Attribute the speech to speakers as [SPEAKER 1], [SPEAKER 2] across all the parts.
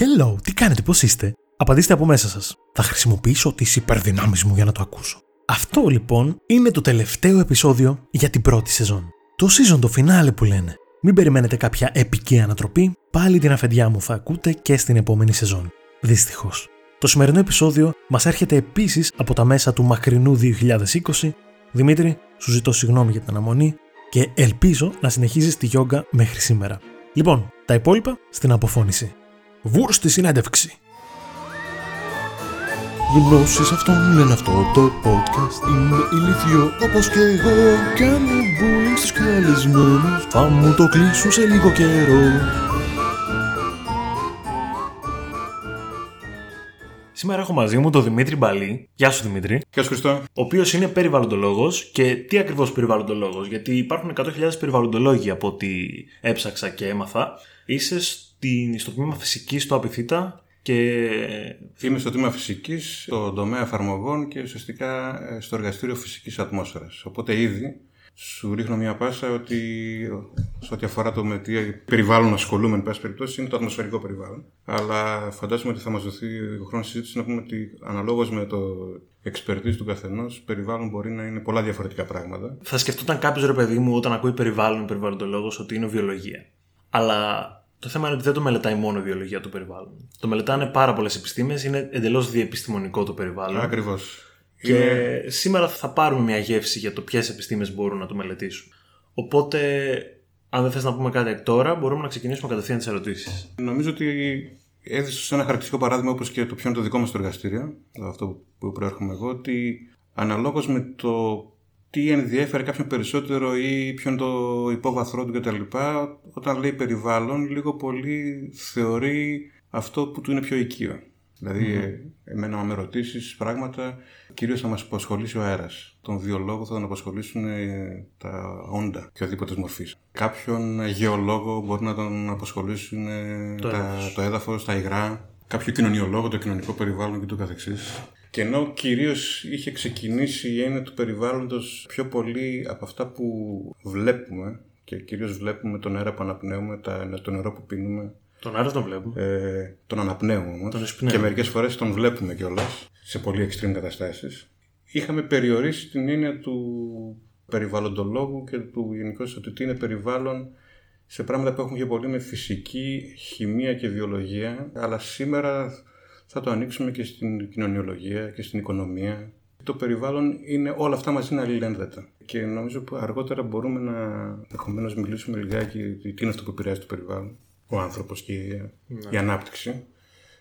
[SPEAKER 1] Hello, τι κάνετε, πώς είστε; Απαντήστε από μέσα σας. Θα χρησιμοποιήσω τις υπερδυνάμεις μου για να το ακούσω. Αυτό λοιπόν είναι το τελευταίο επεισόδιο για την πρώτη σεζόν. Το season το finale που λένε. Μην περιμένετε κάποια επική ανατροπή, πάλι την αφεντιά μου θα ακούτε και στην επόμενη σεζόν. Δυστυχώς. Το σημερινό επεισόδιο μας έρχεται επίσης από τα μέσα του μακρινού 2020. Δημήτρη, σου ζητώ συγγνώμη για την αναμονή και ελπίζω να συνεχίζεις τη γιόγκα μέχρι σήμερα. Λοιπόν, τα υπόλοιπα στην αποφώνηση. Βούρ στη συνέντευξη.
[SPEAKER 2] Γνώσεις αυτόν είναι αυτό το podcast Είναι ηλίθιο όπως και εγώ Κάνω bullying στους καλεσμένους Θα μου το κλείσουν σε λίγο καιρό
[SPEAKER 1] Σήμερα έχω μαζί μου τον Δημήτρη Μπαλή. Γεια σου Δημήτρη.
[SPEAKER 3] Γεια σου Χριστό.
[SPEAKER 1] Ο οποίος είναι περιβαλλοντολόγος. Και τι ακριβώς περιβαλλοντολόγος, Γιατί υπάρχουν 100.000 περιβαλλοντολόγοι από ό,τι έψαξα και έμαθα. Είσαι στην, στο τμήμα φυσικής στο Απιθύτα και...
[SPEAKER 3] Είμαι στο τμήμα φυσικής, στο τομέα εφαρμογών και ουσιαστικά ε, στο εργαστήριο φυσικής ατμόσφαιρας. Οπότε ήδη σου ρίχνω μια πάσα ότι σε ό,τι αφορά το με τι περιβάλλον ασχολούμαι, εν πάση περιπτώσει, είναι το ατμοσφαιρικό περιβάλλον. Αλλά φαντάζομαι ότι θα μας δοθεί ο χρόνο συζήτηση να πούμε ότι αναλόγως με το expertise του καθενός, περιβάλλον μπορεί να είναι πολλά διαφορετικά πράγματα.
[SPEAKER 1] Θα σκεφτόταν κάποιος ρε παιδί μου όταν ακούει περιβάλλον, περιβαλλοντολόγος, ότι είναι βιολογία. Αλλά το θέμα είναι ότι δεν το μελετάει μόνο η βιολογία του περιβάλλον. Το μελετάνε πάρα πολλές επιστήμες, είναι εντελώς διεπιστημονικό το περιβάλλον.
[SPEAKER 3] Ακριβώς.
[SPEAKER 1] Και είναι... σήμερα θα πάρουμε μια γεύση για το ποιες επιστήμες μπορούν να το μελετήσουν. Οπότε, αν δεν θες να πούμε κάτι τώρα, μπορούμε να ξεκινήσουμε κατευθείαν τις ερωτήσεις.
[SPEAKER 3] Νομίζω ότι έδειξε ένα χαρακτηριστικό παράδειγμα όπως και το ποιο είναι το δικό μας το εργαστήριο, αυτό που προέρχομαι εγώ, ότι αναλόγως με το τι ενδιέφερε κάποιον περισσότερο ή ποιο είναι το υπόβαθρό του κτλ. Όταν λέει περιβάλλον, λίγο πολύ θεωρεί αυτό που του είναι πιο οικείο. Δηλαδή, mm-hmm. εμένα, αν με ρωτήσεις πράγματα, κυρίως θα μας απασχολήσει ο αέρας. Τον βιολόγο θα τον απασχολήσουν ε, τα όντα οποιοδήποτε μορφής. Κάποιον γεωλόγο μπορεί να τον απασχολήσουν ε, το, τα, το έδαφος, τα υγρά. Κάποιο κοινωνιολόγο, το κοινωνικό περιβάλλον κ.ο.κ. Και ενώ κυρίως είχε ξεκινήσει η έννοια του περιβάλλοντος πιο πολύ από αυτά που βλέπουμε και κυρίως βλέπουμε τον αέρα που αναπνέουμε, το νερό που πίνουμε,
[SPEAKER 1] τον αέρα τον βλέπουμε.
[SPEAKER 3] Ε, τον αναπνέουμε όμως. Και μερικές φορές τον βλέπουμε κιόλας σε πολύ extreme καταστάσεις. Είχαμε περιορίσει την έννοια του περιβαλλοντολόγου και του γενικώ ότι τι είναι περιβάλλον σε πράγματα που έχουν πιο πολύ με φυσική, χημεία και βιολογία. Αλλά σήμερα θα το ανοίξουμε και στην κοινωνιολογία και στην οικονομία. Το περιβάλλον είναι όλα αυτά μαζί είναι αλληλένδετα. Και νομίζω που αργότερα μπορούμε να ενδεχομένως μιλήσουμε λιγάκι τι είναι αυτό που επηρεάζει το περιβάλλον ο άνθρωπος και ναι. η ανάπτυξη.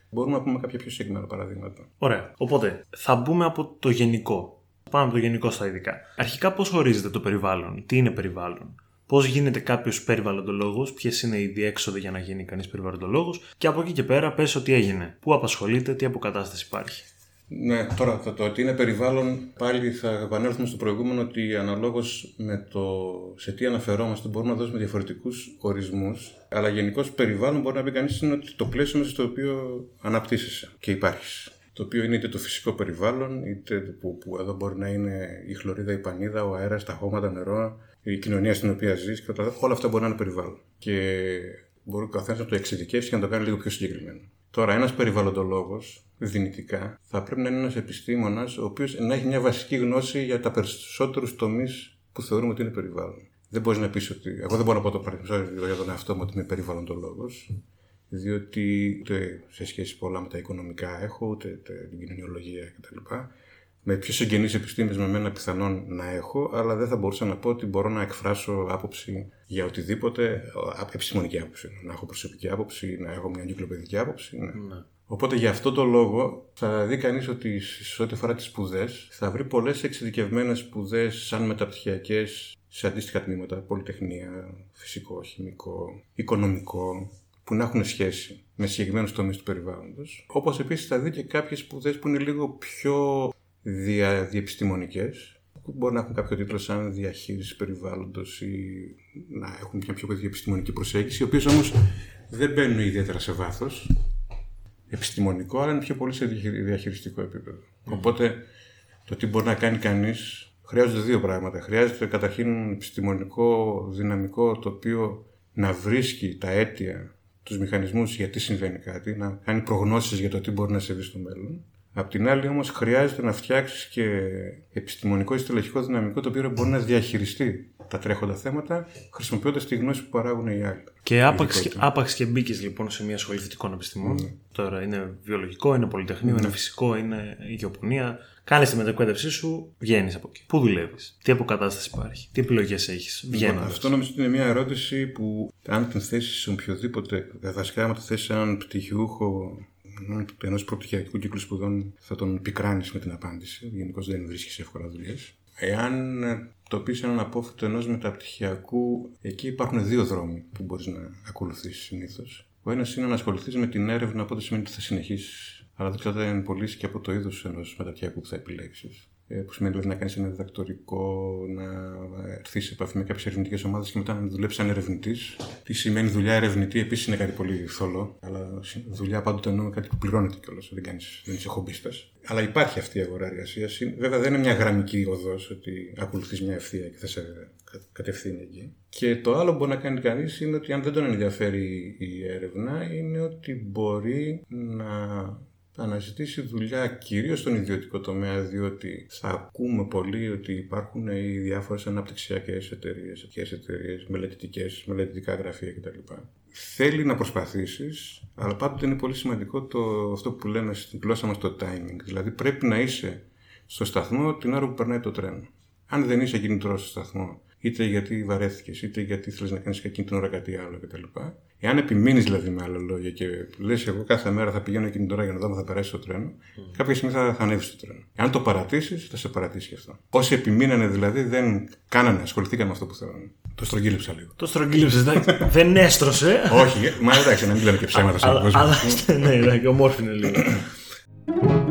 [SPEAKER 3] Μπορούμε να πούμε κάποια πιο συγκεκριμένα παραδείγματα.
[SPEAKER 1] Ωραία. Οπότε θα μπούμε από το γενικό. Πάμε από το γενικό στα ειδικά. Αρχικά, πώς ορίζεται το περιβάλλον, τι είναι περιβάλλον, πώς γίνεται κάποιος περιβαλλοντολόγος, ποιες είναι οι διέξοδοι για να γίνει κανείς περιβαλλοντολόγος και από εκεί και πέρα πες ότι έγινε. Πού απασχολείται, τι αποκατάσταση υπάρχει.
[SPEAKER 3] Ναι, τώρα το, το ότι είναι περιβάλλον, πάλι θα επανέλθουμε στο προηγούμενο ότι αναλόγως με το σε τι αναφερόμαστε μπορούμε να δώσουμε διαφορετικούς ορισμούς. Αλλά γενικώς περιβάλλον μπορεί να πει κανείς είναι ότι το πλαίσιο μέσα στο οποίο αναπτύσσεσαι και υπάρχεις. Το οποίο είναι είτε το φυσικό περιβάλλον, είτε που, που εδώ μπορεί να είναι η χλωρίδα, η πανίδα, ο αέρας, τα χώματα, νερό, η κοινωνία στην οποία ζεις. Όλα αυτά μπορεί να είναι περιβάλλον. Και μπορεί ο καθένας να το εξειδικεύσει και να το κάνει λίγο πιο συγκεκριμένο. Τώρα, ένας περιβαλλοντολόγος, δυνητικά, θα πρέπει να είναι ένας επιστήμονας ο οποίος να έχει μια βασική γνώση για τα περισσότερους τομείς που θεωρούμε ότι είναι περιβάλλον. Δεν μπορείς να πεις ότι. Εγώ δεν μπορώ να πω το παραδείγμα για τον εαυτό μου ότι είμαι περιβαλλοντολόγος, διότι ούτε σε σχέση πολλά με τα οικονομικά έχω, ούτε την κοινωνιολογία κτλ με πιο συγγενείς επιστήμες με μένα πιθανόν να έχω, αλλά δεν θα μπορούσα να πω ότι μπορώ να εκφράσω άποψη για οτιδήποτε, επιστημονική άποψη. Να έχω προσωπική άποψη, να έχω μια εγκυκλοπαιδική άποψη. Ναι. ναι. Οπότε για αυτό το λόγο θα δει κανείς ότι σε ό,τι αφορά τις σπουδές θα βρει πολλές εξειδικευμένες σπουδές σαν μεταπτυχιακές σε αντίστοιχα τμήματα, πολυτεχνία, φυσικό, χημικό, οικονομικό, που να έχουν σχέση με συγκεκριμένους τομείς του περιβάλλοντος. Όπως επίσης θα δει και κάποιες σπουδές που είναι λίγο πιο δια, διεπιστημονικές που μπορεί να έχουν κάποιο τίτλο σαν διαχείριση περιβάλλοντος ή να έχουν μια πιο διεπιστημονική προσέγγιση οι οποίες όμως δεν μπαίνουν ιδιαίτερα σε βάθος επιστημονικό αλλά είναι πιο πολύ σε διαχειριστικό επίπεδο. Mm. Οπότε το τι μπορεί να κάνει κανείς χρειάζονται δύο πράγματα. Χρειάζεται καταρχήν επιστημονικό δυναμικό το οποίο να βρίσκει τα αίτια τους μηχανισμούς γιατί συμβαίνει κάτι, να κάνει προγνώσεις για το τι μπορεί να συμβεί στο μέλλον. Απ' την άλλη, όμως, χρειάζεται να φτιάξεις και επιστημονικό ή στελεχικό δυναμικό το οποίο μπορεί να διαχειριστεί τα τρέχοντα θέματα χρησιμοποιώντας τη γνώση που παράγουν οι άλλοι.
[SPEAKER 1] Και άπαξ, και, άπαξ και μπήκες λοιπόν σε μια σχολή θετικών επιστημών.
[SPEAKER 3] Ναι.
[SPEAKER 1] Τώρα είναι βιολογικό, είναι πολυτεχνείο, είναι φυσικό, είναι γεωπονία. Κάνει τη μετακπαίδευσή σου, βγαίνεις από εκεί. Πού δουλεύεις, τι αποκατάσταση υπάρχει, τι επιλογές έχεις. Βγαίνει.
[SPEAKER 3] Λοιπόν, αυτό νομίζω ότι είναι μια ερώτηση που αν την θέσει σε οποιοδήποτε, βασικά άμα τη θέσει σε έναν πτυχιούχο ενός προπτυχιακού κύκλου σπουδών, θα τον πικράνεις με την απάντηση. Γενικώς δεν βρίσκεις εύκολα δουλειές. Εάν το πει έναν απόφυτο ενός μεταπτυχιακού, εκεί υπάρχουν δύο δρόμοι που μπορείς να ακολουθήσει συνήθως. Ο ένας είναι να ασχοληθείς με την έρευνα, οπότε σημαίνει ότι θα συνεχίσεις. Αλλά δεν ξέρω αν πολύ και από το είδος ενός μεταπτυχιακού που θα επιλέξεις. Ε, που σημαίνει δηλαδή να κάνεις ένα διδακτορικό, να έρθεις σε επαφή με κάποιες ερευνητικές ομάδες και μετά να δουλέψεις σαν ερευνητής. Τι σημαίνει δουλειά ερευνητή, επίσης είναι κάτι πολύ θολό. Αλλά δουλειά πάντοτε εννοώ κάτι που πληρώνεται κιόλας. Δεν, κάνεις, δεν είσαι χομπίστας. Αλλά υπάρχει αυτή η αγορά εργασίας. Βέβαια δεν είναι μια γραμμική οδός ότι ακολουθείς μια ευθεία και θα σε κατευθύνει εκεί. Και το άλλο που μπορεί να κάνει κανείς είναι ότι αν δεν τον ενδιαφέρει η έρευνα, είναι ότι μπορεί να αναζητήσει δουλειά κυρίως στον ιδιωτικό τομέα, διότι θα ακούμε πολύ ότι υπάρχουν οι διάφορες αναπτυξιακές εταιρείες, εταιρείες, μελετητικές, μελετητικά γραφεία κτλ. Θέλει να προσπαθήσεις, αλλά πάντοτε είναι πολύ σημαντικό το, αυτό που λένε στην γλώσσα μας το timing. Δηλαδή πρέπει να είσαι στο σταθμό την ώρα που περνάει το τρένο. Αν δεν είσαι κινητρός στο σταθμό, είτε γιατί βαρέθηκες, είτε γιατί θέλεις να κάνεις εκείνη την ώρα κάτι άλλο κτλ. Εάν επιμείνεις δηλαδή με άλλα λόγια και λες, εγώ κάθε μέρα θα πηγαίνω εκείνη την ώρα για να δω αν θα περάσει το τρένο, mm. κάποια στιγμή θα, θα ανέβεις στο τρένο. Εάν το παρατήσεις, θα σε παρατήσει και αυτό. Όσοι επιμείνανε δηλαδή δεν κάνανε, ασχοληθήκαν με αυτό που θέλανε. Το στρογγύλεψα λίγο.
[SPEAKER 1] Το στρογγύλεψες, δεν έστρωσε.
[SPEAKER 3] Όχι, μα εντάξει, να μην λένε και ψέματα στον κόσμο.
[SPEAKER 1] Αλλά ναι, ναι, ομόρφινε λίγο.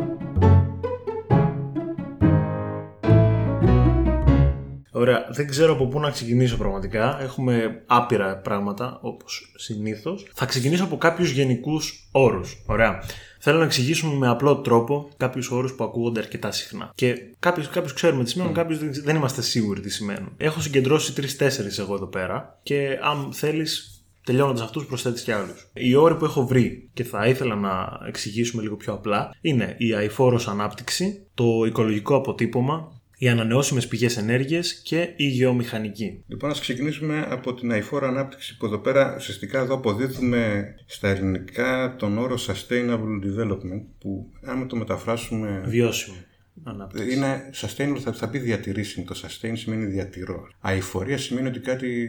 [SPEAKER 1] Ωραία, δεν ξέρω από πού να ξεκινήσω πραγματικά. Έχουμε άπειρα πράγματα, όπως συνήθως. Θα ξεκινήσω από κάποιους γενικούς όρους. Ωραία. Θέλω να εξηγήσουμε με απλό τρόπο κάποιους όρους που ακούγονται αρκετά συχνά. Και κάποιους κάποιους ξέρουμε τι σημαίνουν, mm. κάποιους δεν είμαστε σίγουροι τι σημαίνουν. Έχω συγκεντρώσει τρει-τέσσερι εγώ εδώ πέρα και αν θέλεις, τελειώνοντας αυτούς, προσθέτεις και άλλους. Οι όροι που έχω βρει και θα ήθελα να εξηγήσουμε λίγο πιο απλά είναι η αηφόρος ανάπτυξη, το οικολογικό αποτύπωμα, οι ανανεώσιμες πηγές ενέργειας και η γεωμηχανική.
[SPEAKER 3] Λοιπόν, ας ξεκινήσουμε από την αηφόρα ανάπτυξη που εδώ πέρα ουσιαστικά εδώ αποδίδουμε στα ελληνικά τον όρο sustainable development που άμα το μεταφράσουμε...
[SPEAKER 1] Βιώσιμο. Ανάπτυξη.
[SPEAKER 3] Είναι sustainable, θα, θα πει διατηρήσιμο. Το sustain σημαίνει διατηρώ. Αηφορία σημαίνει ότι κάτι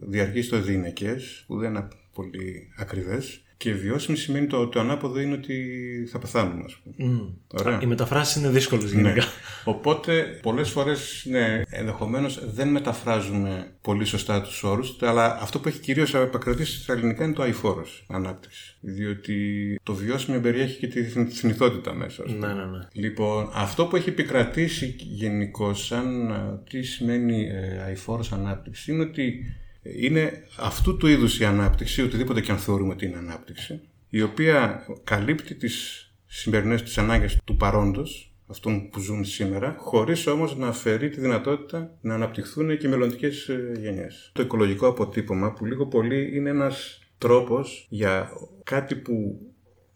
[SPEAKER 3] διαρκεί στο διηνεκές, που δεν είναι πολύ ακριβές και βιώσιμη σημαίνει το, το ανάποδο είναι ότι θα πεθάνουμε, ας πούμε.
[SPEAKER 1] Mm. Ωραία. Οι μεταφράσεις είναι δύσκολες γενικά. Ναι.
[SPEAKER 3] Οπότε, πολλές φορές, ναι, ενδεχομένως δεν μεταφράζουμε πολύ σωστά τους όρους, αλλά αυτό που έχει κυρίως επακρατήσει στα ελληνικά είναι το αηφόρος ανάπτυξη. Διότι το βιώσιμο περιέχει και τη θνηθότητα μέσα.
[SPEAKER 1] Ναι, ναι, ναι.
[SPEAKER 3] Λοιπόν, αυτό που έχει επικρατήσει γενικώ, σαν τι σημαίνει ε, αηφόρος ανάπτυξη, είναι ότι είναι αυτού του είδους η ανάπτυξη, οτιδήποτε και αν θεωρούμε ότι είναι ανάπτυξη, η οποία καλύπτει τις σημερινές τις ανάγκες του παρόντος, αυτών που ζουν σήμερα, χωρίς όμως να αφαιρεί τη δυνατότητα να αναπτυχθούν και οι μελλοντικές ε, γενιές. Το οικολογικό αποτύπωμα που λίγο πολύ είναι ένας τρόπος για κάτι που,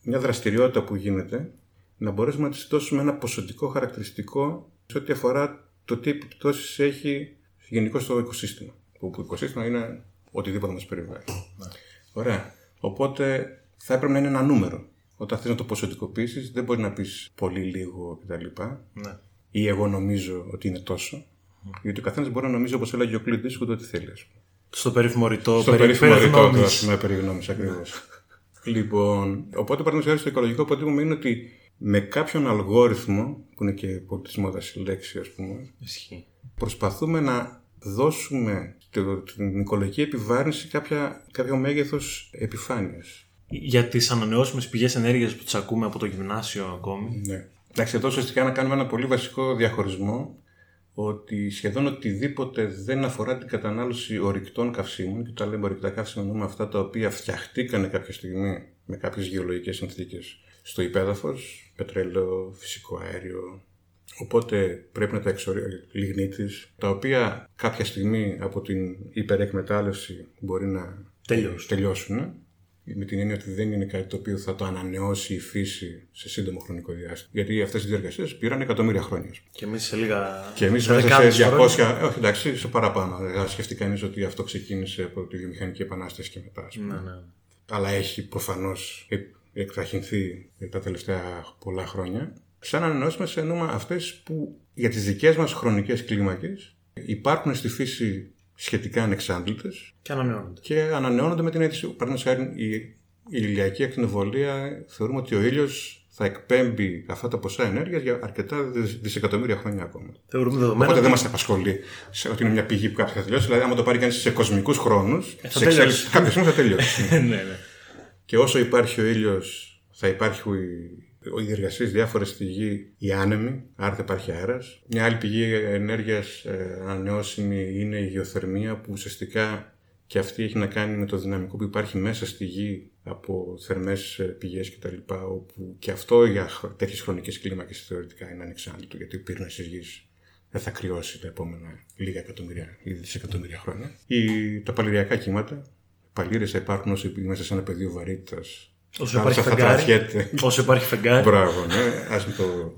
[SPEAKER 3] μια δραστηριότητα που γίνεται, να μπορέσουμε να της δώσουμε ένα ποσοτικό χαρακτηριστικό σε ό,τι αφορά το τι επιπτώσεις έχει γενικώς στο οικοσύστημα που το οικοσύστημα είναι οτιδήποτε μας περιβάλλει. Ναι. Ωραία. Οπότε θα έπρεπε να είναι ένα νούμερο. Όταν θες να το ποσοτικοποιήσεις, δεν μπορεί να πεις πολύ λίγο κτλ. Ναι. Ή εγώ νομίζω ότι είναι τόσο. Mm. Γιατί ο καθένας μπορεί να νομίζει, όπως έλεγε ο Κλίντη, ούτε ό,τι θέλει.
[SPEAKER 1] Στο περίφημο ρητό,
[SPEAKER 3] Στο περίφημο ρητό, με περιγνώμη ακριβώς. λοιπόν, οπότε παραδείγματος το οικολογικό αποτύπωμα είναι ότι με κάποιον αλγόριθμο, που είναι και πολιτισμό η λέξη, ας πούμε,
[SPEAKER 1] Ισχύει.
[SPEAKER 3] προσπαθούμε να δώσουμε την οικολογική επιβάρυνση κάποια, κάποιο μέγεθος επιφάνειας.
[SPEAKER 1] Για τις ανανεώσιμες πηγές ενέργειας που τις ακούμε από το γυμνάσιο ακόμη.
[SPEAKER 3] Ναι. Εντάξει, εδώ ουσιαστικά να κάνουμε ένα πολύ βασικό διαχωρισμό ότι σχεδόν οτιδήποτε δεν αφορά την κατανάλωση ορυκτών καυσίμων, και όταν λέμε ορυκτά καύσιμα εννοούμε αυτά τα οποία φτιαχτήκανε κάποια στιγμή με κάποιες γεωλογικές συνθήκες στο υπέδαφος, πετρέλαιο, φυσικό αέριο, Οπότε πρέπει να τα εξορυγνεί τα οποία κάποια στιγμή από την υπερεκμετάλλευση μπορεί να
[SPEAKER 1] τελειώσουν.
[SPEAKER 3] τελειώσουν Με την έννοια ότι δεν είναι κάτι το οποίο θα το ανανεώσει η φύση σε σύντομο χρονικό διάστημα. Γιατί αυτές οι διεργασίες πήραν εκατομμύρια χρόνια.
[SPEAKER 1] Και εμείς σε λίγα.
[SPEAKER 3] Και εμείς μέσα
[SPEAKER 1] δεκάδες
[SPEAKER 3] σε 200.
[SPEAKER 1] χρόνια.
[SPEAKER 3] Όχι, εντάξει, σε παραπάνω. Δηλαδή, σκεφτεί κανείς ότι αυτό ξεκίνησε από τη βιομηχανική επανάσταση και μετά. ας πούμε.
[SPEAKER 1] Ναι, ναι.
[SPEAKER 3] αλλά έχει προφανώς εκταχυνθεί τα τελευταία πολλά χρόνια. Σαν ανανεώσιμε εννοούμε αυτές που για τις δικές μας χρονικές κλίμακες υπάρχουν στη φύση σχετικά ανεξάντλητες
[SPEAKER 1] Και ανανεώνονται.
[SPEAKER 3] και ανανεώνονται με την αίτηση. Παραδείγματος χάρη, η, η ηλιακή ακτινοβολία θεωρούμε ότι ο ήλιος θα εκπέμπει αυτά τα ποσά ενέργειας για αρκετά δισ- δισεκατομμύρια χρόνια ακόμα.
[SPEAKER 1] Θεωρούμε δεδομένο.
[SPEAKER 3] Οπότε
[SPEAKER 1] ότι-
[SPEAKER 3] δεν μας απασχολεί σε ότι είναι μια πηγή που κάποια θα τελειώσει. Δηλαδή, άμα το πάρει κανείς σε κοσμικούς χρόνους,
[SPEAKER 1] θα
[SPEAKER 3] σε
[SPEAKER 1] τελειώσει.
[SPEAKER 3] εξέλιξη, κάποια στιγμή θα τελειώσει.
[SPEAKER 1] ναι, ναι.
[SPEAKER 3] Και όσο υπάρχει ο ήλιος, θα υπάρχει οι διεργασίε διάφορες στη γη, οι άνεμοι, άρα θα υπάρχει αέρας. Μια άλλη πηγή ενέργειας ανανεώσιμη είναι η γεωθερμία, που ουσιαστικά και αυτή έχει να κάνει με το δυναμικό που υπάρχει μέσα στη γη από θερμές πηγές κτλ. Όπου και αυτό για τέτοιες χρονικές κλίμακες θεωρητικά είναι ανεξάρτητο, γιατί ο πύρνας της γης δεν θα κρυώσει τα επόμενα λίγα εκατομμύρια ή δισεκατομμύρια χρόνια. Ή τα παλαιριακά κύματα. Παλήρε θα υπάρχουν όσο μέσα σε ένα πεδίο βαρύτητας.
[SPEAKER 1] Όσο υπάρχει
[SPEAKER 3] θα
[SPEAKER 1] φεγγάρι.
[SPEAKER 3] τραχιέται.
[SPEAKER 1] Όσο υπάρχει φεγγάρι.
[SPEAKER 3] Μπράβο, ναι. Ας μην το.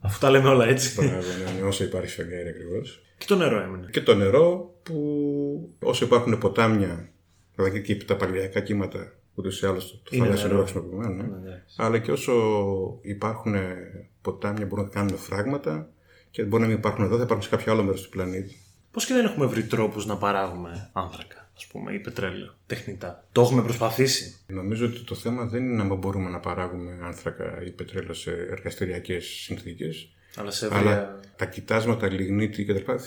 [SPEAKER 1] Αφού τα λέμε όλα έτσι.
[SPEAKER 3] Μπράβο, ναι, ναι, όσο υπάρχει φεγγάρι ακριβώς.
[SPEAKER 1] και το νερό έμεινε.
[SPEAKER 3] Και το νερό που όσο υπάρχουν ποτάμια, δηλαδή και τα παλαιριακά κύματα, ούτως ή άλλως το, το
[SPEAKER 1] Είναι
[SPEAKER 3] θαλάσσιο
[SPEAKER 1] νερό.
[SPEAKER 3] νερό χρησιμοποιημένο. Ναι.
[SPEAKER 1] Ναι, ναι.
[SPEAKER 3] Αλλά και όσο υπάρχουν ποτάμια μπορούν να κάνουν φράγματα και μπορεί να μην υπάρχουν εδώ, θα υπάρχουν σε κάποιο άλλο μέρος του πλανήτη.
[SPEAKER 1] Πώς και δεν έχουμε βρει τρόπους να παράγουμε άνθρακα, ας πούμε, ή πετρέλαιο τεχνητά. Το έχουμε προσπαθήσει.
[SPEAKER 3] Νομίζω ότι το θέμα δεν είναι αν μπορούμε να παράγουμε άνθρακα ή πετρέλαιο σε εργαστηριακές συνθήκες.
[SPEAKER 1] Αλλά σε ευρεία.
[SPEAKER 3] Αλλά τα κοιτάσματα λιγνίτη και τα λοιπά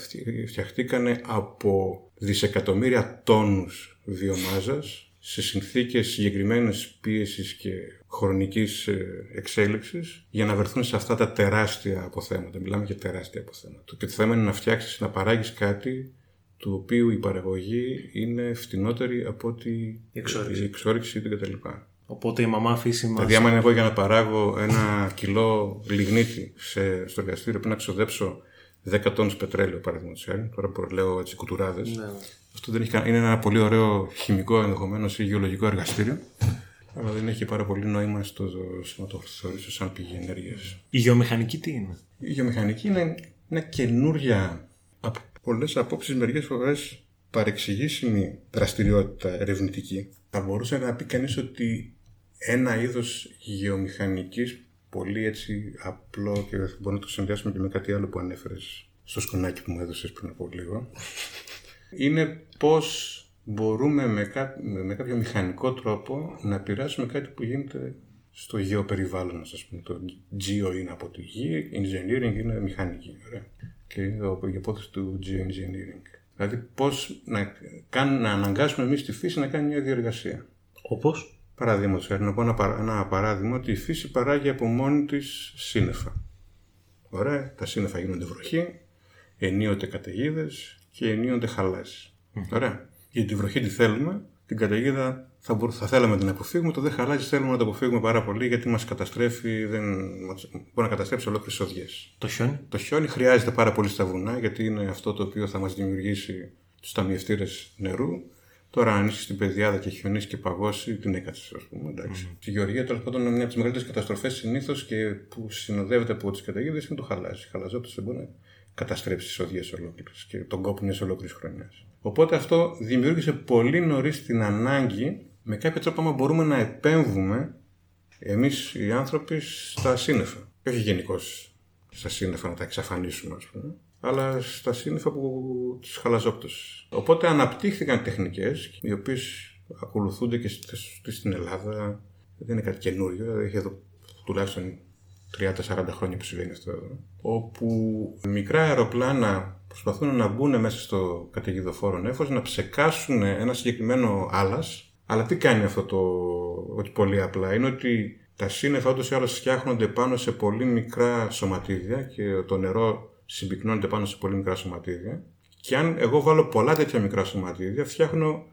[SPEAKER 3] φτιαχτήκαν από δισεκατομμύρια τόνους βιομάζας σε συνθήκες συγκεκριμένης πίεσης και χρονικής ε, εξέλιξης για να βρεθούν σε αυτά τα τεράστια αποθέματα. Μιλάμε για τεράστια αποθέματα. Και το θέμα είναι να φτιάξεις, να παράγεις κάτι του οποίου η παραγωγή είναι φτηνότερη από ότι
[SPEAKER 1] Η εξόρυξη.
[SPEAKER 3] η εξόρυξη κτλ.
[SPEAKER 1] Οπότε η μαμά φύση μα.
[SPEAKER 3] Δηλαδή, άμα είναι εγώ για να παράγω ένα κιλό λιγνίτη σε, στο εργαστήριο, πρέπει να ξοδέψω 10 τόνους πετρέλαιο, παραδείγματος χάρη. Τώρα που λέω έτσι κουτουράδες.
[SPEAKER 1] Ναι.
[SPEAKER 3] Αυτό δεν έχει, κα- είναι ένα πολύ ωραίο χημικό ενδεχομένως ή γεωλογικό εργαστήριο. Αλλά δεν έχει πάρα πολύ νόημα στο να το θεωρήσω σαν πηγή ενέργειας.
[SPEAKER 1] Η γεωμηχανική τι είναι;
[SPEAKER 3] Η γεωμηχανική είναι μια καινούρια, από πολλές απόψεις, μερικέ φορές παρεξηγήσιμη δραστηριότητα ερευνητική. Θα μπορούσε να πει κανείς ότι ένα είδος γεωμηχανικής, πολύ έτσι απλό και μπορεί να το συνδυάσουμε και με κάτι άλλο που ανέφερες στο σκονάκι που μου έδωσες πριν από λίγο, είναι πώς μπορούμε με, κά- με- με κάποιο μηχανικό τρόπο να επηρεάσουμε κάτι που γίνεται στο γεωπεριβάλλον μας, ας πούμε. Το geo είναι από τη γη, engineering είναι μηχανική, ωραία. Και είναι το- η υπόθεση του geoengineering. Δηλαδή πώς να, κάνουν, να αναγκάσουμε εμείς τη φύση να κάνει μια διεργασία.
[SPEAKER 1] Όπω.
[SPEAKER 3] Παραδείγματος χάρη, να πω ένα, παρα- ένα παράδειγμα ότι η φύση παράγει από μόνη της σύννεφα. Ωραία, τα σύννεφα γίνονται βροχή, ενίοτε καταιγίδες και ενίοτε χαλάσει. Ωραία. Για τη βροχή τι θέλουμε, την καταιγίδα θα, μπορ- θα θέλαμε να την αποφύγουμε, το δε χαλάζει θέλουμε να το αποφύγουμε πάρα πολύ γιατί μας καταστρέφει, δεν, μας- μπορεί να καταστρέψει ολόκληρες οδιές.
[SPEAKER 1] Το χιόνι;
[SPEAKER 3] Το χιόνι χρειάζεται πάρα πολύ στα βουνά γιατί είναι αυτό το οποίο θα μας δημιουργήσει τους ταμιευτήρες νερού. Τώρα, αν είσαι στην πεδιάδα και χιονίσει και παγώσει, την έκατσες, ας πούμε. εντάξει. Στη Γεωργία, τέλος πάντων, είναι μια από τις μεγαλύτερες καταστροφές συνήθως και που συνοδεύεται από τις καταιγίδες είναι το χαλάζι. Χαλαζόπτω δεν μπορεί να καταστρέψει τις οδιές ολόκληρες και τον κόπο μιας ολόκληρης χρονιάς. Οπότε αυτό δημιούργησε πολύ νωρίς την ανάγκη με κάποιο τρόπο, άμα μπορούμε να επέμβουμε εμείς οι άνθρωποι στα σύννεφα. Και όχι γενικώ στα σύννεφα να τα εξαφανίσουμε, ας πούμε, αλλά στα σύννεφα που τις χαλαζόπτωσες. Οπότε αναπτύχθηκαν τεχνικές, οι οποίες ακολουθούνται και στις- στην Ελλάδα. Δεν είναι κάτι καινούριο, έχει εδώ τουλάχιστον 30-40 χρόνια που συμβαίνει αυτό εδώ. Όπου μικρά αεροπλάνα προσπαθούν να μπουν μέσα στο καταιγιδοφόρο νέφος, να ψεκάσουν ένα συγκεκριμένο άλας. Αλλά τι κάνει αυτό το ότι πολύ απλά, είναι ότι τα σύννεφα ούτως ή άλλως φτιάχνονται πάνω σε πολύ μικρά σωματίδια και το νερό συμπυκνώνεται πάνω σε πολύ μικρά σωματίδια. Και αν εγώ βάλω πολλά τέτοια μικρά σωματίδια, φτιάχνω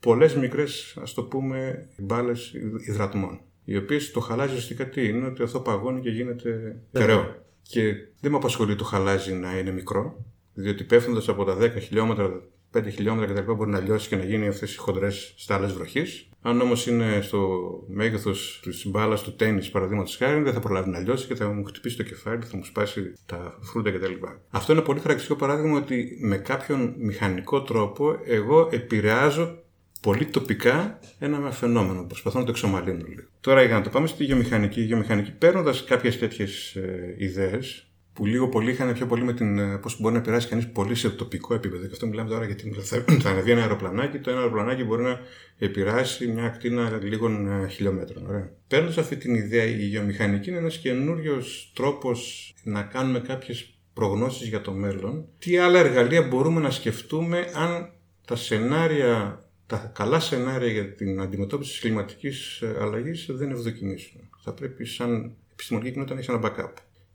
[SPEAKER 3] πολλές μικρές, ας το πούμε, μπάλες υδ- υδρατμών. Οι οποίες το χαλάζι ουσιαστικά τι; Είναι, ότι αυτό παγώνει και γίνεται τεραιό. Και δεν με απασχολεί το χαλάζι να είναι μικρό, διότι πέφτοντας από τα 10 χιλιόμετρα 5 χιλιόμετρα κτλ. μπορεί να λιώσει και να γίνει αυτές οι χοντρές στάλες βροχής. Αν όμως είναι στο μέγεθος της μπάλας του τέννη, παραδείγματος χάρη, δεν θα προλάβει να λιώσει και θα μου χτυπήσει το κεφάλι, θα μου σπάσει τα φρούτα κτλ. Αυτό είναι πολύ χαρακτηριστικό παράδειγμα ότι με κάποιον μηχανικό τρόπο εγώ επηρεάζω πολύ τοπικά ένα φαινόμενο. Προσπαθώ να το εξομαλύνω λίγο. Τώρα για να το πάμε στη γεωμηχανική. Η γεωμηχανική παίρνοντας κάποιες τέτοιες ε, ιδέες, που λίγο πολύ είχαν πιο πολύ με την ε, πώς μπορεί να περάσει κανείς πολύ σε τοπικό επίπεδο. Και αυτό μιλάμε τώρα για την. Θα ανεβεί ένα αεροπλανάκι, το ένα αεροπλανάκι μπορεί να επηρεάσει μια ακτίνα λίγων ε, χιλιόμετρων. Παίρνοντας αυτή την ιδέα, η γεωμηχανική είναι ένας καινούριος τρόπος να κάνουμε κάποιες προγνώσεις για το μέλλον. Τι άλλα εργαλεία μπορούμε να σκεφτούμε αν τα σενάρια τα καλά σενάρια για την αντιμετώπιση της κλιματικής ε, αλλαγής δεν ευδοκιμήσουν. Θα πρέπει σαν επιστημονική κοινότητα να έχεις ένα backup.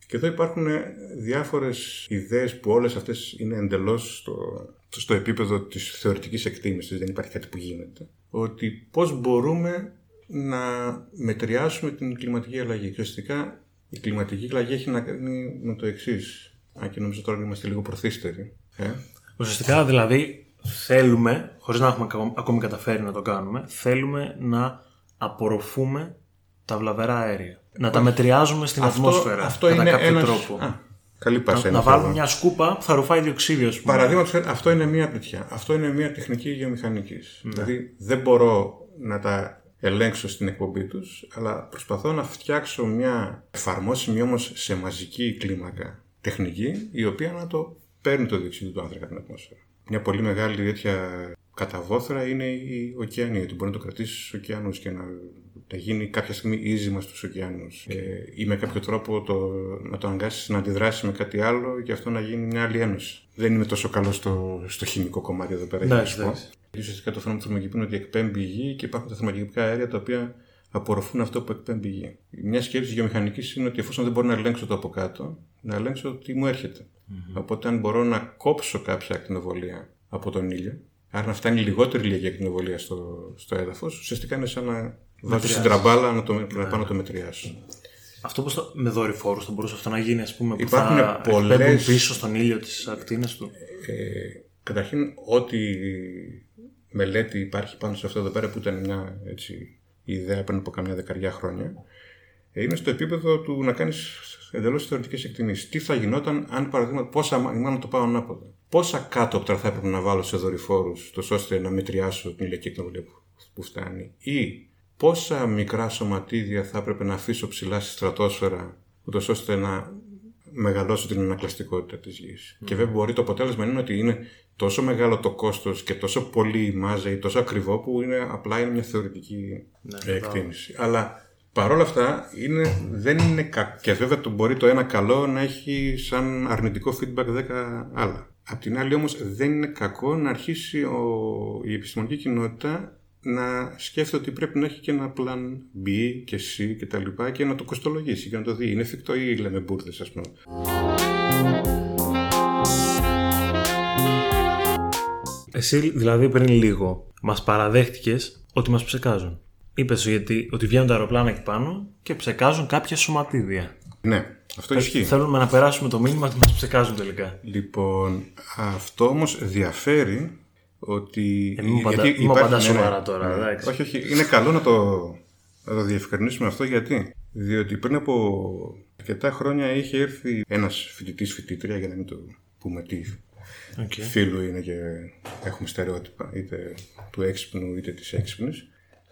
[SPEAKER 3] Και εδώ υπάρχουν ε, διάφορες ιδέες που όλες αυτές είναι εντελώς στο, στο επίπεδο της θεωρητικής εκτίμησης, δεν υπάρχει κάτι που γίνεται. Ότι πώς μπορούμε να μετριάσουμε την κλιματική αλλαγή. Και ουσιαστικά η κλιματική αλλαγή έχει να κάνει με το εξής. Αν και νομίζω τώρα είμαστε λίγο προθύστεροι. Ε;
[SPEAKER 1] Ουσιαστικά δηλαδή θέλουμε, χωρίς να έχουμε ακόμη καταφέρει να το κάνουμε, θέλουμε να απορροφούμε τα βλαβερά αέρια. Να τα μετριάζουμε στην
[SPEAKER 3] αυτό,
[SPEAKER 1] ατμόσφαιρα
[SPEAKER 3] αυτό
[SPEAKER 1] κατά
[SPEAKER 3] είναι
[SPEAKER 1] κάποιο
[SPEAKER 3] ένας...
[SPEAKER 1] τρόπο.
[SPEAKER 3] Α, καλή
[SPEAKER 1] να, να βάλουμε μια σκούπα που θα ρουφάει διοξίδιο, ας πούμε.
[SPEAKER 3] Παραδείγματος αυτό είναι μια τέτοια. Αυτό είναι μια τεχνική γεωμηχανικής. Ναι. Δηλαδή δεν μπορώ να τα ελέγξω στην εκπομπή τους, αλλά προσπαθώ να φτιάξω μια εφαρμόσιμη όμως σε μαζική κλίμακα τεχνική, η οποία να το παίρνει το διοξείδιο του άνθρακα την ατμόσφαιρα. Μια πολύ μεγάλη τέτοια καταβόθρα είναι η ωκεανή, ότι μπορεί να το κρατήσεις στους ωκεανούς και να, να γίνει κάποια στιγμή ίζημα στους ωκεανούς. Ε, ή με κάποιο τρόπο το, να το αναγκάσεις να αντιδράσεις με κάτι άλλο και αυτό να γίνει μια άλλη ένωση. Δεν είμαι τόσο καλό στο, στο χημικό κομμάτι εδώ πέρα.
[SPEAKER 1] Ναι,
[SPEAKER 3] Ουσιαστικά το φαινόμενο του θερμοκηπίου είναι ότι εκπέμπει η γη και υπάρχουν τα θερμοκηπικά αέρια τα οποία απορροφούν αυτό που εκπέμπει η γη. Μια σκέψη γεωμηχανικής είναι ότι εφόσον δεν μπορώ να ελέγξω το από κάτω, να ελέγξω τι μου έρχεται. Mm-hmm. Οπότε, αν μπορώ να κόψω κάποια ακτινοβολία από τον ήλιο, άρα να φτάνει λιγότερη λίγη ακτινοβολία στο, στο έδαφος, ουσιαστικά είναι σαν να βάζω στην τραμπάλα να, το, να πάω να το μετριάσω.
[SPEAKER 1] Αυτό πώς με δορυφόρους θα μπορούσε αυτό να γίνει, ας πούμε, που
[SPEAKER 3] Υπάρχουν
[SPEAKER 1] θα
[SPEAKER 3] πολλές...
[SPEAKER 1] πίσω στον ήλιο τη ακτίνα του;
[SPEAKER 3] Ε, καταρχήν, ό,τι μελέτη υπάρχει πάνω σε αυτό εδώ πέρα που ήταν μια έτσι, ιδέα πριν από καμιά δεκαριά χρόνια, ε, είναι στο επίπεδο του να κάνεις εντελώς θεωρητικές εκτιμήσεις. Τι θα γινόταν αν παραδείγματο, πόσα, μάλλον το πάω ανάποδα. Πόσα κάτωπτρα θα έπρεπε να βάλω σε δορυφόρους, ώστε να μετριάσω την ηλιακή εκνοβολία που, που φτάνει, ή πόσα μικρά σωματίδια θα έπρεπε να αφήσω ψηλά στη στρατόσφαιρα, ούτως ώστε να μεγαλώσω την ανακλαστικότητα της γης. Mm. Και βέβαια μπορεί το αποτέλεσμα είναι ότι είναι τόσο μεγάλο το κόστος και τόσο πολύ η μάζα ή τόσο ακριβό που είναι απλά είναι μια θεωρητική ναι, εκτίμηση. Αλλά παρόλα αυτά είναι, δεν είναι κακό. Και βέβαια το μπορεί το ένα καλό να έχει σαν αρνητικό feedback 10 άλλα. Απ' την άλλη όμως δεν είναι κακό να αρχίσει ο, η επιστημονική κοινότητα να σκέφτεται ότι πρέπει να έχει και ένα plan B και C και τα λοιπά και να το κοστολογήσει και να το δει. Είναι εφικτό ή λέμε μπουρδες ας πούμε.
[SPEAKER 1] Εσύ δηλαδή πριν λίγο μας παραδέχτηκες ότι μας ψεκάζουν. Είπε γιατί ότι βγαίνουν τα αεροπλάνα εκεί πάνω και ψεκάζουν κάποια σωματίδια.
[SPEAKER 3] Ναι, αυτό ισχύει.
[SPEAKER 1] Θέλουμε να περάσουμε το μήνυμα ότι μας ψεκάζουν τελικά.
[SPEAKER 3] Λοιπόν, αυτό όμως διαφέρει ότι.
[SPEAKER 1] Ε, μου παντα... υπάρχει... απαντά ναι, σοβαρά ναι, τώρα, ναι. εντάξει.
[SPEAKER 3] Όχι, όχι. Είναι καλό να το, να το διευκρινίσουμε αυτό γιατί; Διότι πριν από αρκετά χρόνια είχε έρθει ένας φοιτητής φοιτήτρια, για να μην το πούμε τι okay. φίλου είναι και έχουμε στερεότυπα, είτε του έξυπνου είτε της έξυπνης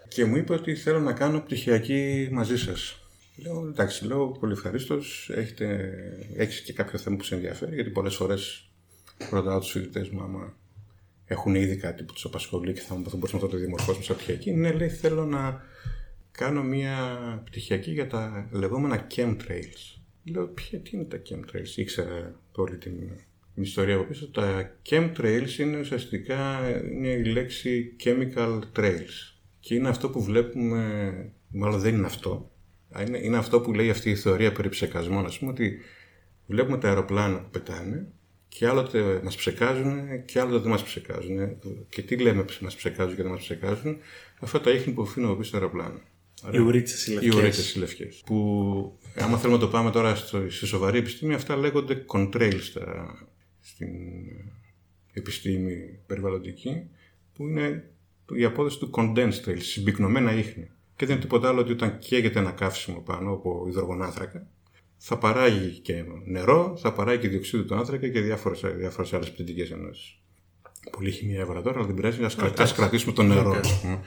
[SPEAKER 3] και μου είπε ότι θέλω να κάνω πτυχιακή μαζί σας. Λέω εντάξει, λέω πολύ ευχαρίστως. Έχεις και κάποιο θέμα που σε ενδιαφέρει, γιατί πολλές φορές ρωτάω τους φοιτητές μου άμα έχουν ήδη κάτι που τους απασχολεί και θα μου μπορούσαμε να το διαμορφώσουμε σαν πτυχιακή. Ναι, λέει θέλω να κάνω μια πτυχιακή για τα λεγόμενα chemtrails. Λέω ποια τι είναι τα chemtrails, ήξερα όλη την, την ιστορία από πίσω. Τα chemtrails είναι ουσιαστικά είναι η λέξη chemical trails και είναι αυτό που βλέπουμε, μάλλον δεν είναι αυτό, είναι, είναι αυτό που λέει αυτή η θεωρία περί ψεκασμών, ας πούμε, ότι βλέπουμε τα αεροπλάνα που πετάνε και άλλοτε μας ψεκάζουν και άλλοτε δεν μας ψεκάζουν. Και τι λέμε που μας ψεκάζουν και δεν μας ψεκάζουν, αυτά τα ίχνη που αφήνουν από πίσω τα αεροπλάνα.
[SPEAKER 1] Οι ουρίτσες οι λευκές.
[SPEAKER 3] Οι ουρίτσες οι λευκές. Που, άμα θέλουμε να το πάμε τώρα στο, στη σοβαρή επιστήμη, αυτά λέγονται contrails στα, στην επιστήμη περιβαλλοντική, που είναι η απόδοση του condensed oil, συμπυκνωμένα ίχνη. Και δεν είναι τίποτα άλλο ότι όταν καίγεται ένα καύσιμο πάνω από υδρογονάθρακα, θα παράγει και νερό, θα παράγει και διοξείδιο του άνθρακα και διάφορες, διάφορες άλλες πτυτικές ενώσεις. Πολύ χημία έβαλα τώρα, αλλά δεν πειράζει, ας, κρα- ας κρατήσουμε το νερό. ας πούμε.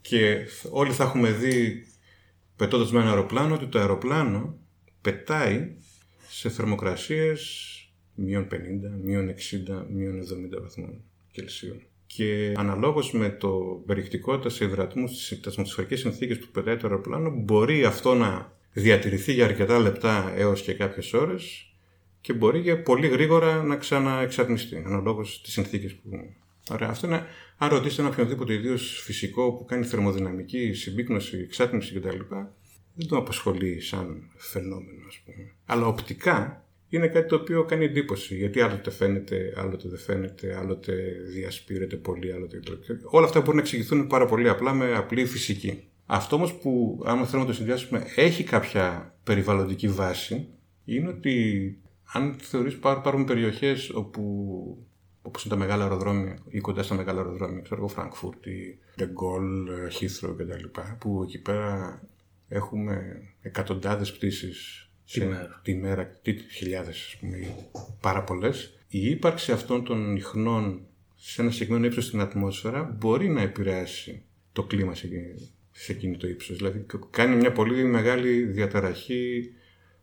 [SPEAKER 3] Και όλοι θα έχουμε δει πετώντας με ένα αεροπλάνο ότι το αεροπλάνο πετάει σε θερμοκρασίες μείον 50, μείον 60, μείον 70 βαθμών Κελσίου. Και αναλόγως με το περιεκτικότητα σε υδρατμούς στις ατμοσφαιρικές συνθήκες που πετάει το αεροπλάνο μπορεί αυτό να διατηρηθεί για αρκετά λεπτά έως και κάποιες ώρες και μπορεί για πολύ γρήγορα να ξαναεξαρνιστεί αναλόγως στις συνθήκες που... Ωραία, αυτό είναι, αν ρωτήσετε ένα οποιονδήποτε ιδίως φυσικό που κάνει θερμοδυναμική, συμπίκνωση, εξάτμιση κτλ. Δεν το απασχολεί σαν φαινόμενο, ας πούμε. Αλλά οπτικά είναι κάτι το οποίο κάνει εντύπωση. Γιατί άλλοτε φαίνεται, άλλοτε δεν φαίνεται, άλλοτε διασπείρεται πολύ, άλλοτε. Όλα αυτά μπορούν να εξηγηθούν πάρα πολύ απλά με απλή φυσική. Αυτό όμως που, άμα θέλουμε να το συνδυάσουμε, έχει κάποια περιβαλλοντική βάση, είναι ότι αν θεωρείς πάρ, πάρουμε περιοχές όπου όπως είναι τα μεγάλα αεροδρόμια ή κοντά στα μεγάλα αεροδρόμια, ξέρω εγώ Φραγκφούρτη, Ντεγκόλ, Χίθρο κτλ. Που εκεί πέρα έχουμε εκατοντάδες πτήσεις
[SPEAKER 1] Τη μέρα.
[SPEAKER 3] τη μέρα, τι χιλιάδες ας πούμε, ή πάρα πολλές. Η ύπαρξη αυτών των ιχνών σε ένα συγκεκριμένο ύψος στην ατμόσφαιρα μπορεί να επηρεάσει το κλίμα σε, εκείνη- σε εκείνη το ύψος. Δηλαδή κάνει μια πολύ μεγάλη διαταραχή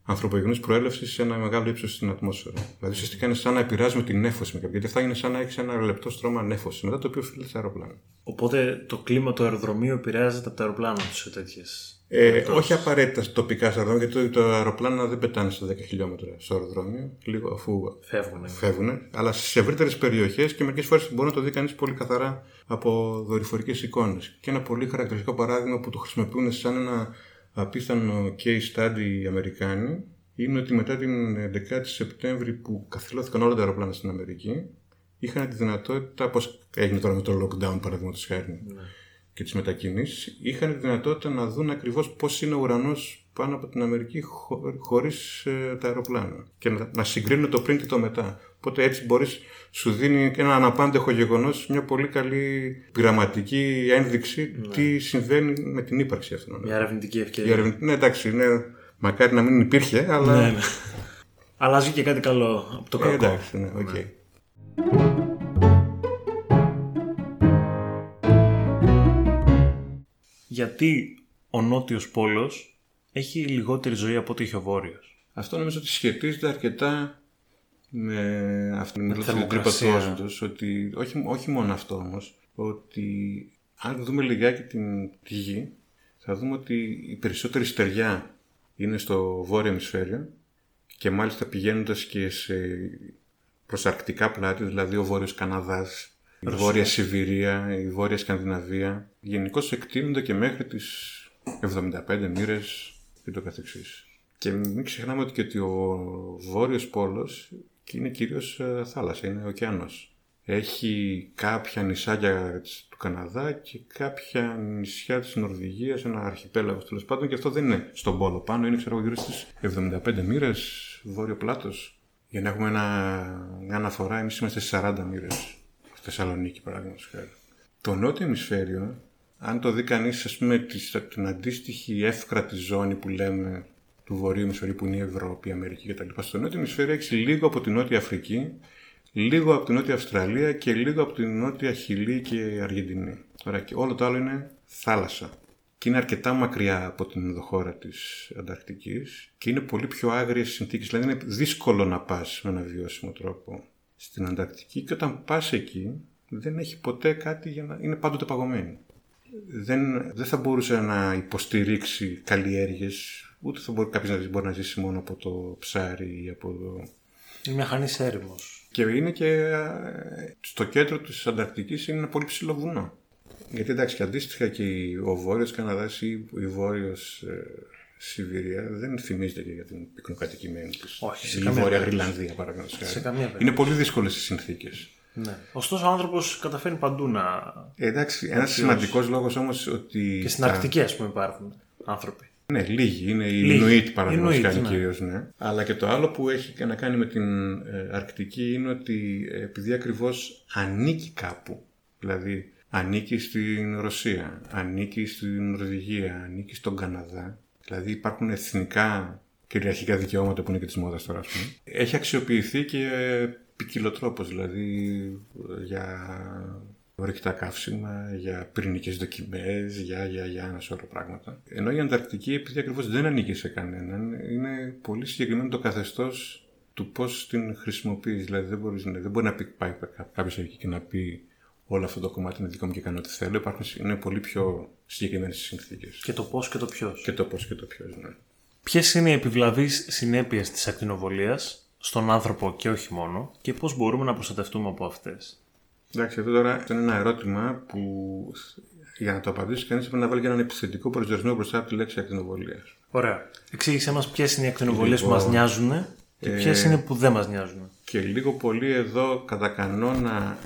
[SPEAKER 3] ανθρωπογενούς προέλευσης σε ένα μεγάλο ύψος στην ατμόσφαιρα. Δηλαδή ουσιαστικά είναι σαν να επηρεάζουμε την νέφωση με κάποια. Γιατί αυτά είναι σαν να έχεις ένα λεπτό στρώμα νέφωσης, μετά το οποίο οφείλεται σε αεροπλάνο.
[SPEAKER 1] Οπότε το κλίμα του αεροδρομίου επηρεάζεται από τα αεροπλάνα τους σε τέτοιες.
[SPEAKER 3] Ε, όχι απαραίτητα τοπικά στα αεροδρόμια, γιατί το, το αεροπλάνα δεν πετάνε στα 10 χιλιόμετρα στο αεροδρόμιο, λίγο αφού
[SPEAKER 1] Φεύγουν.
[SPEAKER 3] φεύγουν, αλλά στι ευρύτερες περιοχές και μερικές φορές μπορεί να το δει κανείς πολύ καθαρά από δορυφορικές εικόνες. Και ένα πολύ χαρακτηριστικό παράδειγμα που το χρησιμοποιούν σαν ένα απίθανο case study οι Αμερικάνοι είναι ότι μετά την 11η Σεπτέμβρη που καθυλώθηκαν όλα τα αεροπλάνα στην Αμερική, είχαν τη δυνατότητα, όπως έγινε τώρα με το lockdown παραδείγματος χάρη και τις μετακινήσεις, είχαν τη δυνατότητα να δουν ακριβώς πώς είναι ο ουρανός πάνω από την Αμερική χω, χωρίς τα αεροπλάνα. Και να, να συγκρίνουν το πριν και το μετά. Οπότε έτσι μπορείς, σου δίνει και ένα αναπάντεχο γεγονός, μια πολύ καλή πειραματική ένδειξη τι συμβαίνει με την ύπαρξη αυτών.
[SPEAKER 1] Μια ερευνητική
[SPEAKER 3] Η
[SPEAKER 1] ευκαιρία.
[SPEAKER 3] ερευνη- Ναι, εντάξει, είναι, μακάρι να μην υπήρχε, αλλά.
[SPEAKER 1] Ναι, ναι. Αλλάζει και κάτι καλό από το
[SPEAKER 3] Ε,
[SPEAKER 1] κακό.
[SPEAKER 3] εντάξει, ναι, οκ.
[SPEAKER 1] Γιατί ο νότιος πόλος έχει λιγότερη ζωή από ό,τι έχει ο βόρειος.
[SPEAKER 3] Αυτό νομίζω ότι σχετίζεται αρκετά με αυτήν την τρύπα του
[SPEAKER 1] θερμοκρασία.
[SPEAKER 3] όζοντος, ότι όχι, όχι μόνο αυτό όμως, ότι αν δούμε λιγάκι την, τη γη, θα δούμε ότι η περισσότερη στεριά είναι στο βόρειο ημισφαίριο και μάλιστα πηγαίνοντας και σε προς αρκτικά πλάτη, δηλαδή ο Βόρειος Καναδάς, η Βόρεια Σιβηρία, η Βόρεια Σκανδιναβία, γενικώς εκτείνονται και μέχρι τις 75 μοίρες και το καθεξής. Και μην ξεχνάμε ότι και ότι ο Βόρειος Πόλος και είναι κυρίως ε, θάλασσα, είναι ωκεανός. Έχει κάποια νησάκια της- του Καναδά και κάποια νησιά της Νορβηγίας, ένα αρχιπέλαγος τέλος πάντων και αυτό δεν είναι στον πόλο πάνω, είναι ξέρω εγώ γύρω στις 75 μοίρες βόρειο πλάτος. Για να έχουμε ένα, μια αναφορά, εμείς είμαστε στις 40 μοίρες. Στη Θεσσαλονίκη, παράδειγμα. χάρη. Το νότιο ημισφαίριο, αν το δει κανείς, ας πούμε, της- την αντίστοιχη εύκρατη ζώνη που λέμε του βορείου ημισφαίριου που είναι η Ευρώπη, η Αμερική κτλ. Στο νότιο ημισφαίριο έχεις λίγο από την Νότια Αφρική, λίγο από την Νότια Αυστραλία και λίγο από την Νότια Χιλή και Αργεντινή. Ωραία, και όλο το άλλο είναι θάλασσα. Και είναι αρκετά μακριά από την ενδοχώρα της Ανταρκτικής και είναι πολύ πιο άγριες συνθήκες. Δηλαδή είναι δύσκολο να πας με ένα βιώσιμο τρόπο στην Ανταρκτική και όταν πας εκεί δεν έχει ποτέ κάτι για να είναι πάντοτε παγωμένη. Δεν, δεν θα μπορούσε να υποστηρίξει καλλιέργειες ούτε θα μπορεί κάποιος να μπορεί να ζήσει μόνο από το ψάρι ή από το...
[SPEAKER 1] Είναι μια χανής έρημος.
[SPEAKER 3] Και είναι και ε, στο κέντρο της Ανταρκτικής είναι ένα πολύ ψηλό βουνό. Γιατί εντάξει και αντίστοιχα και η- ο Βόρειος Καναδάς ή η Βόρειος ε, Σιβηρία δεν θυμίζεται και για την πυκνοκατοικημένη της.
[SPEAKER 1] Όχι, σε
[SPEAKER 3] η
[SPEAKER 1] καμία
[SPEAKER 3] Βόρεια
[SPEAKER 1] περίπτωση.
[SPEAKER 3] Γρυλανδία παραδείγματος χάρη.
[SPEAKER 1] Σε καμία περίπτωση.
[SPEAKER 3] Είναι πολύ δύσκολες οι συνθήκες.
[SPEAKER 1] Ναι. Ωστόσο ο άνθρωπος καταφέρνει παντού να...
[SPEAKER 3] Ε, εντάξει, ένας σημαντικός λόγος όμως ότι...
[SPEAKER 1] Και στην
[SPEAKER 3] τα-
[SPEAKER 1] Αρκτική ας πούμε υπάρχουν άνθρωποι.
[SPEAKER 3] Ναι, λίγοι. Είναι οι
[SPEAKER 1] Λίγοι.
[SPEAKER 3] Ινουίτ παραδείγματος
[SPEAKER 1] Ινουίτ,
[SPEAKER 3] χάρη
[SPEAKER 1] ναι.
[SPEAKER 3] κυρίως, ναι. Αλλά και το άλλο που έχει και να κάνει με την ε, Αρκτική είναι ότι ε, επειδή ακριβώς ανήκει κάπου, δηλαδή ανήκει στην Ρωσία, ανήκει στην Νορβηγία, ανήκει στον Καναδά, δηλαδή υπάρχουν εθνικά κυριαρχικά δικαιώματα που είναι και της μόδας τώρα, α πούμε. Έχει αξιοποιηθεί και ποικιλοτρόπως, δηλαδή ε, για ορυκτά καύσιμα, για πυρηνικές δοκιμές, για, για, για ένα σώρο πράγματα. Ενώ η Ανταρκτική, επειδή ακριβώς δεν ανήκει σε κανέναν, είναι πολύ συγκεκριμένο το καθεστώς του πώς την χρησιμοποιείς. Δηλαδή δεν, μπορείς, να- δεν μπορεί να πει, πάει κάποιος εκεί και να πει όλο αυτό το κομμάτι είναι δικό μου και κάνω ό,τι θέλω. Υπάρχουν, είναι πολύ πιο συγκεκριμένες οι συνθήκες.
[SPEAKER 1] Και το πώς και το ποιος.
[SPEAKER 3] Και το πώς και το ποιος, ναι.
[SPEAKER 1] Ποιες είναι οι επιβλαβείς συνέπειες της ακτινοβολίας στον άνθρωπο και όχι μόνο και πώς μπορούμε να προστατευτούμε από αυτές;
[SPEAKER 3] Εντάξει, εδώ τώρα αυτό είναι ένα ερώτημα που για να το απαντήσει κανείς πρέπει να βάλει και έναν επιθετικό προσδιορισμό μπροστά από τη λέξη ακτινοβολίας.
[SPEAKER 1] Ωραία. Εξήγησέ μας ποιες είναι οι ακτινοβολίες που
[SPEAKER 3] Λοιπόν,
[SPEAKER 1] μα νοιάζουν και ποιες είναι που δεν μας νοιάζουν.
[SPEAKER 3] Και λίγο πολύ εδώ κατά κανόνα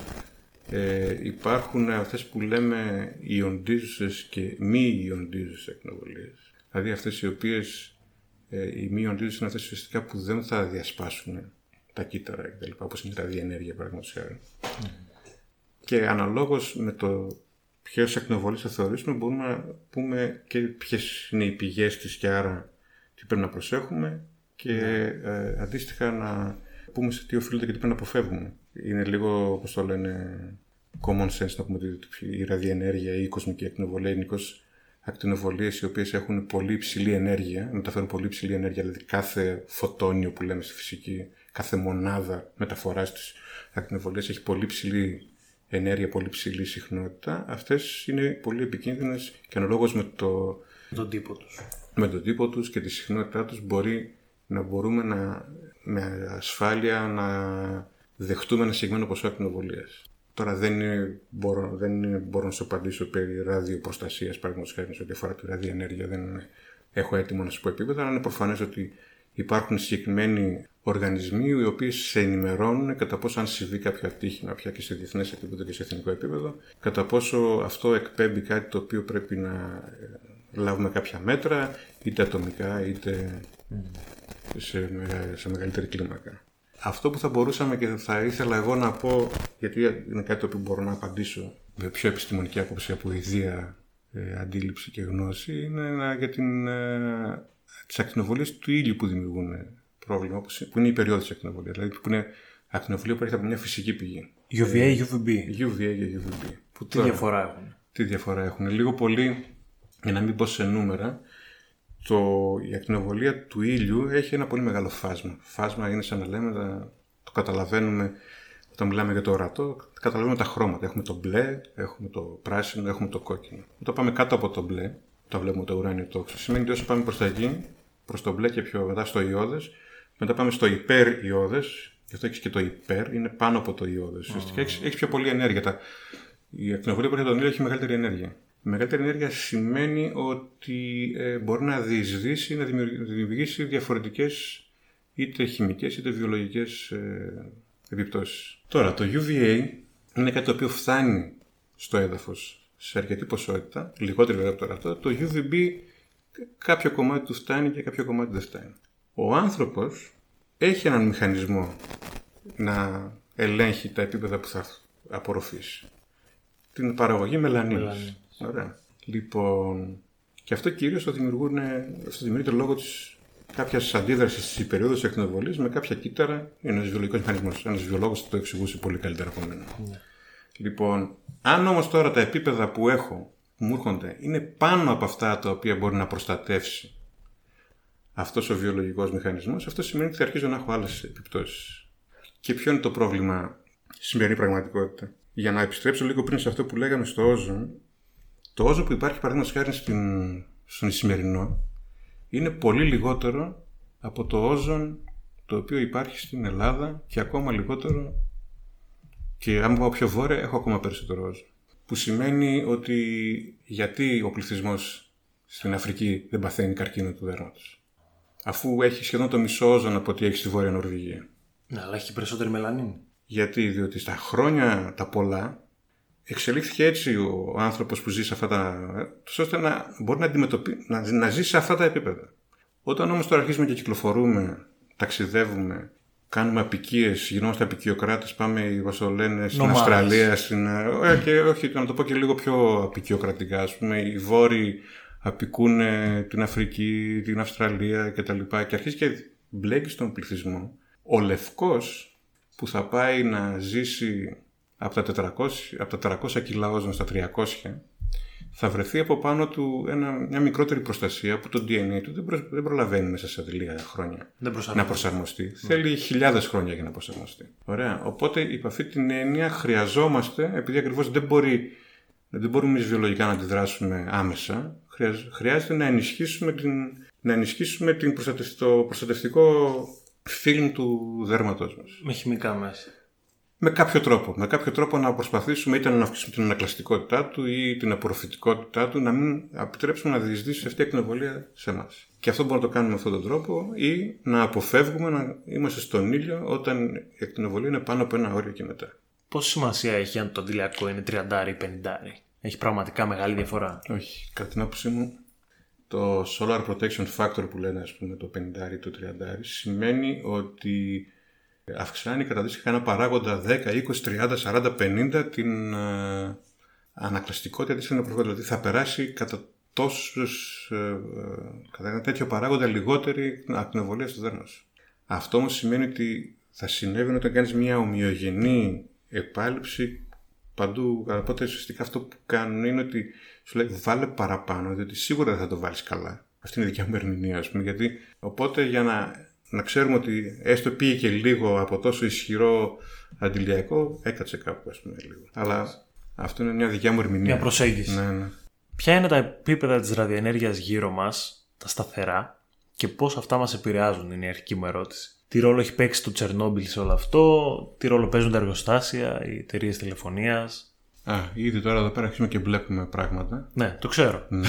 [SPEAKER 3] ε, υπάρχουν αυτές που λέμε ιοντίζουσες και μη ιοντίζουσες ακτινοβολίες. Δηλαδή αυτές οι οποίες ε, οι μη ιοντίζουσες είναι αυτές ουσιαστικά που δεν θα διασπάσουν τα κύτταρα κτλ. Όπως είναι η ραδιενέργεια παραδείγματος χάρη. Και αναλόγως με το ποιες ακτινοβολίες θα θεωρήσουμε μπορούμε να πούμε και ποιες είναι οι πηγές της και άρα τι πρέπει να προσέχουμε και ε, αντίστοιχα να πούμε σε τι οφείλεται και τι πρέπει να αποφεύγουμε. Είναι λίγο, όπως το λένε, common sense να πούμε ότι η ραδιενέργεια ή η κοσμική ακτινοβολία είναι γενικώς ακτινοβολίες οι οποίες έχουν πολύ υψηλή ενέργεια, μεταφέρουν πολύ υψηλή ενέργεια, δηλαδή κάθε φωτόνιο που λέμε στη φυσική, κάθε μονάδα μεταφοράς της ακτινοβολίας έχει πολύ ψηλή ενέργεια, πολύ ψηλή συχνότητα. Αυτές είναι πολύ επικίνδυνες και αναλόγως με το,
[SPEAKER 1] Τον τύπο τους.
[SPEAKER 3] με τον τύπο τους και τη συχνότητά τους μπορεί να μπορούμε να, με ασφάλεια να δεχτούμε ένα συγκεκριμένο ποσό ακτινοβολίας. Τώρα δεν, είναι, μπορώ, δεν είναι, μπορώ να σου απαντήσω περί ραδιοπροστασίας, παραδείγματος χάρη σε ό,τι αφορά τη ραδιενέργεια, δεν έχω έτοιμο να σου πω επίπεδα, αλλά είναι προφανές ότι υπάρχουν συγκεκριμένοι οργανισμοί οι οποίοι σε ενημερώνουν κατά πόσο αν συμβεί κάποιο ατύχημα πια και σε διεθνές επίπεδο και σε εθνικό επίπεδο, κατά πόσο αυτό εκπέμπει κάτι το οποίο πρέπει να ε, λάβουμε κάποια μέτρα, είτε ατομικά είτε σε, μεγα- σε μεγαλύτερη κλίμακα. Αυτό που θα μπορούσαμε και θα ήθελα εγώ να πω, γιατί είναι κάτι το οποίο μπορώ να απαντήσω με πιο επιστημονική άποψη από ιδία ε, αντίληψη και γνώση, είναι να- για την, ε, τις ακτινοβολίες του ήλιου που δημιουργούν πρόβλημα, όπως, που είναι η περιόδηση ακτινοβολίας, δηλαδή που είναι ακτινοβολία που έρχεται από μια φυσική πηγή.
[SPEAKER 1] UVA, UVB.
[SPEAKER 3] UVA και UVB. Που
[SPEAKER 1] Τι
[SPEAKER 3] τώρα-
[SPEAKER 1] διαφορά έχουν;
[SPEAKER 3] τι διαφορά έχουν; Λίγο πολύ, για να μην πω σε νούμερα, το, η ακτινοβολία του ήλιου έχει ένα πολύ μεγάλο φάσμα. Φάσμα είναι σαν να λέμε, τα- το καταλαβαίνουμε όταν μιλάμε για το ορατό, καταλαβαίνουμε τα χρώματα. Έχουμε το μπλε, έχουμε το πράσινο, έχουμε το κόκκινο. Όταν πάμε κάτω από το μπλε, όταν βλέπουμε το ουράνιο τόξο, σημαίνει ότι όσο πάμε προς τα γη, προς το μπλε και πιο μετά στο ιώδες, μετά πάμε στο υπέρ ιώδες, γι' αυτό έχεις και το υπέρ, είναι πάνω από το ιώδες. Ουσιαστικά έχεις, έχεις πιο πολλή ενέργεια. Τα, η ακτινοβολία που έρχεται από τον ήλιο έχει μεγαλύτερη ενέργεια. Η μεγαλύτερη ενέργεια σημαίνει ότι ε, μπορεί να διεισδύσει ή να δημιουργ- δημιουργήσει διαφορετικές είτε χημικές είτε βιολογικές ε, επιπτώσεις. Τώρα, το UVA είναι κάτι το οποίο φτάνει στο έδαφος σε αρκετή ποσότητα, λιγότερη βέβαια από το ρατό. Το UVB κάποιο κομμάτι του φτάνει και κάποιο κομμάτι δεν φτάνει. Ο άνθρωπος έχει έναν μηχανισμό να ελέγχει τα επίπεδα που θα απορροφήσει την παραγωγή μελανίνης.
[SPEAKER 1] Μελανίνης.
[SPEAKER 3] Ωραία. Λοιπόν, και αυτό κυρίως το δημιουργούν, αυτό δημιουργείται λόγω της κάποιας αντίδρασης στη περίοδο της ακτινοβολή με κάποια κύτταρα. Είναι ένας βιολογικός μηχανισμός. Ένας βιολόγος θα το εξηγούσε πολύ καλύτερα από μένα. Λοιπόν, αν όμως τώρα τα επίπεδα που έχω, που μου έρχονται, είναι πάνω από αυτά τα οποία μπορεί να προστατεύσει αυτός ο βιολογικός μηχανισμός, αυτό σημαίνει ότι θα αρχίζω να έχω άλλες επιπτώσεις. Και ποιο είναι το πρόβλημα στη σημερινή πραγματικότητα; Για να επιστρέψω λίγο πριν σε αυτό που λέγαμε στο όζον, το όζον που υπάρχει παραδείγματος χάρη στην, στον Ισημερινό είναι πολύ λιγότερο από το όζον το οποίο υπάρχει στην Ελλάδα και ακόμα λιγότερο και αν πάω πιο βόρεια έχω ακόμα περισσότερο όζον. Που σημαίνει ότι γιατί ο πληθυσμός στην Αφρική δεν παθαίνει καρκίνο του δέρματος. Αφού έχει σχεδόν το μισό όζον από ό,τι έχει στη Βόρεια Νορβηγία.
[SPEAKER 1] Ναι, αλλά έχει περισσότερη μελανίνη.
[SPEAKER 3] Γιατί, διότι στα χρόνια τα πολλά εξελίχθηκε έτσι ο άνθρωπος που ζει σε αυτά τα... τόσο ώστε να μπορεί να, αντιμετωπί... να, να ζει σε αυτά τα επίπεδα. Όταν όμως τώρα αρχίζουμε και κυκλοφορούμε, ταξιδεύουμε, κάνουμε απικίες, γινόμαστε απικιοκράτες, πάμε, όπως το λένε, στην
[SPEAKER 1] Νομάδες.
[SPEAKER 3] Αυστραλία, στην... ε, και όχι, να το πω και λίγο πιο απικιοκρατικά, ας πούμε, οι Βόρειοι απικούν ε, την Αφρική, την Αυστραλία κτλ. Και αρχίζει και μπλέκει στον πληθυσμό. Ο Λευκός που θα πάει να ζήσει από τα 400, από τα 400 κιλά όζον στα 300 θα βρεθεί από πάνω του ένα, μια μικρότερη προστασία που το DNA του δεν, προ- δεν προλαβαίνει μέσα σε λίγα χρόνια
[SPEAKER 1] Δεν
[SPEAKER 3] να
[SPEAKER 1] προσαρμόζεται.
[SPEAKER 3] προσαρμοστεί. Θέλει χιλιάδες χρόνια για να προσαρμοστεί. Ωραία. Οπότε, υπ' αυτή την έννοια, χρειαζόμαστε, επειδή ακριβώς δεν, μπορεί, δεν μπορούμε εμεί βιολογικά να αντιδράσουμε άμεσα, χρειαζ- χρειάζεται να ενισχύσουμε, την, να ενισχύσουμε την προστατευ- το προστατευτικό φιλμ του δέρματός μας.
[SPEAKER 1] Με χημικά μέσα.
[SPEAKER 3] Με κάποιο τρόπο. Με κάποιο τρόπο να προσπαθήσουμε είτε να αυξήσουμε την ανακλαστικότητά του ή την απορροφητικότητά του, να μην επιτρέψουμε να διεισδύσει αυτή η ακτινοβολία σε εμάς. Και αυτό μπορούμε να το κάνουμε με αυτόν τον τρόπο ή να αποφεύγουμε να είμαστε στον ήλιο όταν η ακτινοβολία είναι πάνω από ένα όριο και μετά.
[SPEAKER 1] Πόση σημασία έχει αν το αντιλιακό είναι 30 ή 50. Έχει πραγματικά μεγάλη διαφορά.
[SPEAKER 3] Όχι. Κατά την άποψή μου, το Solar Protection Factor που λένε, ας πούμε, το 50 ή το 30 σημαίνει ότι αυξάνει κατά αντίστοιχα ένα παράγοντα 10, 20, 30, 40, 50 την ε, ανακλαστικότητα της αναπροβολής. Δηλαδή θα περάσει κατά τόσους, ε, ε, κατά ένα τέτοιο παράγοντα λιγότερη ακτινοβολία στο δέρνος. Αυτό όμως σημαίνει ότι θα συνέβη όταν κάνεις μια ομοιογενή επάλυψη παντού. Οπότε ουσιαστικά αυτό που κάνουν είναι ότι σου λέει βάλε παραπάνω, διότι σίγουρα δεν θα το βάλεις καλά. Αυτή είναι η δικιά μου ερμηνεία, ας πούμε. Γιατί οπότε για να, να ξέρουμε ότι έστω πήγε και λίγο από τόσο ισχυρό αντιλιακό, έκατσε κάπου, ας πούμε, λίγο. Αλλά αυτό είναι μια δικιά μου ερμηνεία.
[SPEAKER 1] Μια προσέγγιση.
[SPEAKER 3] Ναι, ναι.
[SPEAKER 1] Ποια είναι τα επίπεδα της ραδιενέργειας γύρω μας, τα σταθερά, και πώς αυτά μας επηρεάζουν, είναι η αρχική μου ερώτηση. Τι ρόλο έχει παίξει το Τσερνόμπιλ σε όλο αυτό, τι ρόλο παίζουν τα εργοστάσια, οι εταιρείες τηλεφωνίας.
[SPEAKER 3] Α, ήδη τώρα εδώ πέρα αρχίζουμε και βλέπουμε πράγματα.
[SPEAKER 1] Ναι, το ξέρω.
[SPEAKER 3] Ναι.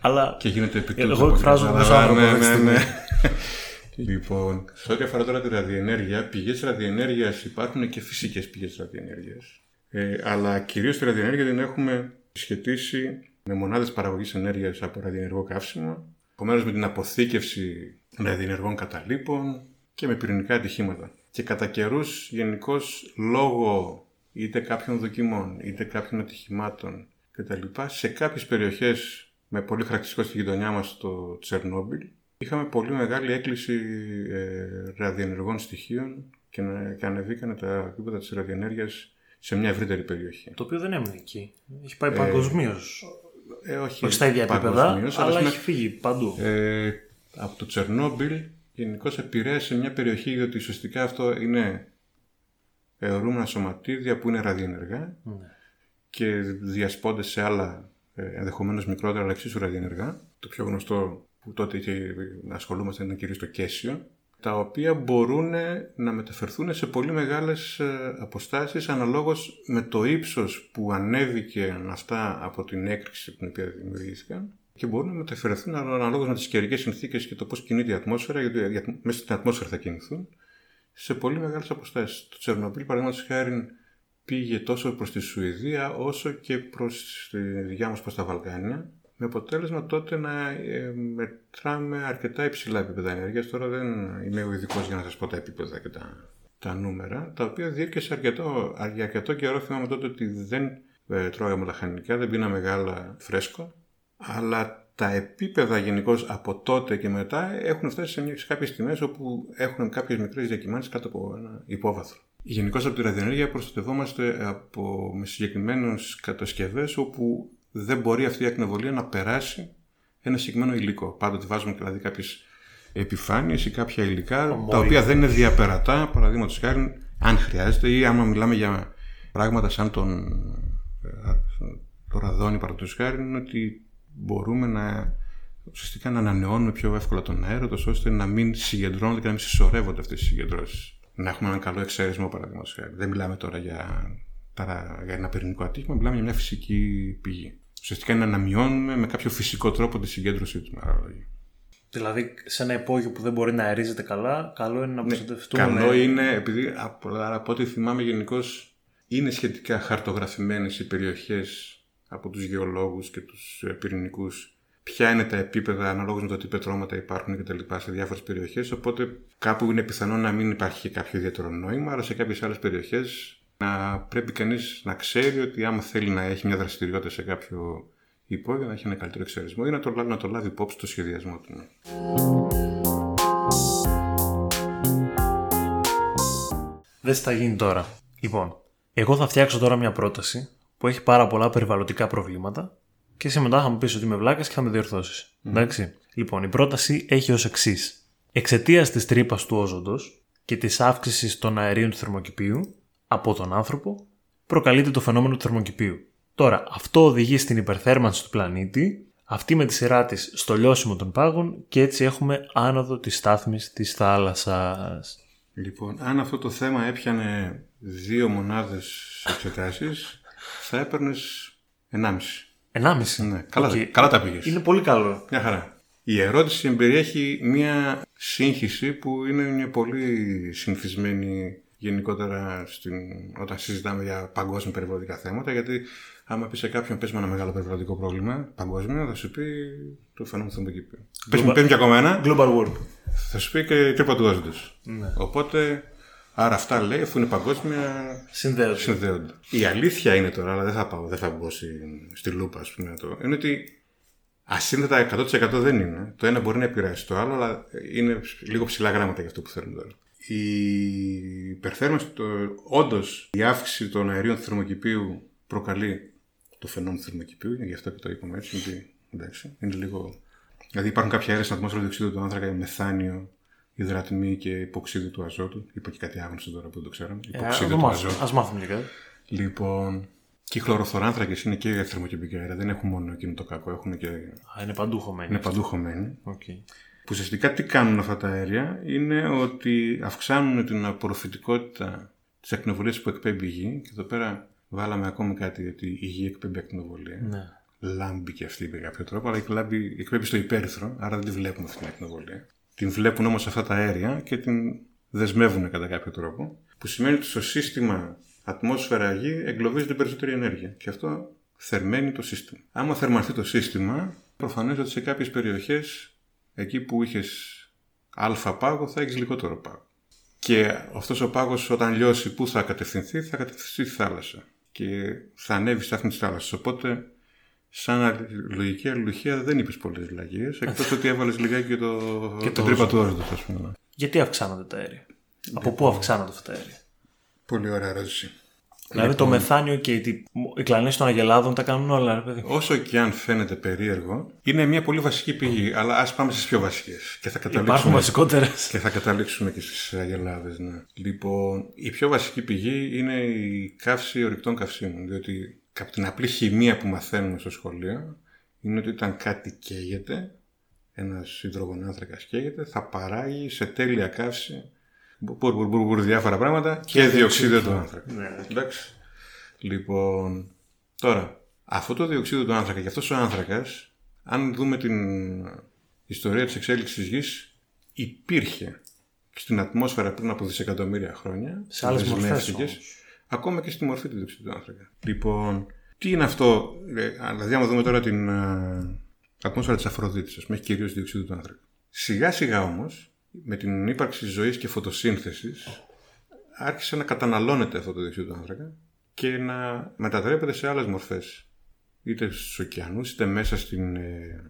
[SPEAKER 1] Αλλά
[SPEAKER 3] και γίνεται επιτέλου.
[SPEAKER 1] Εγώ εκφράζομαι ως άνθρωπο
[SPEAKER 3] ναι,
[SPEAKER 1] αυτή τη
[SPEAKER 3] ναι,
[SPEAKER 1] στιγμή.
[SPEAKER 3] ναι. λοιπόν, σε ό,τι αφορά τώρα τη ραδιενέργεια, πηγές ραδιενέργειας υπάρχουν και φυσικές πηγές ραδιενέργειας. Ε, αλλά κυρίως τη ραδιενέργεια την έχουμε σχετίσει με μονάδες παραγωγής ενέργειας από ραδιενεργό καύσιμο, επομένως με την αποθήκευση ραδιενεργών καταλήπων και με πυρηνικά ατυχήματα. Και κατά καιρούς, γενικώς λόγω είτε κάποιων δοκιμών είτε κάποιων ατυχημάτων κτλ. σε κάποιες περιοχές με πολύ χαρακτηριστικό στη γειτονιά μας το Τσερνόμπιλ, είχαμε πολύ μεγάλη έκκληση ε, ραδιενεργών στοιχείων και, να- και ανεβήκανε τα επίπεδα της ραδιενέργειας σε μια ευρύτερη περιοχή.
[SPEAKER 1] το οποίο δεν έμεινε εκεί. Έχει πάει παγκοσμίως.
[SPEAKER 3] Ε, όχι,
[SPEAKER 1] Όχι στα ίδια επίπεδα,
[SPEAKER 3] παγκοσμίως,
[SPEAKER 1] αλλά
[SPEAKER 3] ας
[SPEAKER 1] έχει φύγει παντού.
[SPEAKER 3] πούμε, ε, από το Τσερνόμπιλ γενικώς επηρέασε μια περιοχή διότι ουσιαστικά αυτό είναι αιωρούμενα σωματίδια που είναι ραδιενεργά
[SPEAKER 1] Ναι.
[SPEAKER 3] και διασπώνται σε άλλα ε, ενδεχομένως μικρότερα αλλά εξίσου ραδιενεργά. Το πιο γνωστό που τότε είχε να ασχολούμαστε ήταν κυρίως το κέσιο, τα οποία μπορούν να μεταφερθούν σε πολύ μεγάλες ε, αποστάσεις αναλόγως με το ύψος που ανέβηκε αυτά από την έκρηξη την οποία δημιουργήθηκαν και μπορούν να μεταφερθούν αναλόγως με τις καιρικές συνθήκες και το πώς κινείται η ατμόσφαιρα, γιατί η ατμ- μέσα στην ατμόσφαιρα θα κινηθούν, σε πολύ μεγάλες αποστάσεις. Το Τσερνομπίλ, παραδείγματος χάρη, πήγε τόσο προς τη Σουηδία όσο και προς τη δικιά μας προς τα Βαλκάνια με αποτέλεσμα τότε να ε, μετράμε αρκετά υψηλά επίπεδα ενέργειας. Τώρα δεν είμαι ο ειδικός για να σας πω τα επίπεδα και τα, τα νούμερα, τα οποία διήρκεσε αρκετό, για αρκετό καιρό. Θυμάμαι τότε ότι δεν ε, τρώγαμε λαχανικά, δεν πίναμε γάλα φρέσκο, αλλά τα επίπεδα γενικώς από τότε και μετά έχουν φτάσει σε, μια- σε κάποιες τιμές όπου έχουν κάποιες μικρές διακυμάνσεις κάτω από ένα υπόβαθρο. Γενικώς από τη ραδιενέργεια προστατευόμαστε από, με συγκεκριμένες κατασκευές όπου δεν μπορεί αυτή η ακτινοβολία να περάσει ένα συγκεκριμένο υλικό. Πάντοτε βάζουμε δηλαδή κάποιες επιφάνειες ή κάποια υλικά τα
[SPEAKER 1] Ομόλογα.
[SPEAKER 3] οποία δεν είναι διαπερατά, παραδείγματος χάρη, αν χρειάζεται ή άμα μιλάμε για πράγματα σαν τον, ε, το ραδόνι, παραδείγματος χάρη, είναι ότι μπορούμε να ουσιαστικά να ανανεώνουμε πιο εύκολα τον αέρα, τόσο ώστε να μην συγκεντρώνονται και να μην συσσωρεύονται αυτές οι συγκεντρώσεις. Να έχουμε έναν καλό εξαίρεσμο, παραδείγματος χάρη. Δεν μιλάμε τώρα για, ταρα- για ένα πυρηνικό ατύχημα, μιλάμε για μια φυσική πηγή. Ουσιαστικά είναι να μειώνουμε με κάποιο φυσικό τρόπο τη συγκέντρωσή τους. με άλλα λόγια.
[SPEAKER 1] Δηλαδή, σε ένα υπόγειο που δεν μπορεί να αερίζεται καλά, καλό είναι να προστατευτούμε.
[SPEAKER 3] Ναι,
[SPEAKER 1] ναι.
[SPEAKER 3] Καλό
[SPEAKER 1] με-
[SPEAKER 3] είναι, επειδή από, άρα, από ό,τι θυμάμαι γενικώς είναι σχετικά χαρτογραφημένες οι περιοχές από τους γεωλόγους και τους ε, πυρηνικούς ποια είναι τα επίπεδα αναλόγως με το τι πετρώματα υπάρχουν και τα λοιπά σε διάφορες περιοχές οπότε κάπου είναι πιθανό να μην υπάρχει κάποιο ιδιαίτερο νόημα αλλά σε κάποιες άλλες περιοχές να πρέπει κανείς να ξέρει ότι άμα θέλει να έχει μια δραστηριότητα σε κάποιο υπόγειο να έχει ένα καλύτερο εξαρισμό ή να το, να το λάβει υπόψη στο σχεδιασμό του.
[SPEAKER 1] Δεν θα γίνει τώρα. Λοιπόν, εγώ θα φτιάξω τώρα μια πρόταση που έχει πάρα πολλά περιβαλλοντικά προβλήματα και εσύ μετά θα μου πεις ότι είμαι βλάκας και θα με διορθώσεις. Εντάξει. Λοιπόν, η πρόταση έχει ως εξής. Εξαιτίας της τρύπας του όζοντος και της αύξησης των αερίων του θερμοκηπίου από τον άνθρωπο, προκαλείται το φαινόμενο του θερμοκηπίου. Τώρα, αυτό οδηγεί στην υπερθέρμανση του πλανήτη, αυτή με τη σειρά της στο λιώσιμο των πάγων και έτσι έχουμε άνοδο της στάθμης της θάλασσας.
[SPEAKER 3] Λοιπόν, αν αυτό το θέμα έπιανε δύο μονάδες εξετάσεις, θα έπαιρνες 1,5.
[SPEAKER 1] 1,5.
[SPEAKER 3] Ναι, καλά,
[SPEAKER 1] Οκ.
[SPEAKER 3] καλά τα πήγες.
[SPEAKER 1] Είναι πολύ καλό.
[SPEAKER 3] Μια χαρά. Η ερώτηση εμπεριέχει μια σύγχυση που είναι μια πολύ συνηθισμένη γενικότερα στην... όταν συζητάμε για παγκόσμια περιβαλλοντικά θέματα γιατί άμα πεις σε κάποιον πες με ένα μεγάλο περιβαλλοντικό πρόβλημα παγκόσμιο θα σου πει το φαινόμενο του θερμοκηπίου. Πες μου, πες μου κι ακόμα ένα,
[SPEAKER 1] Global warming.
[SPEAKER 3] θα σου πει και τρύπα τους όζοντος.
[SPEAKER 1] Ναι.
[SPEAKER 3] Οπότε, άρα αυτά λέει, αφού είναι παγκόσμια,
[SPEAKER 1] Συνδέονται.
[SPEAKER 3] συνδέονται. Η αλήθεια είναι τώρα, αλλά δεν θα πάω, δεν θα μπω στη, στη λούπα, ας πούμε, το, είναι ότι ασύνδετα 100% δεν είναι. Το ένα μπορεί να επηρεάσει το άλλο, αλλά είναι λίγο ψηλά γράμματα για αυτό που θέλουμε τώρα. Η υπερθέρμανση, το, όντως, η αύξηση των αερίων του θερμοκηπίου προκαλεί το φαινόμενο του θερμοκηπίου, γι' αυτό και το είπαμε έτσι, γιατί, εντάξει, είναι λίγο... Δηλαδή υπάρχουν κάποια αέρια στην ατμόσφαιρα διοξείδιο του άνθρακα, μεθάνιο, υδρατμοί και υποξίδιο του αζότου. Είπα και κάτι άγνωστο τώρα που δεν το ξέραμε. Υποξίδιο του αζότου.
[SPEAKER 1] Α μάθουμε και κάτι.
[SPEAKER 3] Λοιπόν, και οι χλωροφθοράνθρακες είναι και θερμοκηπικά αέρια. Δεν έχουν μόνο εκείνο το κακό, έχουν και.
[SPEAKER 1] Α, είναι παντού χωμένοι.
[SPEAKER 3] είναι παντού χωμένοι.
[SPEAKER 1] Οκ.
[SPEAKER 3] Που ουσιαστικά τι κάνουν αυτά τα αέρια είναι ότι αυξάνουν την απορροφητικότητα της ακτινοβολία που εκπέμπει η γη. Και εδώ πέρα βάλαμε ακόμη κάτι ότι η γη εκπέμπει ακτινοβολία.
[SPEAKER 1] Ναι.
[SPEAKER 3] Λάμπει και αυτή με κάποιο τρόπο, αλλά εκπέμπει, εκπέμπει στο υπέρυθρο, άρα δεν τη βλέπουμε αυτή την ακτινοβολία. Την βλέπουν όμως αυτά τα αέρια και την δεσμεύουν κατά κάποιο τρόπο. Που σημαίνει ότι στο σύστημα ατμόσφαιρα γη εγκλωβίζεται περισσότερη ενέργεια. Και αυτό θερμαίνει το σύστημα. Άμα θερμανθεί το σύστημα, προφανώ ότι σε κάποιες περιοχές, εκεί που είχες αλφα πάγο, θα έχεις λιγότερο πάγο. Και αυτός ο πάγος, όταν λιώσει, πού θα κατευθυνθεί, θα κατευθυνθεί στη θάλασσα. Και θα ανέβει στη στάθμη της θάλασσας. Οπότε, σαν αλλη- λογική αλληλουχία, δεν είπες πολλές λαγίες. Εκτός ότι έβαλες λιγάκι και το,
[SPEAKER 1] Και
[SPEAKER 3] το
[SPEAKER 1] το
[SPEAKER 3] τρύπα
[SPEAKER 1] όζοντο.
[SPEAKER 3] τους όζοντο, ας πούμε.
[SPEAKER 1] Γιατί αυξάνονται τα αέρια; Από πού αυξάνονται αυτά τα αέρια;
[SPEAKER 3] Πολύ ωραία ερώτηση.
[SPEAKER 1] Δηλαδή το μεθάνιο και οι, οι κλανές των Αγελάδων τα κάνουν όλα, ρε παιδί.
[SPEAKER 3] Όσο και αν φαίνεται περίεργο, είναι μια πολύ βασική πηγή. Αλλά ας πάμε στις πιο βασικές. Και θα
[SPEAKER 1] Υπάρχουν
[SPEAKER 3] καταλήξουμε,
[SPEAKER 1] βασικότερες.
[SPEAKER 3] και θα καταλήξουμε και στις Αγελάδες. Ναι. Λοιπόν, η πιο βασική πηγή είναι η καύση ορυκτών καυσίμων. Διότι από την απλή χημεία που μαθαίνουμε στο σχολείο είναι ότι όταν κάτι καίγεται, ένας υδρογονάνθρακας καίγεται, θα παράγει σε τέλεια καύση μπουρ, μπουρ, μπουρ, μπουρ, διάφορα πράγματα και, διοξείδιο του άνθρακα.
[SPEAKER 1] Ναι.
[SPEAKER 3] Εντάξει. Λοιπόν, τώρα, αυτό το διοξείδιο του άνθρακα και αυτός ο άνθρακας, αν δούμε την ιστορία της εξέλιξης της γης, υπήρχε στην ατμόσφαιρα πριν από δισεκατομμύρια χρόνια.
[SPEAKER 1] Σε άλλες μορφές
[SPEAKER 3] δεσμεύτηκε,
[SPEAKER 1] όμως.
[SPEAKER 3] Ακόμα και στη μορφή του διοξείδιου του άνθρακα. Λοιπόν, τι είναι αυτό, ε, δηλαδή άμα δούμε τώρα την ε, ατμόσφαιρα της Αφροδίτης, ας πούμε, έχει κυρίως διοξείδιο του άνθρακα. Σιγά σιγά όμως, με την ύπαρξη ζωής και φωτοσύνθεσης, άρχισε να καταναλώνεται αυτό το διοξείδιο του άνθρακα και να μετατρέπεται σε άλλες μορφές. Είτε στους ωκεανούς, είτε μέσα στην ε,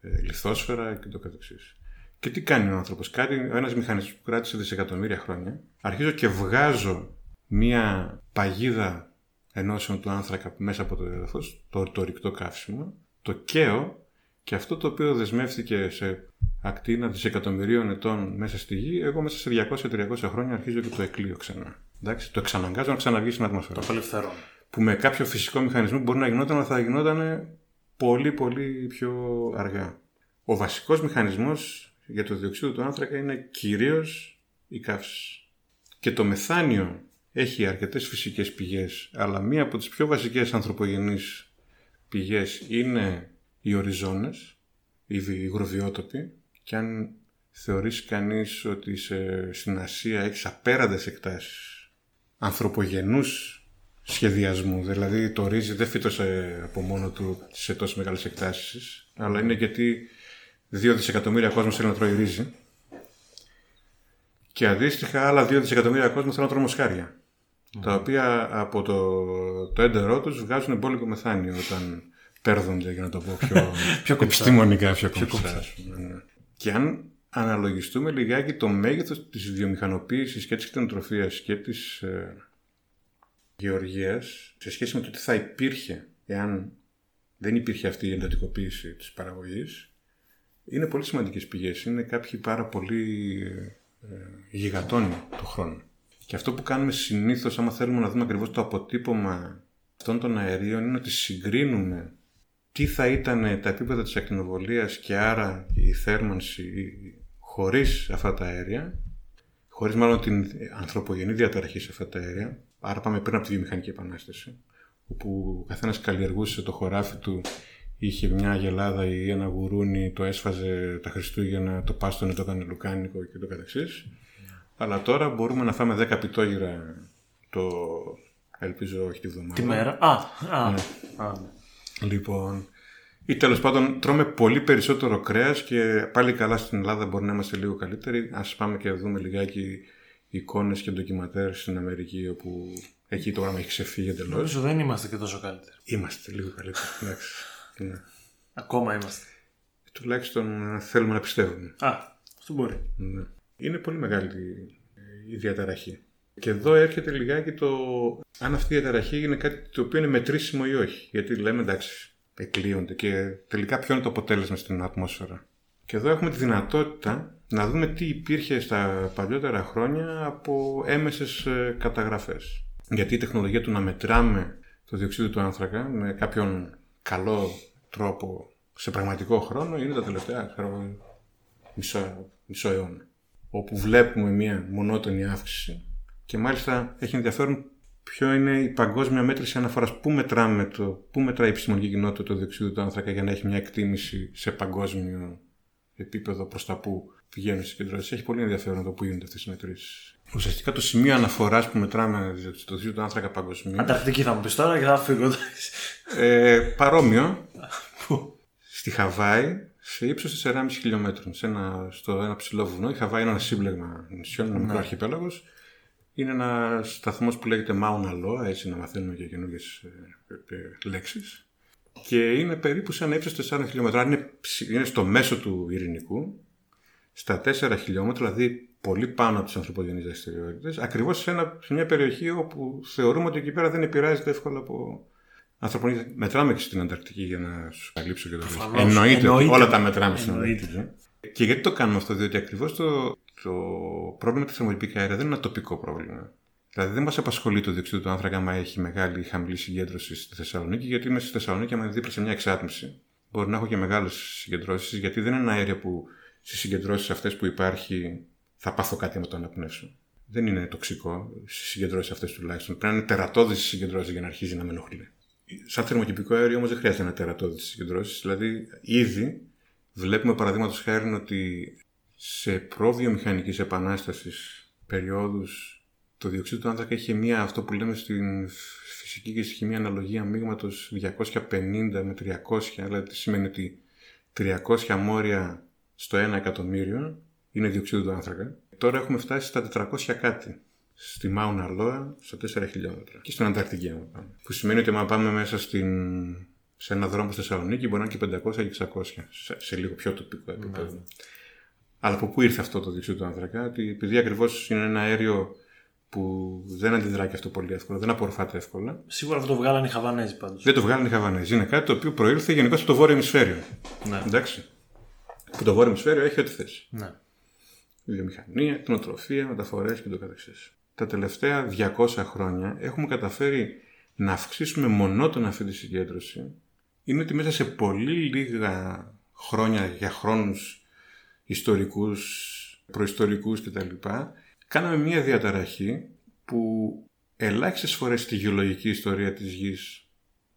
[SPEAKER 3] ε, λιθόσφαιρα και το καθεξής. Και τι κάνει ο άνθρωπος; Κάτι, ένας μηχανισμός που κράτησε δισεκατομμύρια χρόνια. Αρχίζω και βγάζω μία παγίδα ενώσεων του άνθρακα μέσα από το έδαφος, το, το ρηκτό καύσιμο, το καίω και αυτό το οποίο δεσμεύτηκε σε ακτίνα δισεκατομμυρίων ετών μέσα στη γη, εγώ μέσα σε 200-300 χρόνια αρχίζω και το εκλείω ξανά. Εντάξει, το εξαναγκάζω να ξαναβγεί στην ατμόσφαιρα.
[SPEAKER 1] Απελευθερώνω.
[SPEAKER 3] Που με κάποιο φυσικό μηχανισμό μπορεί να γινόταν, αλλά θα γινόταν πολύ πολύ πιο αργά. Ο βασικός μηχανισμός για το διοξείδιο του άνθρακα είναι κυρίως η καύση. Και το μεθάνιο έχει αρκετές φυσικές πηγές, αλλά μία από τις πιο βασικές ανθρωπογενείς πηγές είναι οι οριζόνες, οι υγροβιότοποι, και αν θεωρήσει κανείς ότι σε, στην Ασία έχεις απέραντες εκτάσεις ανθρωπογενούς σχεδιασμού. Δηλαδή το ρύζι δεν φύτωσε από μόνο του σε τόσο μεγάλες εκτάσεις, αλλά είναι γιατί δύο δισεκατομμύρια κόσμος θέλει να τρώει ρύζι και αντίστοιχα άλλα δύο δισεκατομμύρια κόσμος θέλουν να τρώει μοσχάρια. Τα οποία από το, το έντερό τους βγάζουν εμπόλικο μεθάνιο όταν πέρδονται, για να το πω πιο,
[SPEAKER 1] Πιο κομψά.
[SPEAKER 3] επιστημονικά, πιο
[SPEAKER 1] Πιο
[SPEAKER 3] κομψά. ας πούμε, ναι. Και αν αναλογιστούμε λιγάκι το μέγεθος της βιομηχανοποίησης και της κτηνοτροφίας και της ε, γεωργίας σε σχέση με το τι θα υπήρχε εάν δεν υπήρχε αυτή η εντατικοποίηση της παραγωγής είναι πολύ σημαντικές πηγές. Είναι κάποιοι πάρα πολύ ε, γιγατόνοι του χρόνου. Και αυτό που κάνουμε συνήθως, άμα θέλουμε να δούμε ακριβώς το αποτύπωμα αυτών των αερίων, είναι ότι συγκρίνουμε τι θα ήταν τα επίπεδα της ακτινοβολίας και άρα η θέρμανση χωρίς αυτά τα αέρια, χωρίς μάλλον την ανθρωπογενή διαταραχή σε αυτά τα αέρια, άρα πάμε πριν από τη βιομηχανική επανάσταση, όπου ο καθένας καλλιεργούσε το χωράφι του, είχε μια γελάδα ή ένα γουρούνι, το έσφαζε τα Χριστούγεννα, το πάστονε, το έκανε λουκάνικο και το καθεξής. Αλλά τώρα μπορούμε να φάμε 10 πιτόγυρα το ελπίζω όχι τη βδομάδα.
[SPEAKER 1] Τη μέρα. Α, α,
[SPEAKER 3] Ναι.
[SPEAKER 1] α, ναι.
[SPEAKER 3] Λοιπόν, ή τέλος πάντων τρώμε πολύ περισσότερο κρέας και πάλι καλά στην Ελλάδα μπορεί να είμαστε λίγο καλύτεροι. Α πάμε και δούμε λιγάκι εικόνες και ντοκιματέρ στην Αμερική, όπου εκεί το πράγμα έχει ξεφύγει εντελώς.
[SPEAKER 1] Νομίζω δεν είμαστε και τόσο καλύτεροι.
[SPEAKER 3] Είμαστε λίγο καλύτεροι. εντάξει. Ναι.
[SPEAKER 1] Ακόμα είμαστε.
[SPEAKER 3] Τουλάχιστον ε, θέλουμε να πιστεύουμε.
[SPEAKER 1] Α, αυτό μπορεί.
[SPEAKER 3] Ναι. Είναι πολύ μεγάλη η διαταραχή. Και εδώ έρχεται λιγάκι το αν αυτή η διαταραχή είναι κάτι το οποίο είναι μετρήσιμο ή όχι. Γιατί λέμε εντάξει, εκλείονται και τελικά ποιο είναι το αποτέλεσμα στην ατμόσφαιρα. Και εδώ έχουμε τη δυνατότητα να δούμε τι υπήρχε στα παλιότερα χρόνια από έμεσες ε, καταγραφές. Γιατί η τεχνολογία του να μετράμε το διοξείδιο του άνθρακα με κάποιον καλό τρόπο σε πραγματικό χρόνο είναι τα τελευταία ξέρω, εγώ, μισό, μισό αιώνα. Όπου βλέπουμε μια μονότονη αύξηση και μάλιστα έχει ενδιαφέρον ποιο είναι η παγκόσμια μέτρηση αναφοράς. Πού μετράμε το, πού μετράει η επιστημονική κοινότητα το διοξείδιο του άνθρακα για να έχει μια εκτίμηση σε παγκόσμιο επίπεδο προς τα πού πηγαίνουν οι συγκεντρώσεις. Έχει πολύ ενδιαφέρον το πού γίνονται αυτές οι μετρήσεις. Ουσιαστικά το σημείο αναφοράς που μετράμε το διοξείδιο του άνθρακα παγκοσμίω.
[SPEAKER 1] Ανταρκτική θα μου πεις τώρα και θα φύγω. εντάξει.
[SPEAKER 3] Ε, παρόμοιο, στη Χαβάη, σε ύψος 4,5 χιλιόμετρων, σε ένα, στο ένα ψηλό βουνό. Η Χαβάη είναι ένα σύμπλεγμα νησιών, ένα μικρό αρχιπέλαγος. Είναι ένα σταθμός που λέγεται Mauna Loa, έτσι να μαθαίνουμε και καινούργιες ε, ε, λέξεις. Και είναι περίπου σε ένα ύψος 4 χιλιόμετρα. Είναι, ψη- είναι στο μέσο του ειρηνικού, στα 4 χιλιόμετρα, δηλαδή πολύ πάνω από τις ανθρωπογενείς δραστηριότητες, ακριβώς σε, ένα, σε μια περιοχή όπου θεωρούμε ότι εκεί πέρα δεν επηρεάζεται εύκολα από ανθρωπογενείς. Μετράμε και στην Ανταρκτική για να σου καλύψω και το
[SPEAKER 1] Προφανώς.
[SPEAKER 3] βρίσκω. Εννοείται,
[SPEAKER 1] Εννοείται.
[SPEAKER 3] όλα τα μετράμε στην
[SPEAKER 1] Εννοείται.
[SPEAKER 3] Ανταρκτική. Και γιατί το κάνουμε αυτό, διότι ακριβώς το, το πρόβλημα της θερμοκηπικά αέρα δεν είναι ένα τοπικό πρόβλημα. Δηλαδή δεν μας απασχολεί το διοξείδιο του άνθρακα άμα έχει μεγάλη ή χαμηλή συγκέντρωση στη Θεσσαλονίκη, γιατί είμαι στη Θεσσαλονίκη, άμα είναι δίπλα σε μια εξάτμιση, μπορεί να έχω και μεγάλες συγκεντρώσεις, γιατί δεν είναι ένα αέριο που στι συγκεντρώσεις αυτές που υπάρχει θα πάθω κάτι με το αναπνεύσω. Δεν είναι τοξικό στι συγκεντρώσεις αυτές τουλάχιστον. Πρέπει να είναι τερατώδει οι συγκεντρώσεις για να αρχίζει να με ενοχλεί. Σαν θερμοκηπικό αέριο όμως δεν χρειάζεται να τερατώδει συγκεντρώσεις. Δηλαδή, ήδη βλέπουμε παραδείγματος χάρη ότι σε προβιομηχανικής επανάστασης περιόδους το διοξείδιο του άνθρακα είχε μία αυτό που λέμε στην φυσική και στη χημία αναλογία μείγματο 250 με 300, δηλαδή τι σημαίνει ότι 300 μόρια στο 1 εκατομμύριο είναι διοξείδιο του άνθρακα. Τώρα έχουμε φτάσει στα 400 κάτι. Στη Μάουνα Λόα, στα 4 χιλιόμετρα. Και στην Ανταρκτική, άμα πάμε. Που σημαίνει ότι άμα πάμε μέσα στην... σε ένα δρόμο στη Θεσσαλονίκη μπορεί να είναι και 500 και 600. Σε, σε λίγο πιο τοπικό επίπεδο. Αλλά από πού ήρθε αυτό το διοξείδιο του άνθρακα, ότι επειδή ακριβώς είναι ένα αέριο που δεν αντιδρά και αυτό πολύ εύκολα, δεν απορροφάται εύκολα.
[SPEAKER 1] Σίγουρα αυτό το βγάλανε οι Χαβανέζοι πάντως.
[SPEAKER 3] Δεν το βγάλουν οι Χαβανέζοι. Είναι κάτι το οποίο προήλθε γενικώ από το βόρειο ημισφαίριο.
[SPEAKER 1] Ναι.
[SPEAKER 3] Εντάξει. Που το βόρειο ημισφαίριο έχει ό,τι θέση.
[SPEAKER 1] ναι.
[SPEAKER 3] Βιομηχανία, κτηνοτροφία, μεταφορές και το καθεξής. Τα τελευταία 200 χρόνια έχουμε καταφέρει να αυξήσουμε μονότονα αυτή τη συγκέντρωση. Είναι ότι μέσα σε πολύ λίγα χρόνια για χρόνους ιστορικούς, προϊστορικούς κτλ. Κάναμε μια διαταραχή που ελάχιστες φορές στη γεωλογική ιστορία της γης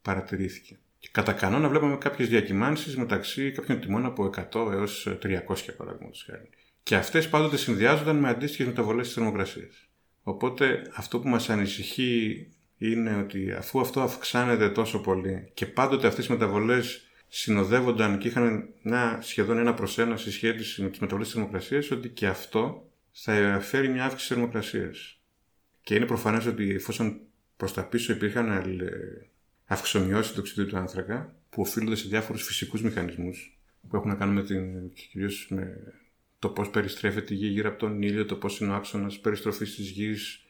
[SPEAKER 3] παρατηρήθηκε. Και κατά κανόνα βλέπαμε κάποιες διακυμάνσεις μεταξύ κάποιων τιμών από 100 έως 300 παραδείγματος χάρη. Και αυτές πάντοτε συνδυάζονταν με αντίστοιχες μεταβολές της θερμοκρασίας. Οπότε αυτό που μας ανησυχεί είναι ότι αφού αυτό αυξάνεται τόσο πολύ και πάντοτε αυτές οι μεταβολές συνοδεύονταν και είχαν μια σχεδόν ένα προς ένα συσχέτιση με τις μεταβολές της θερμοκρασίας, ότι και αυτό θα φέρει μια αύξηση της θερμοκρασίας. Και είναι προφανές ότι εφόσον προς τα πίσω υπήρχαν ε, αυξομοιώσεις του οξυδίου του άνθρακα, που οφείλονται σε διάφορους φυσικούς μηχανισμούς, που έχουν να κάνουν με, την, κυρίως με το πώς περιστρέφεται η γη γύρω από τον ήλιο, το πώς είναι ο άξονας περιστροφής της γης,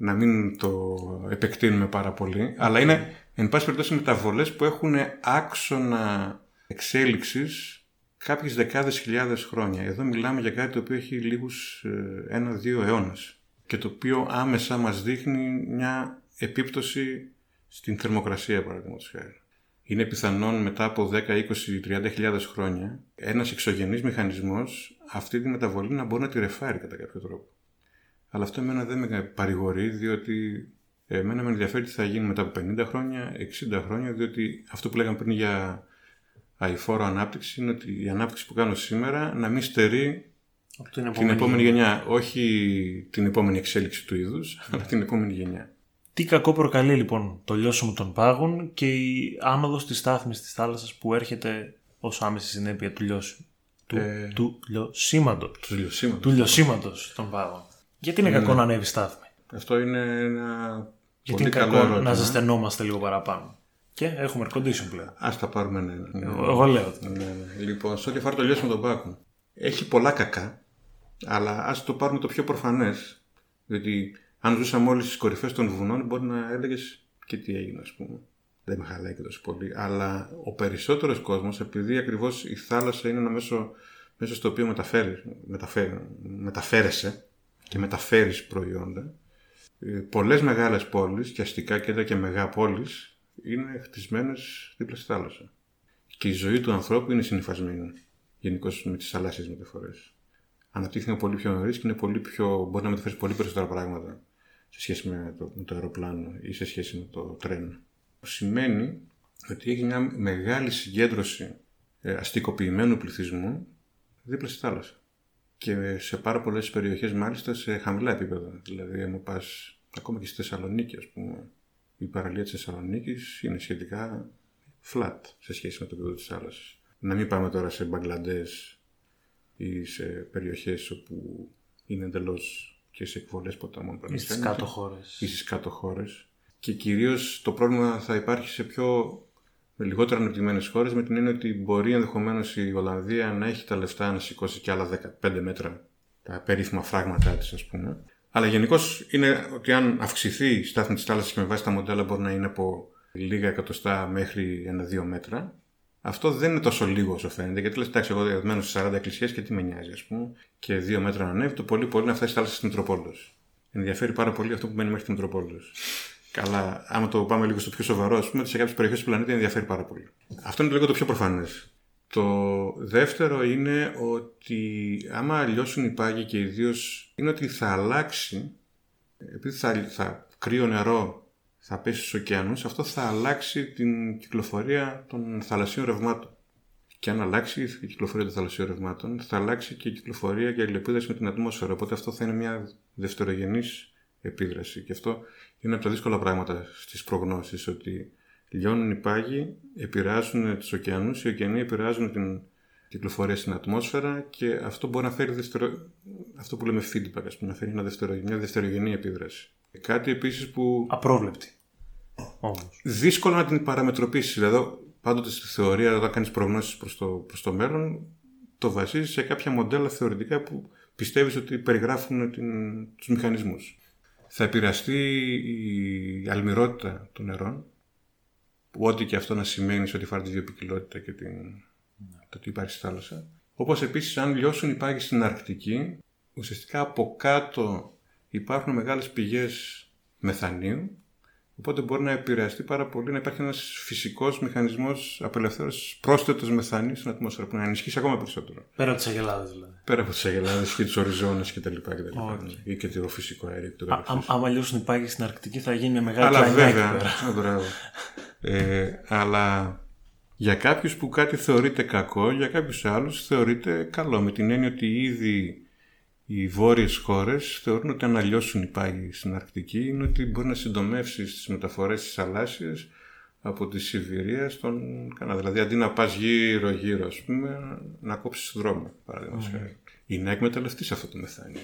[SPEAKER 3] να μην το επεκτείνουμε πάρα πολύ, αλλά είναι, εν πάση περιπτώσει, μεταβολές που έχουν άξονα εξέλιξης κάποιες δεκάδες χιλιάδες χρόνια. Εδώ μιλάμε για κάτι το οποίο έχει λίγους ε, ένα-δύο αιώνες και το οποίο άμεσα μας δείχνει μια επίπτωση στην θερμοκρασία, παραδείγματος χάρη. Είναι πιθανόν μετά από 10, 20, 30 χιλιάδες χρόνια ένας εξωγενής μηχανισμός αυτή τη μεταβολή να μπορεί να τη ρεφάρει κατά κάποιο τρόπο. Αλλά αυτό εμένα δεν με παρηγορεί, διότι εμένα με ενδιαφέρει τι θα γίνει μετά από 50 χρόνια, 60 χρόνια, διότι αυτό που λέγαμε πριν για αηφόρο ανάπτυξη είναι ότι η ανάπτυξη που κάνω σήμερα να μην στερεί
[SPEAKER 1] την επόμενη,
[SPEAKER 3] την επόμενη γενιά. Όχι την επόμενη εξέλιξη του είδους, αλλά την επόμενη γενιά.
[SPEAKER 1] Τι κακό προκαλεί λοιπόν το λιώσιμο των πάγων και η άνοδος της στάθμης της θάλασσας που έρχεται ως άμεση συνέπεια του λιώσιμου. Του,
[SPEAKER 3] Ε,
[SPEAKER 1] του λιωσίματος.
[SPEAKER 3] Του λιωσίματος.
[SPEAKER 1] Του λιωσίματος των πάγων. Γιατί είναι κακό να ανέβει η στάθμη;
[SPEAKER 3] Αυτό είναι ένα
[SPEAKER 1] Γιατί
[SPEAKER 3] πολύ
[SPEAKER 1] είναι
[SPEAKER 3] καλό
[SPEAKER 1] κακό
[SPEAKER 3] ερώτημα.
[SPEAKER 1] να ζεσθενόμαστε λίγο παραπάνω. Και έχουμε air condition πλέον.
[SPEAKER 3] Ας τα πάρουμε ναι. ναι.
[SPEAKER 1] Εγώ λέω.
[SPEAKER 3] Ναι, ναι. Λοιπόν, σε ό,τι αφορά το λιώσιμο των πάκων. Έχει πολλά κακά, αλλά ας το πάρουμε το πιο προφανές. Διότι αν ζούσαμε όλοι στις κορυφές των βουνών, μπορεί να έλεγες και τι έγινε, ας πούμε. Δεν με χαλάει και τόσο πολύ. Αλλά ο περισσότερος κόσμος, επειδή ακριβώς η θάλασσα είναι ένα μέσο, μέσο στο οποίο μεταφέρει, μεταφέρει, μεταφέρεσαι και μεταφέρεις προϊόντα, ε, πολλές μεγάλες πόλεις και αστικά κέντρα και μεγά πόλεις είναι χτισμένες δίπλα στη θάλασσα. Και η ζωή του ανθρώπου είναι συνυφασμένη γενικώς με τις θαλάσσιες μεταφορές. Αναπτύχθηκε πολύ πιο νωρίς και είναι πολύ πιο, μπορεί να μεταφέρεις πολύ περισσότερα πράγματα σε σχέση με το, με το αεροπλάνο ή σε σχέση με το τρένο. Σημαίνει ότι έχει μια μεγάλη συγκέντρωση ε, αστικοποιημένου πληθυσμού δίπλα στη θάλασσα. Και σε πάρα πολλές περιοχές, μάλιστα σε χαμηλά επίπεδα. Δηλαδή, αν πας ακόμα και στη Θεσσαλονίκη, ας πούμε, η παραλία της Θεσσαλονίκης είναι σχετικά flat σε σχέση με το επίπεδο της θάλασσας. Να μην πάμε τώρα σε Μπαγκλαντές ή σε περιοχές όπου είναι εντελώς και σε εκβολές ποταμών.
[SPEAKER 1] Ή στις
[SPEAKER 3] παραδείγματος.
[SPEAKER 1] κάτω χώρες.
[SPEAKER 3] Ή στις κάτω χώρες. Και κυρίως το πρόβλημα θα υπάρχει σε πιο με λιγότερο ανεπτυγμένες χώρες με την έννοια ότι μπορεί ενδεχομένως η Ολλανδία να έχει τα λεφτά να σηκώσει και άλλα 15 μέτρα τα περίφημα φράγματά της ας πούμε. Αλλά γενικώς είναι ότι αν αυξηθεί η στάθμη της θάλασσας και με βάση τα μοντέλα μπορεί να είναι από λίγα εκατοστά μέχρι ένα-δύο μέτρα. Αυτό δεν είναι τόσο λίγο όσο φαίνεται, γιατί λες: Εντάξει, εγώ διαδμένω σε 40 εκκλησίες και τι με νοιάζει, ας πούμε, και δύο μέτρα να ανέβει, το πολύ πολύ να φτάσει στη θάλασσα στην Μητροπόλεως. Ενδιαφέρει πάρα πολύ αυτό που μένει μέχρι την Μητροπόλεως. Καλά, άμα το πάμε λίγο στο πιο σοβαρό, ας πούμε, σε κάποιες περιοχές του πλανήτη ενδιαφέρει πάρα πολύ. Αυτό είναι λίγο το πιο προφανές. Το δεύτερο είναι ότι άμα λιώσουν οι πάγοι και ιδίως είναι ότι θα αλλάξει, επειδή θα, θα κρύο νερό θα πέσει στους ωκεανούς, αυτό θα αλλάξει την κυκλοφορία των θαλασσίων ρευμάτων. Και αν αλλάξει η κυκλοφορία των θαλασσίων ρευμάτων, θα αλλάξει και η κυκλοφορία και η αλληλεπίδραση με την ατμόσφαιρα. Οπότε αυτό θα είναι μια δευτερογενής επίδραση. Και αυτό είναι από τα δύσκολα πράγματα στις προγνώσεις, ότι λιώνουν οι πάγοι, επηρεάζουν τους ωκεανούς, οι ωκεανοί επηρεάζουν την κυκλοφορία στην ατμόσφαιρα και αυτό μπορεί να φέρει δευτερο... αυτό που λέμε feedback, ας πούμε, να φέρει ένα δευτερο... μια δευτερογενή επίδραση. Κάτι επίσης που
[SPEAKER 1] Απρόβλεπτη. Όμως.
[SPEAKER 3] δύσκολο να την παραμετροποιήσεις. Δηλαδή, πάντοτε στη θεωρία, όταν κάνεις προγνώσεις προς το, προς το μέλλον, το βασίζεις σε κάποια μοντέλα θεωρητικά που πιστεύεις ότι περιγράφουν την, τους μηχανισμούς. Θα επηρεαστεί η αλμυρότητα των νερών, που ό,τι και αυτό να σημαίνει σε ό,τι αφορά τη βιοπικιλότητα και την, το τι υπάρχει στη θάλασσα. Όπως επίσης αν λιώσουν οι πάγοι στην Αρκτική, ουσιαστικά από κάτω υπάρχουν μεγάλες πηγές μεθανίου, οπότε μπορεί να επηρεαστεί πάρα πολύ, να υπάρχει ένας φυσικός μηχανισμός απελευθέρωσης πρόσθετος μεθανίου στην ατμόσφαιρα, που να ενισχύσει ακόμα περισσότερο.
[SPEAKER 1] Πέρα από τις αγελάδες δηλαδή.
[SPEAKER 3] Πέρα από τις αγελάδες και τους ορυζώνες κτλ. κτλ.
[SPEAKER 1] Οκ.
[SPEAKER 3] Ή και το φυσικό αέριο και το
[SPEAKER 1] Α-
[SPEAKER 3] καθεξής.
[SPEAKER 1] α- Άμα λιώσουν οι πάγοι στην Αρκτική θα γίνει μια μεγάλη
[SPEAKER 3] Αλλά
[SPEAKER 1] κλανιά εκεί
[SPEAKER 3] βέβαια,
[SPEAKER 1] πέρα.
[SPEAKER 3] Α, μπράβο. ε, αλλά για κάποιους που κάτι θεωρείται κακό, για κάποιους άλλους θεωρείται καλό. Με την έννοια ότι ήδη οι βόρειες χώρες θεωρούν ότι αν αλλιώσουν οι πάγοι στην Αρκτική είναι ότι μπορεί να συντομεύσει τις μεταφορές της θαλάσσιας από τη Σιβηρία στον Καναδά. Δηλαδή αντί να πας γύρω γύρω ας πούμε να κόψεις δρόμο παραδείγματος χάρη. Ή να εκμεταλλευτείς αυτό το μεθάνιο.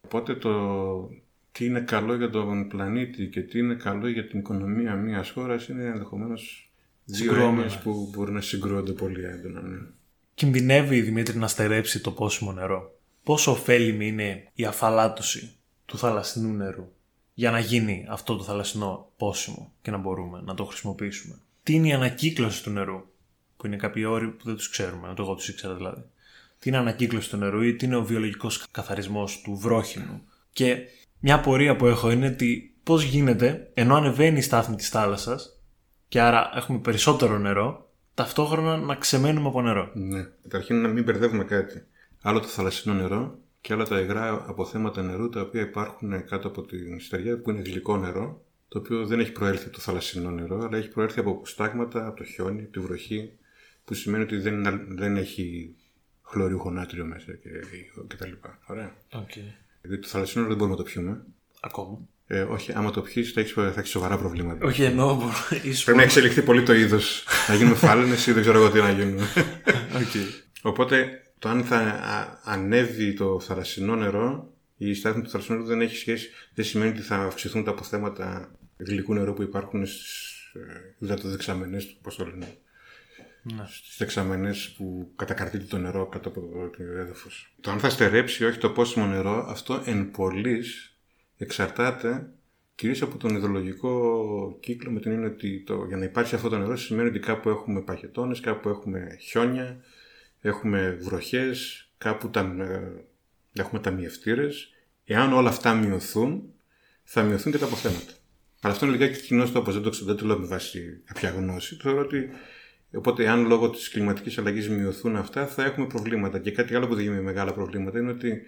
[SPEAKER 3] Οπότε το τι είναι καλό για τον πλανήτη και τι είναι καλό για την οικονομία μιας χώρας είναι ενδεχομένως δύο
[SPEAKER 1] Συγκρουόμενα.
[SPEAKER 3] έννοιες που μπορεί να συγκρούονται πολύ έντονα. Ναι.
[SPEAKER 1] Κινδυνεύει η Δημήτρη να στερέψει το πόσιμο νερό; Πόσο ωφέλιμη είναι η αφαλάτωση του θαλασσινού νερού για να γίνει αυτό το θαλασσινό πόσιμο και να μπορούμε να το χρησιμοποιήσουμε. Τι είναι η ανακύκλωση του νερού, που είναι κάποιοι όροι που δεν τους ξέρουμε, το εγώ τους ήξερα δηλαδή. Τι είναι η ανακύκλωση του νερού ή τι είναι ο βιολογικός καθαρισμός του βρόχινου. Και μια απορία που έχω είναι ότι πώς γίνεται, ενώ ανεβαίνει η στάθμη της θάλασσας και άρα έχουμε περισσότερο νερό, ταυτόχρονα να ξεμένουμε από νερό.
[SPEAKER 3] Ναι. Καταρχήν να μην μπερδεύουμε κάτι. Άλλο το θαλασσινό νερό και άλλα τα υγρά αποθέματα νερού τα οποία υπάρχουν κάτω από την στεριά που είναι γλυκό νερό, το οποίο δεν έχει προέλθει από το θαλασσινό νερό, αλλά έχει προέλθει από προστάγματα, από το χιόνι, από τη βροχή, που σημαίνει ότι δεν, είναι- δεν έχει χλωριούχο νάτριο μέσα και, και τα λοιπά. Ωραία.
[SPEAKER 1] Okay.
[SPEAKER 3] Γιατί το θαλασσινό νερό δεν μπορούμε να το πιούμε.
[SPEAKER 1] Ακόμα.
[SPEAKER 3] Ε, όχι, άμα το πιείς θα έχεις, θα έχεις σοβαρά προβλήματα.
[SPEAKER 1] Όχι εννοώ, μπορώ- ίσως
[SPEAKER 3] Πρέπει να εξελιχθεί πολύ το είδος. να γίνουμε φάλαινες ή δεν ξέρω εγώ τι να γίνουμε.
[SPEAKER 1] Okay.
[SPEAKER 3] Οπότε το αν θα α- ανέβει το θαλασσινό νερό ή η στάθμη του θαλασσινού νερού δεν έχει σχέση, δεν σημαίνει ότι θα αυξηθούν τα αποθέματα γλυκού νερού που υπάρχουν στις υδατοδεξαμενές του, πώς το λένε.
[SPEAKER 1] Ναι.
[SPEAKER 3] Στις δεξαμενές που κατακαρτείται το νερό κάτω από το έδαφος. Το αν θα στερέψει ή όχι το πόσιμο νερό, αυτό εν πολλής εξαρτάται κυρίως από τον ιδεολογικό κύκλο με την έννοια ότι το, για να υπάρξει αυτό το νερό σημαίνει ότι κάπου έχουμε παχετώνες, κάπου έχουμε χιόνια, έχουμε βροχές, κάπου τα, ε, έχουμε ταμιευτήρες. Εάν όλα αυτά μειωθούν, θα μειωθούν και τα αποθέματα. Αλλά αυτό είναι λιγάκι κοινός τόπος, δεν το, ξέρω, δεν το λέω με βάση κάποια γνώση. Θεωρώ ότι οπότε, αν λόγω της κλιματικής αλλαγής μειωθούν αυτά, θα έχουμε προβλήματα. Και κάτι άλλο που δίνει μεγάλα προβλήματα είναι ότι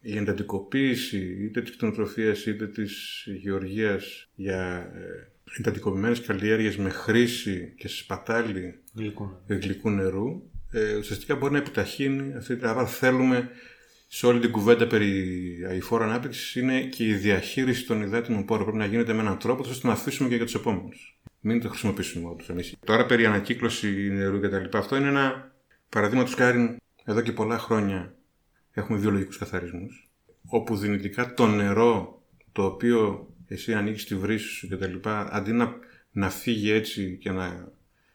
[SPEAKER 3] η εντατικοποίηση είτε της κτηνοτροφίας είτε της γεωργίας για ε, εντατικοποιημένες καλλιέργειες με χρήση και σπατάλη
[SPEAKER 1] Γλυκού.
[SPEAKER 3] γλυκού νερού, ε, ουσιαστικά μπορεί να επιταχύνει αυτή την. Άρα θέλουμε σε όλη την κουβέντα περί αηφόρου ανάπτυξη είναι και η διαχείριση των υδάτινων πόρων. Πρέπει να γίνεται με έναν τρόπο ώστε να αφήσουμε και για τους επόμενους. Μην το χρησιμοποιήσουμε όπως εμείς. Τώρα περί ανακύκλωση νερού κτλ. Αυτό είναι ένα παραδείγματο χάρη εδώ και πολλά χρόνια έχουμε βιολογικούς καθαρισμούς. Όπου δυνητικά το νερό το οποίο εσύ ανοίγεις τη βρύση σου κτλ. αντί να, να φύγει έτσι και να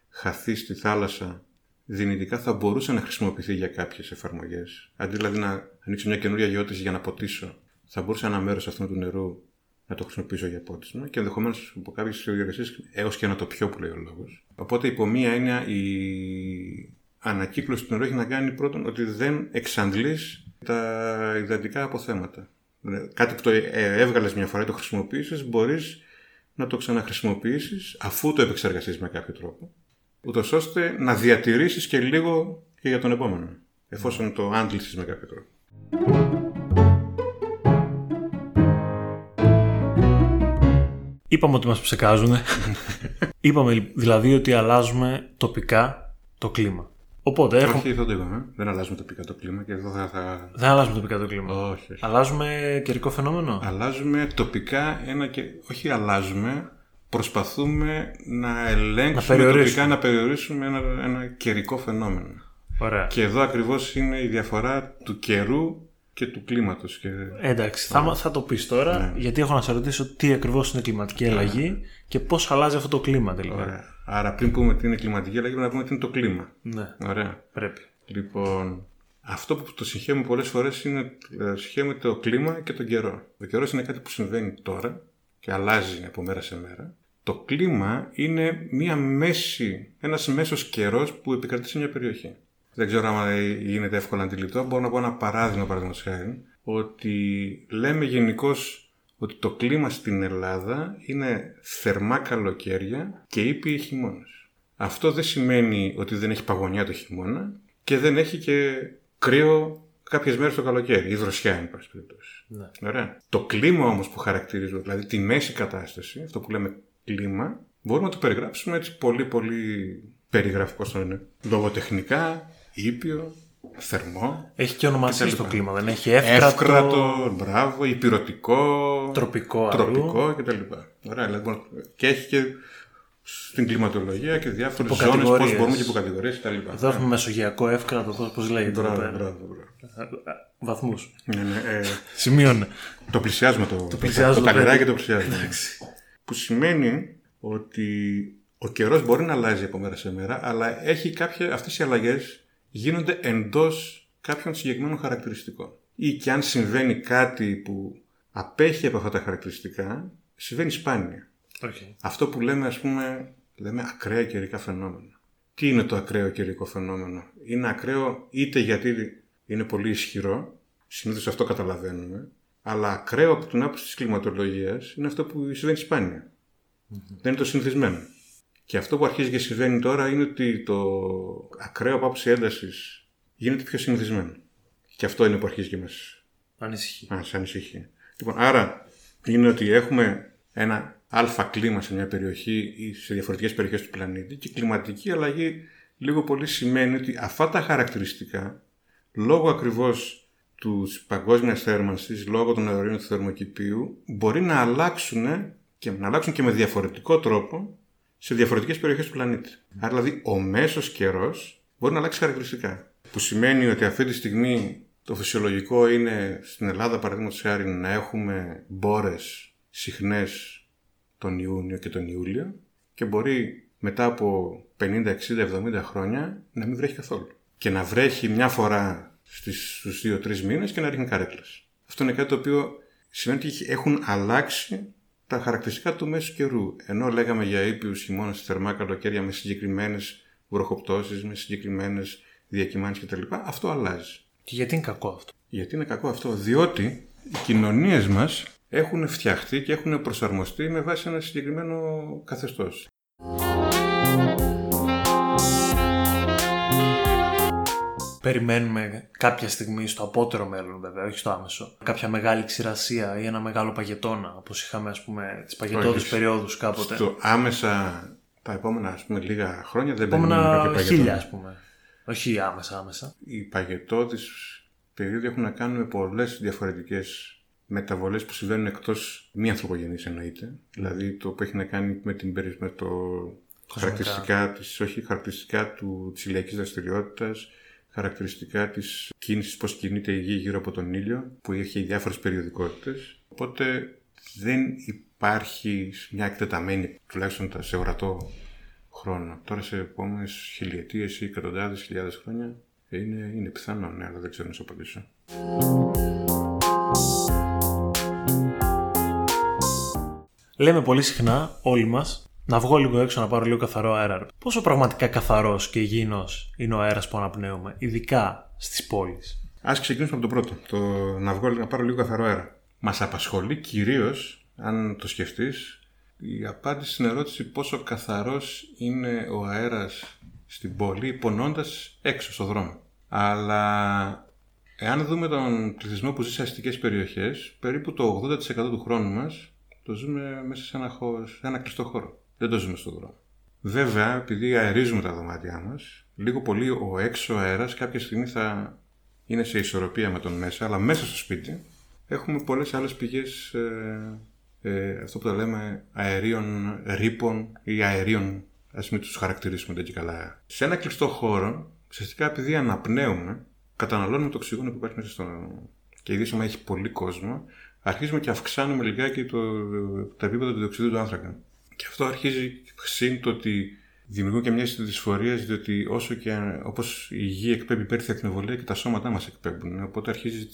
[SPEAKER 3] χαθεί στη θάλασσα δυνητικά θα μπορούσε να χρησιμοποιηθεί για κάποιες εφαρμογές. Αντί δηλαδή να ανοίξω μια καινούρια γεώτηση για να ποτίσω, θα μπορούσε ένα μέρος αυτού του νερού να το χρησιμοποιήσω για πότισμα και ενδεχομένως από κάποιες διαδικασίες έως και να το πιω που λέει ο λόγος. Οπότε, υπό μία έννοια, η ανακύκλωση του νερού έχει να κάνει πρώτον ότι δεν εξαντλείς τα υδατικά αποθέματα. Κάτι που το έβγαλες μια φορά ή το χρησιμοποίησες, μπορείς να το ξαναχρησιμοποιήσεις αφού το επεξεργαστείς με κάποιο τρόπο ούτως ώστε να διατηρήσεις και λίγο και για τον επόμενο, εφόσον το άντλησες με κάποιο τρόπο.
[SPEAKER 1] Είπαμε ότι μας ψεκάζουν. Είπαμε δηλαδή ότι αλλάζουμε τοπικά το κλίμα. Οπότε έχουμε...
[SPEAKER 3] Όχι, δεν το είπαμε. Δεν αλλάζουμε τοπικά το κλίμα και εδώ θα. θα...
[SPEAKER 1] Δεν αλλάζουμε τοπικά το κλίμα.
[SPEAKER 3] Όχι, όχι.
[SPEAKER 1] Αλλάζουμε καιρικό φαινόμενο;
[SPEAKER 3] Αλλάζουμε τοπικά ένα και. Όχι, αλλάζουμε. Προσπαθούμε να ελέγξουμε
[SPEAKER 1] περιορίσουμε.
[SPEAKER 3] τοπικά, να περιορίσουμε ένα, ένα καιρικό φαινόμενο.
[SPEAKER 1] Ωραία.
[SPEAKER 3] Και εδώ ακριβώς είναι η διαφορά του καιρού και του κλίματος. Και...
[SPEAKER 1] Εντάξει, θα, θα το πεις τώρα,
[SPEAKER 3] Ναι.
[SPEAKER 1] γιατί έχω να σε ρωτήσω τι ακριβώς είναι κλιματική αλλαγή και πώς αλλάζει αυτό το κλίμα τελικά.
[SPEAKER 3] Ωραία. Άρα πριν πούμε τι είναι κλιματική αλλαγή, πρέπει να πούμε τι είναι το κλίμα.
[SPEAKER 1] Ναι,
[SPEAKER 3] Ωραία.
[SPEAKER 1] πρέπει.
[SPEAKER 3] Λοιπόν, αυτό που το συγχαίουμε πολλές φορές είναι ε, συγχαίουμε το κλίμα και τον καιρό. Ο καιρός είναι κάτι που συμβαίνει τώρα και αλλάζει από μέρα σε μέρα. Το κλίμα είναι μία μέση, ένας μέσος καιρός που επικρατεί σε μια περιοχή. Δεν ξέρω αν γίνεται εύκολα αντιληπτό. Μπορώ να πω ένα παράδειγμα, παραδείγματος χάρη, ότι λέμε γενικώς ότι το κλίμα στην Ελλάδα είναι θερμά καλοκαίρια και ήπιοι χειμώνες. Αυτό δεν σημαίνει ότι δεν έχει παγωνιά το χειμώνα και δεν έχει και κρύο κάποιες μέρες το καλοκαίρι, ή δροσιά, εν πάση περιπτώσει.
[SPEAKER 1] Ναι.
[SPEAKER 3] Ωραία. Το κλίμα όμως που χαρακτηρίζω, δηλαδή τη μέση κατάσταση, αυτό που λέμε κλίμα, μπορούμε να το περιγράψουμε έτσι πολύ πολύ περιγραφικό στον είναι. Λογοτεχνικά, ήπιο, θερμό.
[SPEAKER 1] Έχει και ονομασία
[SPEAKER 3] κτλ.
[SPEAKER 1] στο κλίμα, δεν έχει εύκρατο,
[SPEAKER 3] Εύκρατο, μπράβο, υπηρετικό,
[SPEAKER 1] τροπικό αλλού.
[SPEAKER 3] τροπικό κτλ. Ωραία, δηλαδή, μπορεί- και έχει και στην κλιματολογία και διάφορες ζώνες, πώς
[SPEAKER 1] Υποκατηγορίες.
[SPEAKER 3] μπορούμε και υποκατηγορίες κτλ.
[SPEAKER 1] Εδώ έχουμε μεσογειακό εύκρατο, πώς, πώς λέγεται εδώ
[SPEAKER 3] Μπράβο,
[SPEAKER 1] πέρα.
[SPEAKER 3] μπράβο, μπράβο.
[SPEAKER 1] Βαθμούς.
[SPEAKER 3] Ναι, ναι, ε,
[SPEAKER 1] Σημείωνε.
[SPEAKER 3] το πλησιάζουμε το, το,
[SPEAKER 1] πλησιάζουμε
[SPEAKER 3] το
[SPEAKER 1] το
[SPEAKER 3] καλεράκι
[SPEAKER 1] πέντε.
[SPEAKER 3] το πλησιάζουμε. που σημαίνει ότι ο καιρός μπορεί να αλλάζει από μέρα σε μέρα, αλλά έχει κάποια, αυτές οι αλλαγές γίνονται εντός κάποιων συγκεκριμένων χαρακτηριστικών. Ή και αν συμβαίνει κάτι που απέχει από αυτά τα χαρακτηριστικά, συμβαίνει σπάνια.
[SPEAKER 1] Okay.
[SPEAKER 3] Αυτό που λέμε, ας πούμε, λέμε ακραία καιρικά φαινόμενα. Τι είναι το ακραίο καιρικό φαινόμενο; Είναι ακραίο είτε γιατί είναι πολύ ισχυρό, συνήθως αυτό καταλαβαίνουμε, αλλά ακραίο από την άποψη της κλιματολογίας είναι αυτό που συμβαίνει σπάνια. Δεν είναι το συνηθισμένο. Και αυτό που αρχίζει και συμβαίνει τώρα είναι ότι το ακραίο από άποψη έντασης γίνεται πιο συνηθισμένο. Και αυτό είναι που αρχίζει και μας
[SPEAKER 1] Ανησυχεί.
[SPEAKER 3] Α, σε ανησυχεί. Λοιπόν, άρα είναι ότι έχουμε ένα αλφα κλίμα σε μια περιοχή ή σε διαφορετικές περιοχές του πλανήτη και η κλιματική αλλαγή λίγο πολύ σημαίνει ότι αυτά τα χαρακτηριστικά λόγω ακριβώς τους παγκόσμιας θέρμανσης, λόγω των αερίων του θερμοκηπίου μπορεί να αλλάξουν και να αλλάξουν και με διαφορετικό τρόπο σε διαφορετικές περιοχές του πλανήτη. Άρα δηλαδή ο μέσος καιρός μπορεί να αλλάξει χαρακτηριστικά. Που σημαίνει ότι αυτή τη στιγμή το φυσιολογικό είναι στην Ελλάδα, παραδείγματος χάρη, να έχουμε μπόρες συχνές τον Ιούνιο και τον Ιούλιο και μπορεί μετά από 50, 60, 70 χρόνια να μην βρέχει καθόλου. Και να βρέχει μια φορά στις, στους 2-3 μήνες και να ρίχνει καρέκλες. Αυτό είναι κάτι το οποίο σημαίνει ότι έχουν αλλάξει τα χαρακτηριστικά του μέσου καιρού. Ενώ λέγαμε για ήπιους χειμώνες, θερμά καλοκαίρια με συγκεκριμένες βροχοπτώσεις, με συγκεκριμένες διακυμάνσεις κτλ. Αυτό αλλάζει.
[SPEAKER 1] Και γιατί είναι κακό αυτό;
[SPEAKER 3] Γιατί είναι κακό αυτό, διότι οι κοινωνίες μας έχουν φτιαχτεί και έχουν προσαρμοστεί με βάση ένα συγκεκριμένο καθεστώς.
[SPEAKER 1] Περιμένουμε κάποια στιγμή στο απότερο μέλλον, βέβαια, όχι στο άμεσο, κάποια μεγάλη ξηρασία ή ένα μεγάλο παγετώνα, όπως είχαμε, ας πούμε, τις παγετώδεις
[SPEAKER 3] Όχι.
[SPEAKER 1] περιόδους κάποτε.
[SPEAKER 3] Στο άμεσα τα επόμενα ας πούμε, λίγα χρόνια δεν
[SPEAKER 1] Επόμενα
[SPEAKER 3] περιμένουμε κάποια παγετώνα.
[SPEAKER 1] χίλια, ας πούμε. Όχι άμεσα, άμεσα.
[SPEAKER 3] Οι παγετώδεις περίοδοι έχουν να κάνουν με πολλές διαφορετικές μεταβολές που συμβαίνουν εκτός μη ανθρωπογενής εννοείται. Δηλαδή το που έχει να κάνει με, την, περι- με το χαρακτηριστικά της, όχι χαρακτηριστικά του, της ηλιακής δραστηριότητας, χαρακτηριστικά της κίνησης, πώς κινείται η γη γύρω από τον ήλιο, που έχει διάφορες περιοδικότητες. Οπότε δεν υπάρχει μια εκτεταμένη, τουλάχιστον σε ορατό χρόνο. Τώρα σε επόμενες χιλιετίες ή εκατοντάδες χιλιάδες χρόνια είναι, είναι πιθανό, ναι, αλλά δεν ξέρω να σου απαντήσω.
[SPEAKER 1] Λέμε πολύ συχνά, όλοι μας, να βγω λίγο έξω να πάρω λίγο καθαρό αέρα. Πόσο πραγματικά καθαρός και υγιεινός είναι ο αέρας που αναπνέουμε, ειδικά στις πόλεις;
[SPEAKER 3] Ας ξεκινήσουμε από το πρώτο, το να, βγω, να πάρω λίγο καθαρό αέρα. Μας απασχολεί κυρίως, αν το σκεφτείς, η απάντηση στην ερώτηση πόσο καθαρός είναι ο αέρας στην πόλη, πονώντας έξω στο δρόμο. Αλλά εάν δούμε τον πληθυσμό που ζει σε αστικές περιοχές, περίπου το 80% του χρόνου μας το ζούμε μέσα σε ένα, χώρο, σε ένα κλειστό χώρο. Δεν το ζούμε στον δρόμο. Βέβαια, επειδή αερίζουμε τα δωμάτια μας, λίγο πολύ ο έξω αέρας κάποια στιγμή θα είναι σε ισορροπία με τον μέσα, αλλά μέσα στο σπίτι έχουμε πολλές άλλες πηγές, ε, ε, αυτό που τα λέμε αερίων ρήπων ή αερίων, ας μην τους χαρακτηρίσουμε τέτοια καλά. Σε ένα κλειστό χώρο, ουσιαστικά επειδή αναπνέουμε, καταναλώνουμε το οξυγόνο που υπάρχει μέσα στο... και ιδίως άμα έχει πολύ κόσμο, αρχίζουμε και αυξάνουμε λιγάκι το, τα επίπεδα του διοξιδίου του άνθρακα. Και αυτό αρχίζει συν το ότι δημιουργούν και μιας αίσθηση δυσφορίας, διότι όσο και όπως η γη εκπέμπει υπέρθυα ακτινοβολία και τα σώματά μας εκπέμπουν. Οπότε αρχίζει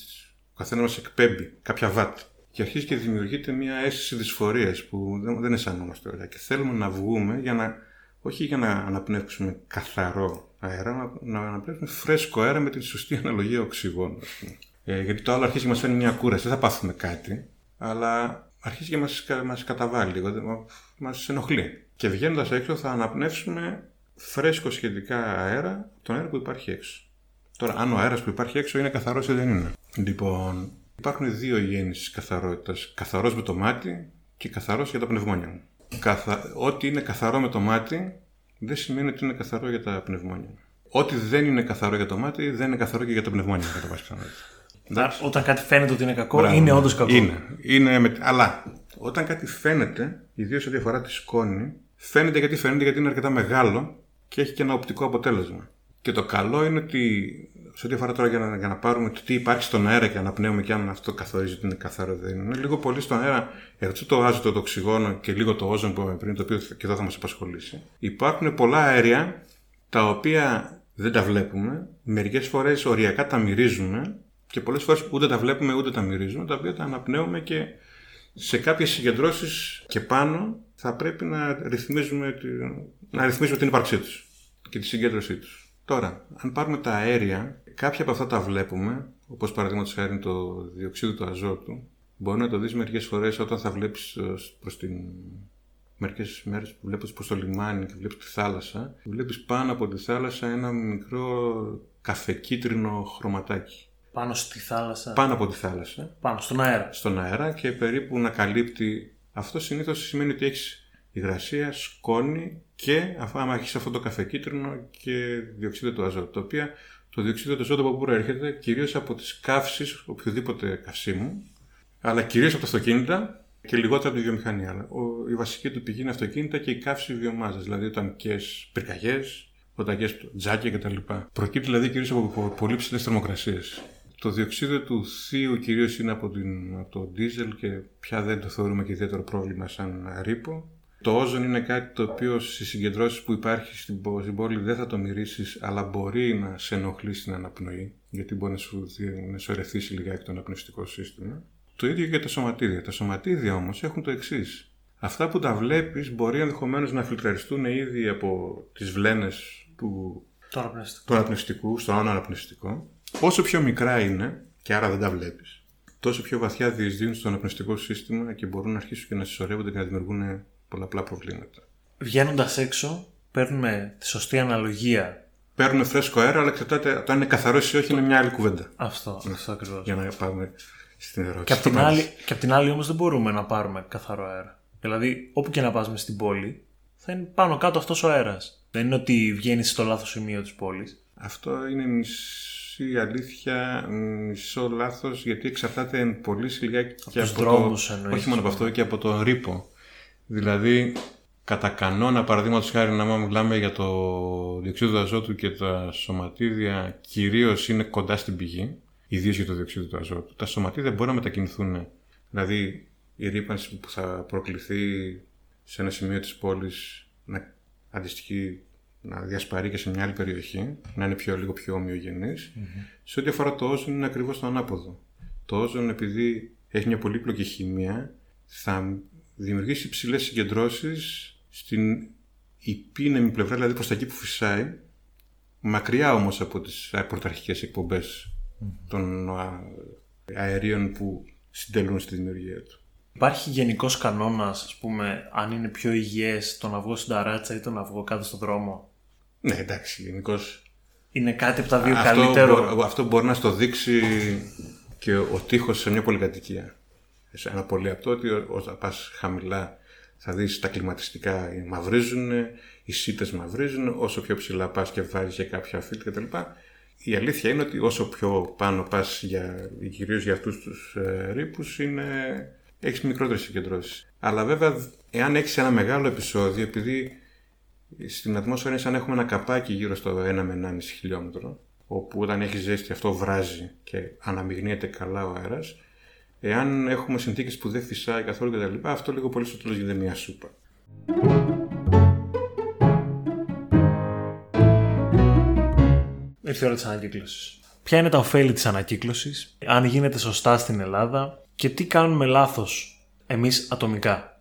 [SPEAKER 3] ο καθένας μας εκπέμπει κάποια βάτ. Και αρχίζει και δημιουργείται μια αίσθηση δυσφορίας που δεν, δεν αισθανόμαστε ωραία. Και θέλουμε να βγούμε για να, όχι για να αναπνεύσουμε καθαρό αέρα, να, να αναπνεύσουμε φρέσκο αέρα με τη σωστή αναλογία οξυγόνου. Ας πούμε. Ε, γιατί το άλλο αρχίζει και μας φέρνει μια κούραση. Δεν θα πάθουμε κάτι, αλλά αρχίζει και μας, μας καταβάλει λίγο, μας ενοχλεί. Και βγαίνοντας έξω θα αναπνεύσουμε φρέσκο σχετικά αέρα, τον αέρα που υπάρχει έξω. Τώρα, αν ο αέρας που υπάρχει έξω είναι καθαρός ή δεν είναι. Λοιπόν, υπάρχουν δύο γέννησεις καθαρότητας. Καθαρός με το μάτι και καθαρός για τα πνευμόνια μου. Καθα... Ό,τι είναι καθαρό με το μάτι δεν σημαίνει ότι είναι καθαρό για τα πνευμόνια μου. ό,τι δεν είναι καθαρό για το μάτι, δεν είναι καθαρό και για το πνευμόνιο, κατά πάση πιθανότητα. Εντάξει.
[SPEAKER 1] Όταν κάτι φαίνεται ότι είναι κακό,
[SPEAKER 3] Μπράβο.
[SPEAKER 1] είναι όντως κακό.
[SPEAKER 3] Είναι. είναι με... Αλλά όταν κάτι φαίνεται, ιδίως ό,τι αφορά τη σκόνη, φαίνεται γιατί φαίνεται γιατί είναι αρκετά μεγάλο και έχει και ένα οπτικό αποτέλεσμα. Και το καλό είναι ότι σε ό,τι αφορά τώρα για να, για να πάρουμε το τι υπάρχει στον αέρα και να αναπνέουμε και αν αυτό καθορίζει ότι είναι καθαρό δεν είναι. Λίγο πολύ στον αέρα, εκτό το άζωτο, το οξυγόνο και λίγο το όζον που είπαμε πριν, το οποίο και εδώ θα μας απασχολήσει. Υπάρχουν πολλά αέρια τα οποία δεν τα βλέπουμε, μερικές φορές οριακά τα μυρίζουμε και πολλές φορές ούτε τα βλέπουμε ούτε τα μυρίζουμε, τα οποία τα αναπνέουμε και σε κάποιες συγκεντρώσεις και πάνω θα πρέπει να ρυθμίζουμε, τη, να ρυθμίζουμε την ύπαρξή τους και τη συγκέντρωσή τους. Τώρα, αν πάρουμε τα αέρια, κάποια από αυτά τα βλέπουμε, όπως παραδείγματος χάρη το διοξείδιο του αζότου, μπορεί να το δεις μερικές φορές όταν θα βλέπεις προς την. Μερικές μέρες που βλέπεις προς το λιμάνι και βλέπεις τη θάλασσα, βλέπεις πάνω από τη θάλασσα ένα μικρό καφεκίτρινο χρωματάκι.
[SPEAKER 1] Πάνω στη θάλασσα.
[SPEAKER 3] Πάνω από τη θάλασσα,
[SPEAKER 1] Πάνω στον αέρα.
[SPEAKER 3] στον αέρα και περίπου να καλύπτει. Αυτό συνήθως σημαίνει ότι έχεις υγρασία, σκόνη και αφού άμα έχεις αυτό το καφεκίτρινο και διοξείδιο του αζότου. Το οποίο το διοξείδιο του αζότου από πού προέρχεται, κυρίως από τις καύσεις οποιοδήποτε καυσίμου, αλλά κυρίως από τα αυτοκίνητα και λιγότερο από τη βιομηχανία. Αλλά ο- η βασική του πηγή είναι αυτοκίνητα και η καύση βιομάζας. Δηλαδή όταν κες πυρκαγιές, όταν κες τζάκια κτλ. Προκύπτει δηλαδή κυρίως από πο- πολύ ψηλές θερμοκρασίες. Το διοξείδιο του θείου κυρίως είναι από, την, από το ντίζελ και πια δεν το θεωρούμε και ιδιαίτερο πρόβλημα σαν ρήπο. Το όζον είναι κάτι το οποίο στις συγκεντρώσεις που υπάρχει στην πο- στην πόλη δεν θα το μυρίσεις, αλλά μπορεί να σε ενοχλήσει στην αναπνοή, γιατί μπορεί να σου, δι- να σου ερεθίσει λιγάκι το αναπνευστικό σύστημα. Το ίδιο και για τα σωματίδια. Τα σωματίδια όμως έχουν το εξής. Αυτά που τα βλέπεις μπορεί ενδεχομένως να φιλτραριστούν ήδη από τις βλένες του
[SPEAKER 1] Τώρα πνευστικό.
[SPEAKER 3] του αναπνευστικού στον άλλο αναπνευστικό, όσο πιο μικρά είναι, και άρα δεν τα βλέπεις, τόσο πιο βαθιά διεισδύουν στο αναπνευστικό σύστημα και μπορούν να αρχίσουν και να συσσωρεύονται και να δημιουργούν πολλαπλά προβλήματα.
[SPEAKER 1] Βγαίνοντας έξω, παίρνουμε τη σωστή αναλογία.
[SPEAKER 3] Παίρνουν φρέσκο αέρα, αλλά εξαρτάται το αν είναι καθαρό ή όχι, είναι μια άλλη κουβέντα.
[SPEAKER 1] Αυτό, αυτό ακριβώς.
[SPEAKER 3] Για να πάμε στην ερώτηση.
[SPEAKER 1] Και απ' την άλλη, και απ' την άλλη όμως δεν μπορούμε να πάρουμε καθαρό αέρα. Δηλαδή, όπου και να πας μες στην πόλη, θα είναι πάνω κάτω αυτός ο αέρας. Δεν είναι ότι βγαίνεις στο λάθος σημείο της πόλης.
[SPEAKER 3] Αυτό είναι μισή αλήθεια, μισό λάθος, γιατί εξαρτάται εν πολύ λιγάκι και
[SPEAKER 1] τους
[SPEAKER 3] από
[SPEAKER 1] δρόμους
[SPEAKER 3] το.
[SPEAKER 1] εννοείς.
[SPEAKER 3] Όχι μόνο από αυτό, και από το ρήπο. Δηλαδή, κατά κανόνα, παραδείγματος χάρη, να μιλάμε για το διοξείδιο του αζότου και τα σωματίδια, κυρίως είναι κοντά στην πηγή, ιδίως για το διοξείδιο του αζότου. Τα σωματίδια μπορεί να μετακινηθούν. Δηλαδή, η ρήπανση που θα προκληθεί σε ένα σημείο της πόλης να αντιστοιχεί να διασπαρεί και σε μια άλλη περιοχή, να είναι πιο, λίγο πιο ομοιογενης Σε ό,τι αφορά το όζον είναι ακριβώς το ανάποδο. Το όζον επειδή έχει μια πολύπλοκη χημεία θα δημιουργήσει υψηλές συγκεντρώσεις στην υπήνεμη πλευρά, δηλαδή προς τα εκεί που φυσάει, μακριά όμως από τις πρωταρχικές εκπομπές των α, αερίων που συντελούν στη δημιουργία του.
[SPEAKER 1] Υπάρχει γενικός κανόνας, ας πούμε, αν είναι πιο υγιές το να βγω στην ταράτσα ή το να βγω κάτω στον δρόμο;
[SPEAKER 3] Ναι, εντάξει, γενικώς.
[SPEAKER 1] Είναι κάτι από τα δύο
[SPEAKER 3] Αυτό,
[SPEAKER 1] καλύτερο.
[SPEAKER 3] μπο- αυτό μπορεί να στο δείξει και ο τείχος σε μια πολυκατοικία. Σε ένα πολύ αυτό ότι ό- όταν πας χαμηλά θα δεις τα κλιματιστικά μαυρίζουν, οι σίτες μαυρίζουν, όσο πιο ψηλά πας και βάζεις για κάποια φίλτρα κτλ. Η αλήθεια είναι ότι όσο πιο πάνω πας για, κυρίως για αυτούς τους ε, ρήπους είναι, έχεις μικρότερες συγκεντρώσεις. Αλλά βέβαια εάν έχεις ένα μεγάλο επεισόδιο, επειδή στην ατμόσφαιρα είναι σαν να έχουμε ένα καπάκι γύρω στο 1 με 1,5 χιλιόμετρο, όπου όταν έχει ζέστη αυτό βράζει και αναμειγνύεται καλά ο αέρας. Εάν έχουμε συνθήκες που δεν φυσάει καθόλου κτλ., αυτό λίγο πολύ στο τέλος γίνεται μια σούπα.
[SPEAKER 1] Ήρθε η ώρα της ανακύκλωσης. Ποια είναι τα ωφέλη της ανακύκλωσης, αν γίνεται σωστά στην Ελλάδα και τι κάνουμε λάθος εμείς ατομικά;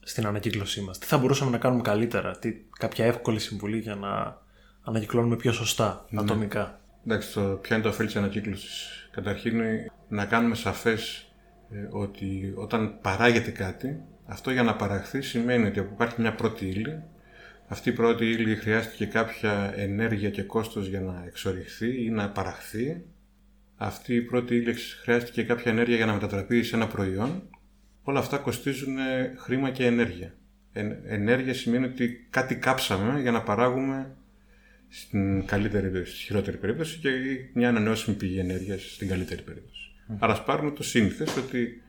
[SPEAKER 1] Στην ανακύκλωσή μας. Τι θα μπορούσαμε να κάνουμε καλύτερα, τι, κάποια εύκολη συμβουλή για να ανακυκλώνουμε πιο σωστά ατομικά.
[SPEAKER 3] Εντάξει, το, ποια είναι το ωφέλη της ανακύκλωσης. Καταρχήν είναι να κάνουμε σαφές ε, ότι όταν παράγεται κάτι, αυτό για να παραχθεί σημαίνει ότι υπάρχει μια πρώτη ύλη. Αυτή η πρώτη ύλη χρειάστηκε κάποια ενέργεια και κόστος για να εξοριχθεί ή να παραχθεί. Αυτή η πρώτη ύλη χρειάστηκε κάποια ενέργεια για να μετατραπεί σε ένα προϊόν. Όλα αυτά κοστίζουν ε, χρήμα και ενέργεια. Ε, ενέργεια σημαίνει ότι κάτι κάψαμε για να παράγουμε στην καλύτερη περίπτωση, στη χειρότερη περίπτωση και μια ανανεώσιμη πηγή ενέργειας στην καλύτερη περίπτωση. Άρα, ας πάρουμε το σύνηθες ότι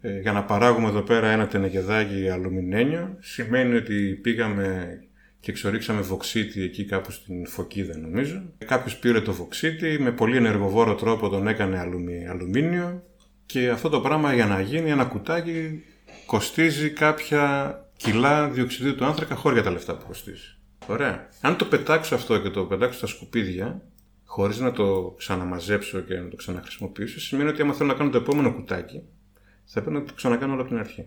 [SPEAKER 3] ε, για να παράγουμε εδώ πέρα ένα τενεκεδάκι αλουμινένιο, σημαίνει ότι πήγαμε και εξορίξαμε βοξίτη εκεί κάπου στην Φωκίδα νομίζω. Κάποιος πήρε το βοξίτη, με πολύ ενεργοβόρο τρόπο τον έκανε αλουμι, αλουμίνιο και αυτό το πράγμα για να γίνει ένα κουτάκι κοστίζει κάποια κιλά διοξιδίου του άνθρακα χώρια τα λεφτά που κοστίζει. Ωραία. Αν το πετάξω αυτό και το πετάξω στα σκουπίδια, χωρίς να το ξαναμαζέψω και να το ξαναχρησιμοποιήσω, σημαίνει ότι άμα θέλω να κάνω το επόμενο κουτάκι, θα πρέπει να το ξανακάνω όλο από την αρχή.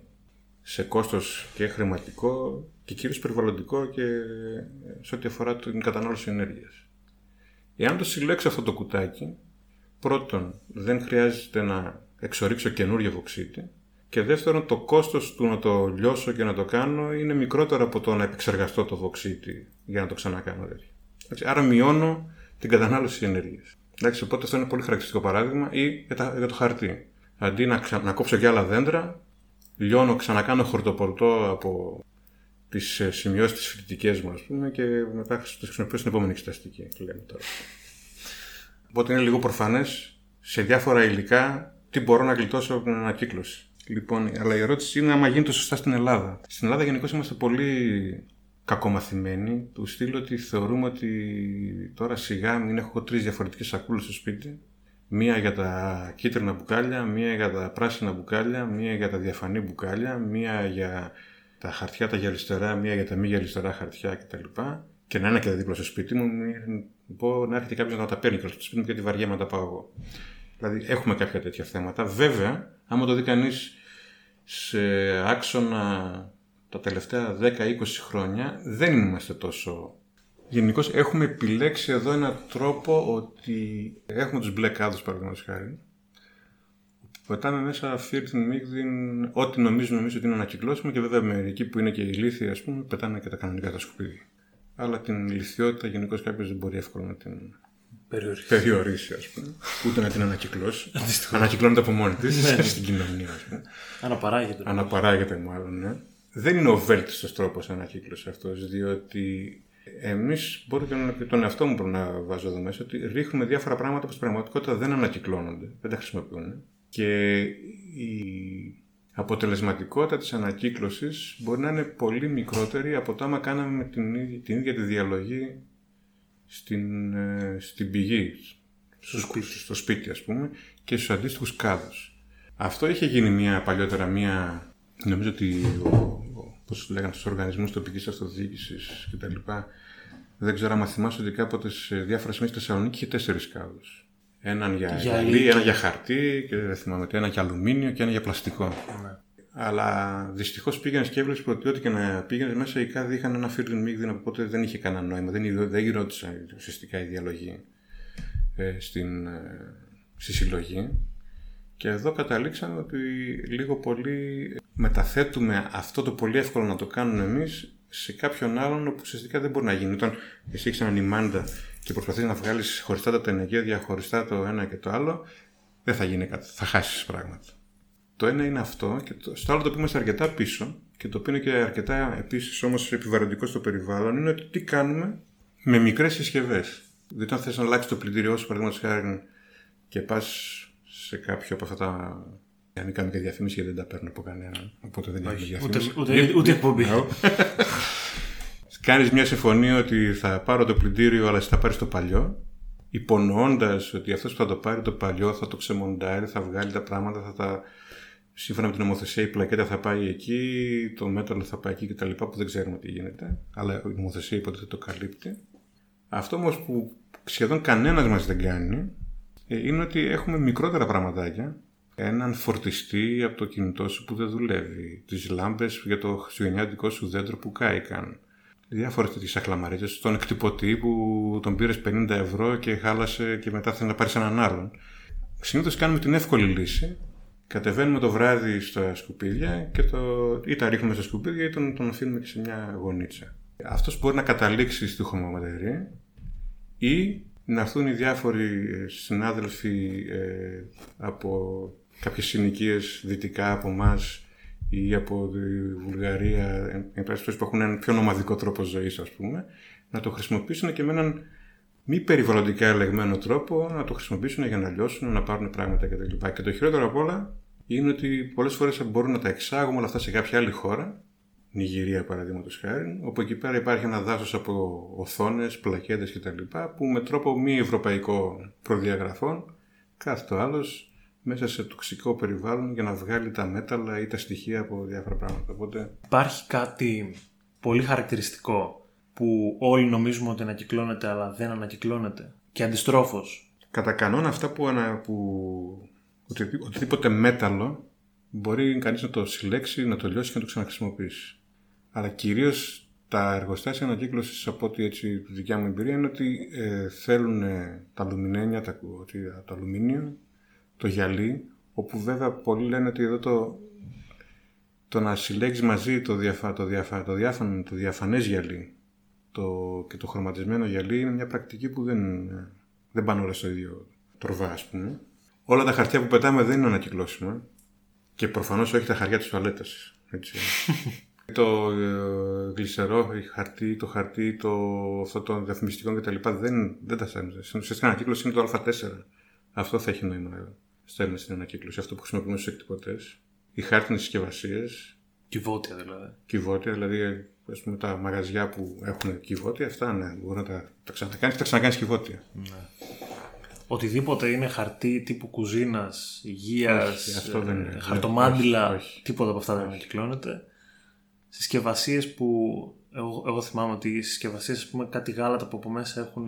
[SPEAKER 3] Σε κόστος και χρηματικό και κυρίως περιβαλλοντικό και σε ό,τι αφορά την κατανάλωση ενέργειας. Εάν το συλλέξω αυτό το κουτάκι, πρώτον δεν χρειάζεται να εξορίξω καινούριο βοξίτη και δεύτερον το κόστος του να το λιώσω και να το κάνω είναι μικρότερο από το να επεξεργαστώ το βοξίτη για να το ξανακάνω τέτοιο. Άρα μειώνω την κατανάλωση ενέργειας. Εντάξει, οπότε αυτό είναι πολύ χαρακτηριστικό παράδειγμα ή για, το χαρτί. Αντί να, ξα... να κόψω και άλλα δέντρα, λιώνω, ξανακάνω χορτοπορτό από τις ε, σημειώσεις τις φοιτητικές μου, ας πούμε, και μετά το χρησιμοποιώ στην επόμενη εξεταστική. Λέμε τώρα. Οπότε είναι λίγο προφανές σε διάφορα υλικά τι μπορώ να γλιτώσω από την ανακύκλωση. Λοιπόν, αλλά η ερώτηση είναι άμα γίνεται σωστά στην Ελλάδα. Στην Ελλάδα γενικώς είμαστε πολύ κακομαθημένοι, του στείλω ότι θεωρούμε ότι τώρα σιγά μην έχω τρεις διαφορετικές σακούλες στο σπίτι. Μία για τα κίτρινα μπουκάλια, μία για τα πράσινα μπουκάλια, μία για τα διαφανή μπουκάλια, μία για τα χαρτιά τα γυαλιστερά, μία για τα μη γυαλιστερά χαρτιά κτλ. Και να είναι και δίπλα στο σπίτι μου, πω να έρχεται κάποιος να τα παίρνει και στο σπίτι μου και τη βαριά να τα πάω εγώ. Δηλαδή έχουμε κάποια τέτοια θέματα. Βέβαια, άμα το δει κανείς σε άξονα τα τελευταία 10-20 χρόνια, δεν είμαστε τόσο. Γενικώς έχουμε επιλέξει εδώ έναν τρόπο ότι έχουμε τους μπλε κάδους, παραδείγματος χάρη. Πετάμε μέσα φίρτιν, μίγδιν, ό,τι νομίζουν εμεί ότι είναι ανακυκλώσιμο και βέβαια μερικοί που είναι και ηλίθιοι, ας πούμε, πετάνε και τα κανονικά τα σκουπίδια. Αλλά την ηλικιότητα γενικώς κάποιος δεν μπορεί εύκολα να την περιορίσει, περιορίσει ας πούμε. Ούτε να την ανακυκλώσει. Ανακυκλώνεται από μόνη της ναι, ναι. στην κοινωνία, ας πούμε.
[SPEAKER 1] Αναπαράγεται.
[SPEAKER 3] Αναπαράγεται, μάλλον, ναι. Δεν είναι ο βέλτιστος τρόπος ανακύκλωσης αυτός, διότι εμείς, μπορεί και τον εαυτό μου να βάζω εδώ μέσα, ότι ρίχνουμε διάφορα πράγματα που στην πραγματικότητα δεν ανακυκλώνονται, δεν τα χρησιμοποιούν. Και η αποτελεσματικότητα της ανακύκλωσης μπορεί να είναι πολύ μικρότερη από το άμα κάναμε την, ίδια, την ίδια τη διαλογή στην, ε, στην πηγή, στο, σπίτι. στο σπίτι ας πούμε, και στους αντίστοιχους κάδους. Αυτό είχε γίνει μια παλιότερα μια, νομίζω ότι ο, ο, πώς λέγανε στους οργανισμούς τοπικής αυτοδιοίκησης κτλ. Δεν ξέρω αν θυμάσαι ότι κάποτε σε διάφορα σημεία στη Θεσσαλονίκη είχε τέσσερις κάδους. Έναν για, για γυαλί, ένα για χαρτί και δεν θυμάμαι τι, ένα για αλουμίνιο και ένα για πλαστικό. Ναι. Αλλά δυστυχώς πήγαινες και έβλεπες ότι ό,τι και να πήγαινες μέσα οι κάδοι είχαν ένα φίρτιν μίγδιν, οπότε δεν είχε κανένα νόημα. Δεν, δεν γυρώτησα ουσιαστικά η διαλογή ε, στην, ε, στη συλλογή. Και εδώ καταλήξαμε ότι λίγο πολύ μεταθέτουμε αυτό το πολύ εύκολο να το κάνουμε εμείς σε κάποιον άλλον όπου ουσιαστικά δεν μπορεί να γίνει. Όταν εσύ έχεις έναν ημάντα και προσπαθείς να βγάλεις χωριστά τα τενεγέδια, χωριστά το ένα και το άλλο, δεν θα γίνει κάτι. Θα χάσεις πράγματα. Το ένα είναι αυτό και το, στο άλλο το οποίο είμαστε αρκετά πίσω και το οποίο είναι και αρκετά επίσης όμως επιβαρυντικό στο περιβάλλον είναι ότι τι κάνουμε με μικρές συσκευές. Δηλαδή, αν θες να αλλάξεις το πλυντήριό σου, παραδείγματος χάρη, και πας σε κάποιο από αυτά τα. Αν κάνουμε και διαφήμιση γιατί δεν τα παίρνω από κανέναν. Οπότε δεν έχει διαφήμιση.
[SPEAKER 1] Ούτε, ούτε, ούτε εκπομπή.
[SPEAKER 3] Κάνεις μια συμφωνία ότι θα πάρω το πλυντήριο, αλλά εσύ θα πάρεις το παλιό. Υπονοώντας ότι αυτός που θα το πάρει το παλιό θα το ξεμοντάρει, θα βγάλει τα πράγματα, θα τα σύμφωνα με την νομοθεσία η πλακέτα θα πάει εκεί, το μέταλλο θα πάει εκεί κτλ. που δεν ξέρουμε τι γίνεται. Αλλά η νομοθεσία υποτίθεται το καλύπτει. Αυτό όμως που σχεδόν κανένας μας δεν κάνει ε, είναι ότι έχουμε μικρότερα πραγματάκια. Έναν φορτιστή από το κινητό σου που δεν δουλεύει. Τις λάμπες για το χριστουγεννιάτικο σου δέντρο που κάηκαν. Διάφορες τέτοιες αχλαμαρίτσε. Τον εκτυπωτή που τον πήρες 50 ευρώ και χάλασε και μετά θέλει να πάρει έναν άλλον. Συνήθως κάνουμε την εύκολη λύση Κατεβαίνουμε το βράδυ στα σκουπίδια και το ή τα ρίχνουμε στα σκουπίδια ή τον, τον αφήνουμε και σε μια γωνίτσα. Αυτός μπορεί να καταλήξει στη χωματερή ή να έρθουν οι διάφοροι ε, συνάδελφοι ε, από κάποιες συνοικίες δυτικά από εμάς ή από τη Βουλγαρία, εν που έχουν έναν πιο νομαδικό τρόπο ζωής ας πούμε, να το χρησιμοποιήσουν και με έναν μη περιβαλλοντικά ελεγμένο τρόπο να το χρησιμοποιήσουν για να λιώσουν, να πάρουν πράγματα κτλ. Και το χειρότερο απ' όλα είναι ότι πολλές φορές μπορούν να τα εξάγουμε όλα αυτά σε κάποια άλλη χώρα, Νιγηρία παραδείγματος χάρη, όπου εκεί πέρα υπάρχει ένα δάσος από οθόνες, πλακέτες κτλ. που με τρόπο μη ευρωπαϊκό προδιαγραφών κάθεται ο άλλος μέσα σε τοξικό περιβάλλον για να βγάλει τα μέταλλα ή τα στοιχεία από διάφορα πράγματα. Οπότε...
[SPEAKER 1] Υπάρχει κάτι πολύ χαρακτηριστικό που όλοι νομίζουμε ότι ανακυκλώνεται αλλά δεν ανακυκλώνεται. Και αντιστρόφως.
[SPEAKER 3] Κατά κανόνα αυτά που, ανα, που οτι, οτιδήποτε μέταλλο μπορεί κανείς να το συλλέξει, να το λιώσει και να το ξαναχρησιμοποιήσει. Αλλά κυρίως τα εργοστάσια ανακύκλωσης από ό,τι έτσι τη δικιά μου εμπειρία είναι ότι ε, θέλουν τα αλουμινένια, τα, το αλουμίνιο, το γυαλί, όπου βέβαια πολλοί λένε ότι εδώ το, το να συλλέξει μαζί το, διαφα, το, διαφα, το, διαφα, το διαφανές γυαλί το, και το χρωματισμένο γυαλί είναι μια πρακτική που δεν, δεν πάνε όλα στο ίδιο τροβά, ας πούμε. Όλα τα χαρτιά που πετάμε δεν είναι ανακυκλώσιμα και προφανώς όχι τα χαρτιά της τουαλέτας. Έτσι. το ε, γλυσερό, η χαρτί, το χαρτί, το, αυτό των διαφημιστικών κτλ. Δεν, δεν τα στέλνουν. Στην ουσιαστική ανακύκλωση είναι το Α4. Αυτό θα έχει νόημα. Στέλνει στην ανακύκλωση. Αυτό που χρησιμοποιούμε στους εκτυπωτές. Οι χάρτινες συσκευασίες.
[SPEAKER 1] Κυβότια δηλαδή.
[SPEAKER 3] Κυβότια, δηλαδή ας πούμε, τα μαγαζιά που έχουν κυβότια, αυτά ναι, μπορεί να τα, τα ξανακάνει και τα ξανακάνεις κυβότια.
[SPEAKER 1] Ναι. Οτιδήποτε είναι χαρτί τύπου κουζίνας, υγείας, ε, χαρτομάντιλα, όχι, όχι. τίποτα από αυτά δεν ανακυκλώνεται. Συσκευασίες που εγώ, εγώ θυμάμαι ότι οι συσκευασίες, ας πούμε, κάτι γάλατα που από μέσα έχουν.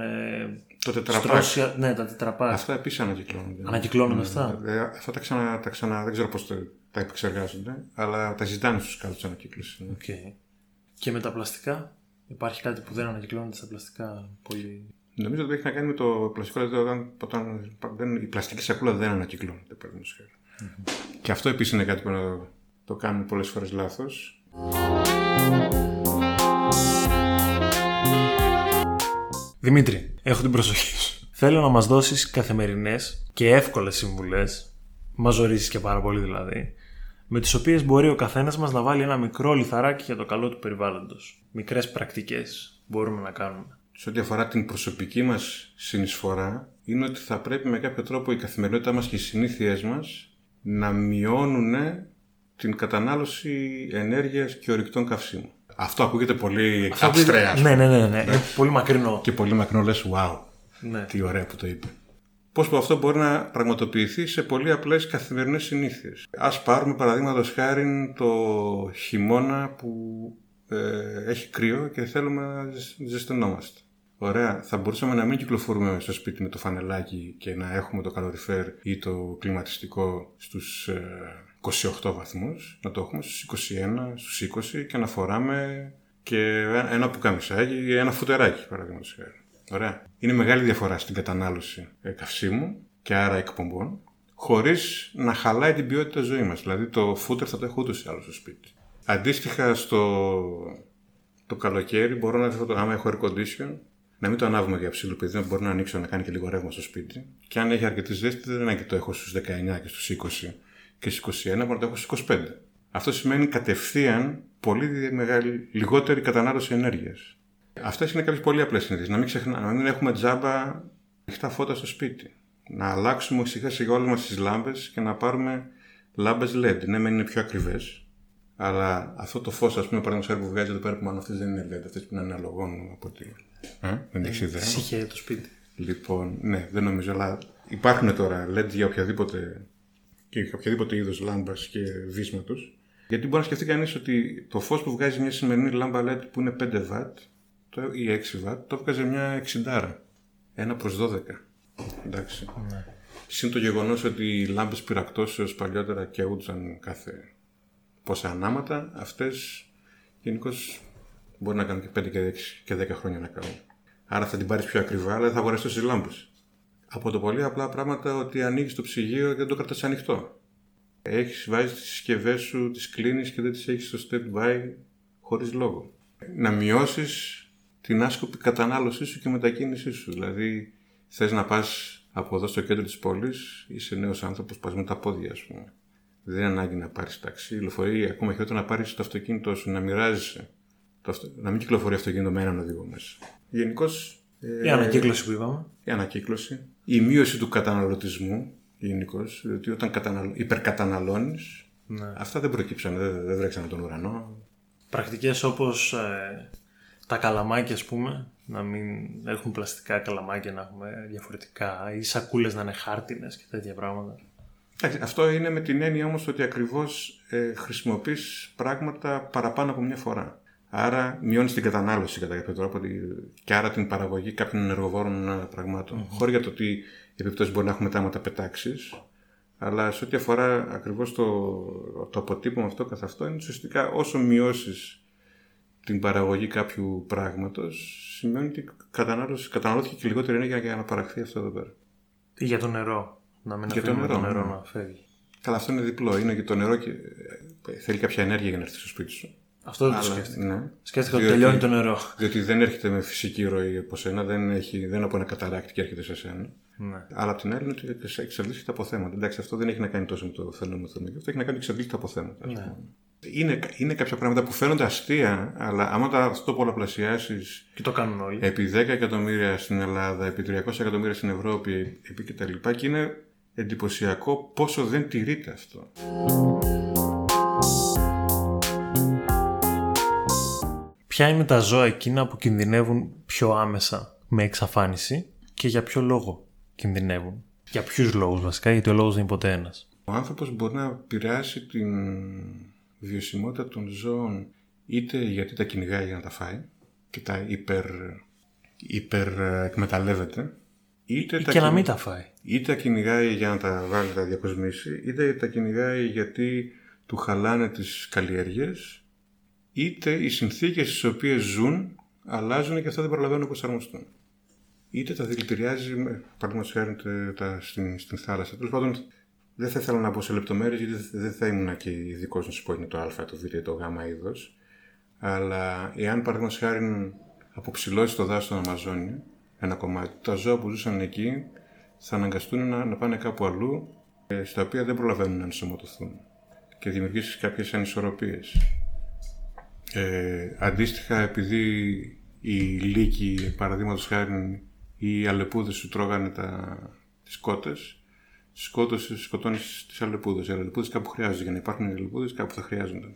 [SPEAKER 3] Το τετραπάκ.
[SPEAKER 1] Ναι, τα τετραπάκ.
[SPEAKER 3] Αυτά επίσης ανακυκλώνονται.
[SPEAKER 1] Ανακυκλώνουν αυτά.
[SPEAKER 3] Ε, αυτά τα ξανα, τα ξανα, δεν ξέρω πώς τα επεξεργάζονται, αλλά τα ζητάνε στους κάτω ανακύκλωσης.
[SPEAKER 1] Okay. Και με τα πλαστικά, υπάρχει κάτι που δεν ανακυκλώνεται στα πλαστικά πολύ;
[SPEAKER 3] Νομίζω ότι έχει να κάνει με το πλαστικό, δηλαδή όταν, όταν δεν, η πλαστική σακούλα δεν ανακυκλώνεται, παραδείγματος mm-hmm. Και αυτό επίσης είναι κάτι που το, το κάνουν πολλές φορές λάθος.
[SPEAKER 1] Δημήτρη, έχω την προσοχή σου. Θέλω να μας δώσεις καθημερινές και εύκολες συμβουλές, μας ζωρίζεις και πάρα πολύ δηλαδή, με τις οποίες μπορεί ο καθένας μας να βάλει ένα μικρό λιθαράκι για το καλό του περιβάλλοντος. Μικρές πρακτικές μπορούμε να κάνουμε.
[SPEAKER 3] Σε ό,τι αφορά την προσωπική μας συνεισφορά, είναι ότι θα πρέπει με κάποιο τρόπο η καθημερινότητά μας και οι συνήθειές μας να μειώνουν την κατανάλωση ενέργειας και ορυκτών καυσίμων. Αυτό ακούγεται πολύ abstract.
[SPEAKER 1] Ναι, ναι, ναι, ναι. Είναι πολύ μακρινό.
[SPEAKER 3] Και πολύ μακρινό λες, wow, ναι. τι ωραία που το είπε. Πώς αυτό μπορεί να πραγματοποιηθεί σε πολύ απλές καθημερινές συνήθειες. Ας πάρουμε παραδείγματος χάρη το χειμώνα που ε, έχει κρύο και θέλουμε να ζεσθενόμαστε. Ωραία. Θα μπορούσαμε να μην κυκλοφορούμε στο σπίτι με το φανελάκι και να έχουμε το καλοριφέρ ή το κλιματιστικό στους ε, 28 βαθμούς, να το έχουμε στους 21, στους 20 και να φοράμε και ένα πουκαμισάκι ή ένα φουτεράκι παραδείγματος χάρη. Ωραία. Είναι μεγάλη διαφορά στην κατανάλωση ε, καυσίμου και άρα εκπομπών, χωρίς να χαλάει την ποιότητα ζωής μας. Δηλαδή το φούτερ θα το έχω ούτως ή άλλως στο σπίτι. Αντίστοιχα στο το καλοκαίρι μπορώ να το, άμα έχω air condition, να μην το ανάβουμε για ψήλο παιδί, μπορώ να ανοίξω να κάνει και λίγο ρεύμα στο σπίτι. Και αν έχει αρκετή ζέστη, δεν είναι και το έχω στους 19 και στους 20 και στις 21 μπορεί να το έχω στις 25. Αυτό σημαίνει κατευθείαν πολύ μεγάλη, λιγότερη κατανάλωση ενέργειας. Αυτέ είναι κάποιες πολύ απλές συνήθειε. Να μην ξεχνάμε, να μην έχουμε τζάμπα ανοιχτά φώτα στο σπίτι. Να αλλάξουμε σιγά σιγά όλες μας τις λάμπες και να πάρουμε λάμπες LED. Ναι, μεν είναι πιο ακριβές, αλλά αυτό το φως, ας πούμε, παραδείγματος που βγάζει εδώ πέρα που μάλλον αυτές δεν είναι LED, αυτές που είναι αναλογών από ότι. Ε, δεν έχεις ιδέα.
[SPEAKER 1] Συχαία το σπίτι.
[SPEAKER 3] Λοιπόν, ναι, δεν νομίζω, αλλά υπάρχουν τώρα LED για οποιαδήποτε και οποιαδήποτε είδος λάμπας και βίσματος. Γιατί μπορεί να σκεφτεί κανείς ότι το φως που βγάζει μια σημερινή λάμπα LED που είναι 5 W ή 6 W, το βγάζει μια 60. 1 προς 12. Εντάξει. Ναι. Συν το γεγονός ότι οι λάμπες πυρακτώσεω παλιότερα καίγονταν κάθε πόσα ανάματα, αυτές γενικώς μπορεί να κάνουν και 5 και 6 και 10 χρόνια να κάνουν. Άρα θα την πάρεις πιο ακριβά, αλλά θα αγοράσει τόσε λάμπες. Από το πολύ απλά πράγματα ότι ανοίγεις το ψυγείο και δεν το κρατάς ανοιχτό. Έχεις βάζεις τις συσκευές σου, τις κλείνεις και δεν τις έχεις στο step by χωρίς λόγο. Να μειώσεις την άσκοπη κατανάλωσής σου και μετακίνησής σου. Δηλαδή θες να πας από εδώ στο κέντρο της πόλης, είσαι νέος άνθρωπος, πας με τα πόδια ας πούμε. Δεν είναι ανάγκη να πάρεις ταξί, λεωφορείο, ακόμα χειρότερα να πάρεις το αυτοκίνητό σου, να μοιράζεσαι το αυτο- να μην κυκλοφορεί αυτοκίνητο με έναν οδηγό μέσα. Γενικώς.
[SPEAKER 1] Η ανακύκλωση που είπαμε.
[SPEAKER 3] η ανακύκλωση, η μείωση του καταναλωτισμού γενικώς, διότι όταν καταναλ... υπερκαταναλώνεις,
[SPEAKER 1] Ναι.
[SPEAKER 3] αυτά δεν προκύψαν, δεν, δεν βρέξαν τον ουρανό.
[SPEAKER 1] Πρακτικές όπως ε, τα καλαμάκια ας πούμε, να μην έχουμε πλαστικά καλαμάκια, να έχουμε διαφορετικά ή σακούλες να είναι χάρτινες και τέτοια πράγματα.
[SPEAKER 3] Εντάξει, αυτό είναι με την έννοια όμως ότι ακριβώς ε, χρησιμοποιείς πράγματα παραπάνω από μια φορά. Άρα μειώνεις την κατανάλωση κατά κάποιο τρόπο τη- και άρα την παραγωγή κάποιων ενεργοβόρων ε, πραγμάτων. Χωρίς για το τι επιπτώσεις μπορεί να έχουμε μετά άμα τα πετάξεις. Αλλά σε ό,τι αφορά ακριβώς το, το αποτύπωμα αυτό καθ' αυτό είναι ουσιαστικά όσο μειώσεις την παραγωγή κάποιου πράγματος σημαίνει ότι κατανάλωση, καταναλώθηκε και λιγότερη ενέργεια για να παραχθεί αυτό εδώ πέρα.
[SPEAKER 1] Ή για το νερό, να μην
[SPEAKER 3] Για το
[SPEAKER 1] αφήνουμε το
[SPEAKER 3] νερό,
[SPEAKER 1] νερό
[SPEAKER 3] ναι.
[SPEAKER 1] να φεύγει.
[SPEAKER 3] Καλά, αυτό είναι διπλό. Είναι και το νερό και ε, θέλει κάποια ενέργεια για να έρθει στο σπίτι σου.
[SPEAKER 1] Αυτό δεν το
[SPEAKER 3] Αλλά,
[SPEAKER 1] σκέφτηκα.
[SPEAKER 3] ναι.
[SPEAKER 1] Σκέφτηκα ότι
[SPEAKER 3] Διότι-
[SPEAKER 1] τελειώνει το νερό.
[SPEAKER 3] Διότι δεν έρχεται με φυσική ροή από σένα, δεν, έχει, δεν είναι από ένα καταράκτη και έρχεται σε σένα.
[SPEAKER 1] Ναι.
[SPEAKER 3] Αλλά απ' την άλλη είναι ότι εξαντλήθηκε από θέματα. Εντάξει, αυτό δεν έχει να κάνει τόσο με το φαινόμενο του αυτό έχει να κάνει εξαντλήθηκε από θέματα. ας
[SPEAKER 1] Ναι.
[SPEAKER 3] πούμε. Είναι, είναι κάποια πράγματα που φαίνονται αστεία, αλλά άμα τα, αυτό πολλαπλασιάσεις
[SPEAKER 1] Και το κάνουν όλοι.
[SPEAKER 3] επί 10 εκατομμύρια στην Ελλάδα, επί 300 εκατομμύρια στην Ευρώπη, επί και τα λοιπά, και είναι εντυπωσιακό πόσο δεν τηρείται αυτό.
[SPEAKER 1] Ποια είναι τα ζώα εκείνα που κινδυνεύουν πιο άμεσα με εξαφάνιση και για ποιο λόγο κινδυνεύουν; Για ποιους λόγους βασικά, γιατί ο λόγος δεν είναι ποτέ ένας.
[SPEAKER 3] Ο άνθρωπος μπορεί να επηρεάσει την βιωσιμότητα των ζώων είτε γιατί τα κυνηγάει για να τα φάει και τα υπερ, υπερ ε, εκμεταλλεύεται είτε τα,
[SPEAKER 1] Και να
[SPEAKER 3] κυνη-
[SPEAKER 1] μην τα φάει.
[SPEAKER 3] είτε τα κυνηγάει για να τα βάλει τα διακοσμήσει είτε τα κυνηγάει γιατί του χαλάνε τις καλλιέργειες είτε οι συνθήκες στις οποίες ζουν αλλάζουν και αυτά δεν προλαβαίνουν να προσαρμοστούν. Είτε τα δηλητηριάζει, με- παραδείγματος χάρη τε- τα, στην, στην θάλασσα. Τέλος πάντων, δεν θα ήθελα να μπω σε λεπτομέρειες γιατί δεν- δεν θα ήμουν και ειδικός να σου πω είναι το Α, το Β ή το Γ είδος. Αλλά εάν παραδείγματος χάρη αποψηλώσεις το δάσος στον Αμαζόνιο, ένα κομμάτι, τα ζώα που ζούσαν εκεί θα αναγκαστούν να, να πάνε κάπου αλλού, ε, στα οποία δεν προλαβαίνουν να ενσωματωθούν και δημιουργήσεις κάποιες ανισορροπίες. Ε, αντίστοιχα, επειδή οι λύκοι, παραδείγματος χάρη, οι αλεπούδες σου τρώγανε τα, τις κότες, σκότωσε, σκοτώνεις τις αλεπούδες. Οι αλεπούδες κάπου χρειάζονται. Για να υπάρχουν οι αλεπούδες κάπου θα χρειάζονται.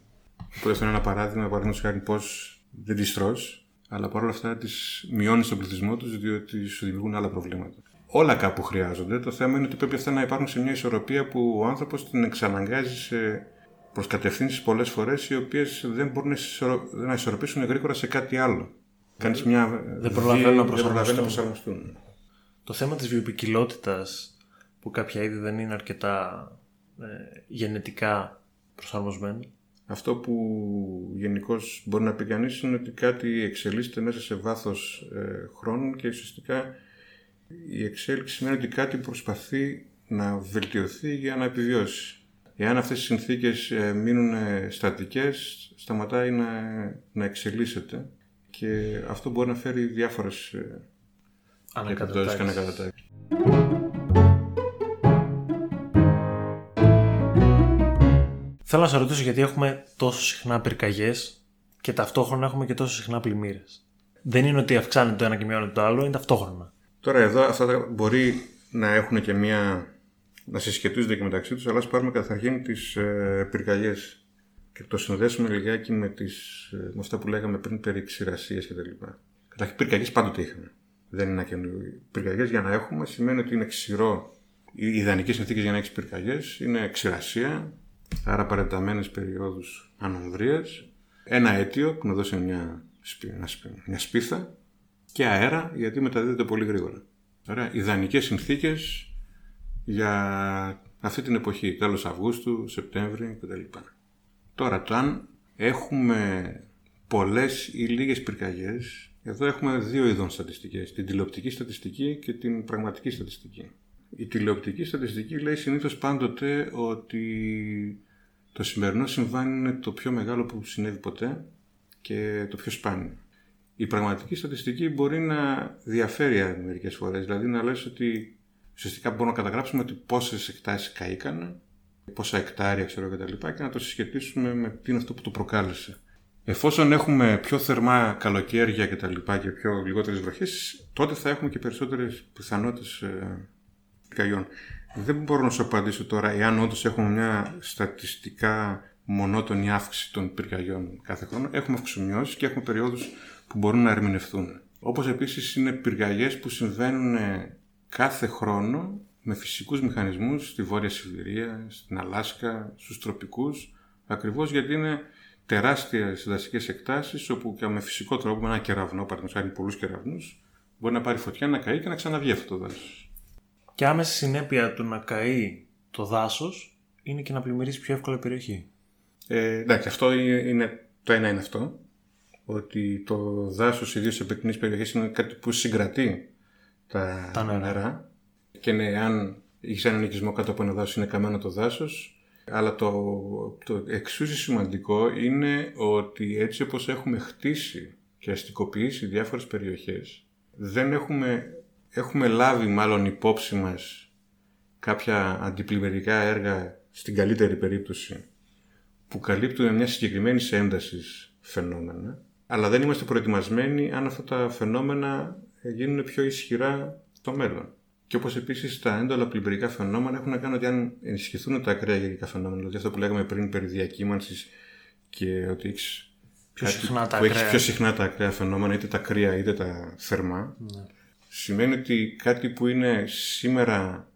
[SPEAKER 3] Οπότε αυτό είναι ένα παράδειγμα, παραδείγματος χάρη, πώς δεν τις τρως, αλλά παρόλα αυτά τις μειώνεις τον πληθυσμό τους, διότι σου δημιουργούν άλλα προβλήματα. Όλα κάπου χρειάζονται. Το θέμα είναι ότι πρέπει αυτά να υπάρχουν σε μια ισορροπία που ο άνθρωπος την εξαναγκάζει σε προς κατευθύνσεις πολλές φορές οι οποίες δεν μπορούν να, ισορρο... να ισορροπήσουν γρήγορα σε κάτι άλλο. Κάνεις μια...
[SPEAKER 1] δεν προλαβαίνουν να
[SPEAKER 3] δεν προλαβαίνουν να
[SPEAKER 1] προσαρμοστούν.
[SPEAKER 3] προσαρμοστούν.
[SPEAKER 1] Το θέμα της βιοποικιλότητας που κάποια είδη δεν είναι αρκετά ε, γενετικά προσαρμοσμένα.
[SPEAKER 3] Αυτό που γενικώς μπορεί να πει κανείς είναι ότι κάτι εξελίσσεται μέσα σε βάθος ε, χρόνου και ουσιαστικά η εξέλιξη σημαίνει ότι κάτι προσπαθεί να βελτιωθεί για να επιβιώσει. Εάν αυτές οι συνθήκες ε, μείνουν ε, στατικές, σταματάει να, να εξελίσσεται και αυτό μπορεί να φέρει διάφορες ε, επιπτώσεις και
[SPEAKER 1] Ανακατατάξεις.
[SPEAKER 3] ανακατατάξεις.
[SPEAKER 1] Θέλω να σε ρωτήσω γιατί έχουμε τόσο συχνά πυρκαγιές και ταυτόχρονα έχουμε και τόσο συχνά πλημμύρες. Δεν είναι ότι αυξάνεται το ένα και μειώνεται το άλλο, είναι ταυτόχρονα.
[SPEAKER 3] Τώρα εδώ αυτά τα μπορεί να έχουν και μια... να συσχετίζονται και μεταξύ τους, αλλά ας πάρουμε καταρχήν τις ε, πυρκαγιές και το συνδέσουμε λιγάκι με, τις, ε, με αυτά που λέγαμε πριν περί ξηρασίας και τα λοιπά. Καταρχήν πυρκαγιές πάντοτε είχαμε. Δεν είναι ένα καινούριο. Πυρκαγιές για να έχουμε σημαίνει ότι είναι ξηρό. Οι ιδανικές συνθήκες για να έχεις πυρκαγιές είναι ξηρασία, άρα παρεταμένες περιόδους ανομβρίας, ένα αίτιο που να δώσει μια, σπι- ένα σπι- μια σπίθα και αέρα γιατί μεταδίδεται πολύ γρήγορα. Ωραία, ιδανικές συνθήκες για αυτή την εποχή, τέλος Αυγούστου, Σεπτέμβρη κτλ. Τώρα, το αν έχουμε πολλές ή λίγες πυρκαγιές, εδώ έχουμε δύο ειδών στατιστικές, την τηλεοπτική στατιστική και την πραγματική στατιστική. Η τηλεοπτική στατιστική λέει συνήθως πάντοτε ότι το σημερινό συμβάν είναι το πιο μεγάλο που συνέβη ποτέ και το πιο σπάνιο. Η πραγματική στατιστική μπορεί να διαφέρει μερικές φορές. Δηλαδή να λες ότι ουσιαστικά μπορούμε να καταγράψουμε ότι πόσες εκτάσεις καήκαν, πόσα εκτάρια ξέρω κτλ. Και, και να το συσχετίσουμε με τι είναι αυτό που το προκάλεσε. Εφόσον έχουμε πιο θερμά καλοκαίρια και τα λοιπά και πιο λιγότερες βροχές, τότε θα έχουμε και περισσότερες πιθανότητες ε, πυρκαγιών. Δεν μπορώ να σου απαντήσω τώρα εάν όντως έχουμε μια στατιστικά μονότονη αύξηση των πυρκαγιών κάθε χρόνο. Έχουμε αυξομοιώσεις και έχουμε περιόδους που μπορούν να ερμηνευτούν. Όπως επίσης είναι πυρκαγιές που συμβαίνουν κάθε χρόνο με φυσικούς μηχανισμούς στη Βόρεια Σιβηρία, στην Αλάσκα, στους τροπικούς, ακριβώς γιατί είναι τεράστια δασικές εκτάσεις, όπου και με φυσικό τρόπο, με ένα κεραυνό, παραδείγματος χάρη πολλούς κεραυνούς, μπορεί να πάρει φωτιά, να καεί και να ξαναβγεί αυτό το δάσος.
[SPEAKER 1] Και άμεση συνέπεια του να καεί το δάσος είναι και να πλημμυρίσει πιο εύκολα η περιοχή.
[SPEAKER 3] Ε, εντάξει, αυτό είναι, το ένα είναι αυτό. Ότι το δάσος, ιδίως σε πυκνές περιοχές, είναι κάτι που συγκρατεί τα,
[SPEAKER 1] Τα νερά.
[SPEAKER 3] νερά. Και ναι, αν έχεις έναν οικισμό κάτω από ένα δάσος, είναι καμένο το δάσος. Αλλά το, το εξούσι σημαντικό είναι ότι έτσι όπως έχουμε χτίσει και αστικοποιήσει διάφορες περιοχές, δεν έχουμε, έχουμε λάβει μάλλον υπόψη μας κάποια αντιπλημμυρικά έργα στην καλύτερη περίπτωση που καλύπτουν μια συγκεκριμένη ένταση φαινόμενα, αλλά δεν είμαστε προετοιμασμένοι αν αυτά τα φαινόμενα γίνουν πιο ισχυρά στο μέλλον. Και όπως επίσης τα έντολα πλημμυρικά φαινόμενα έχουν να κάνουν ότι αν ενισχυθούν τα ακραία γεωργικά φαινόμενα, δηλαδή αυτό που λέγαμε πριν περί διακύμανσης και ότι έχεις
[SPEAKER 1] Πιο συχνά τα
[SPEAKER 3] που έχεις
[SPEAKER 1] ακραία.
[SPEAKER 3] πιο συχνά τα ακραία φαινόμενα, είτε τα κρύα είτε τα θερμά, σημαίνει ότι κάτι που είναι σήμερα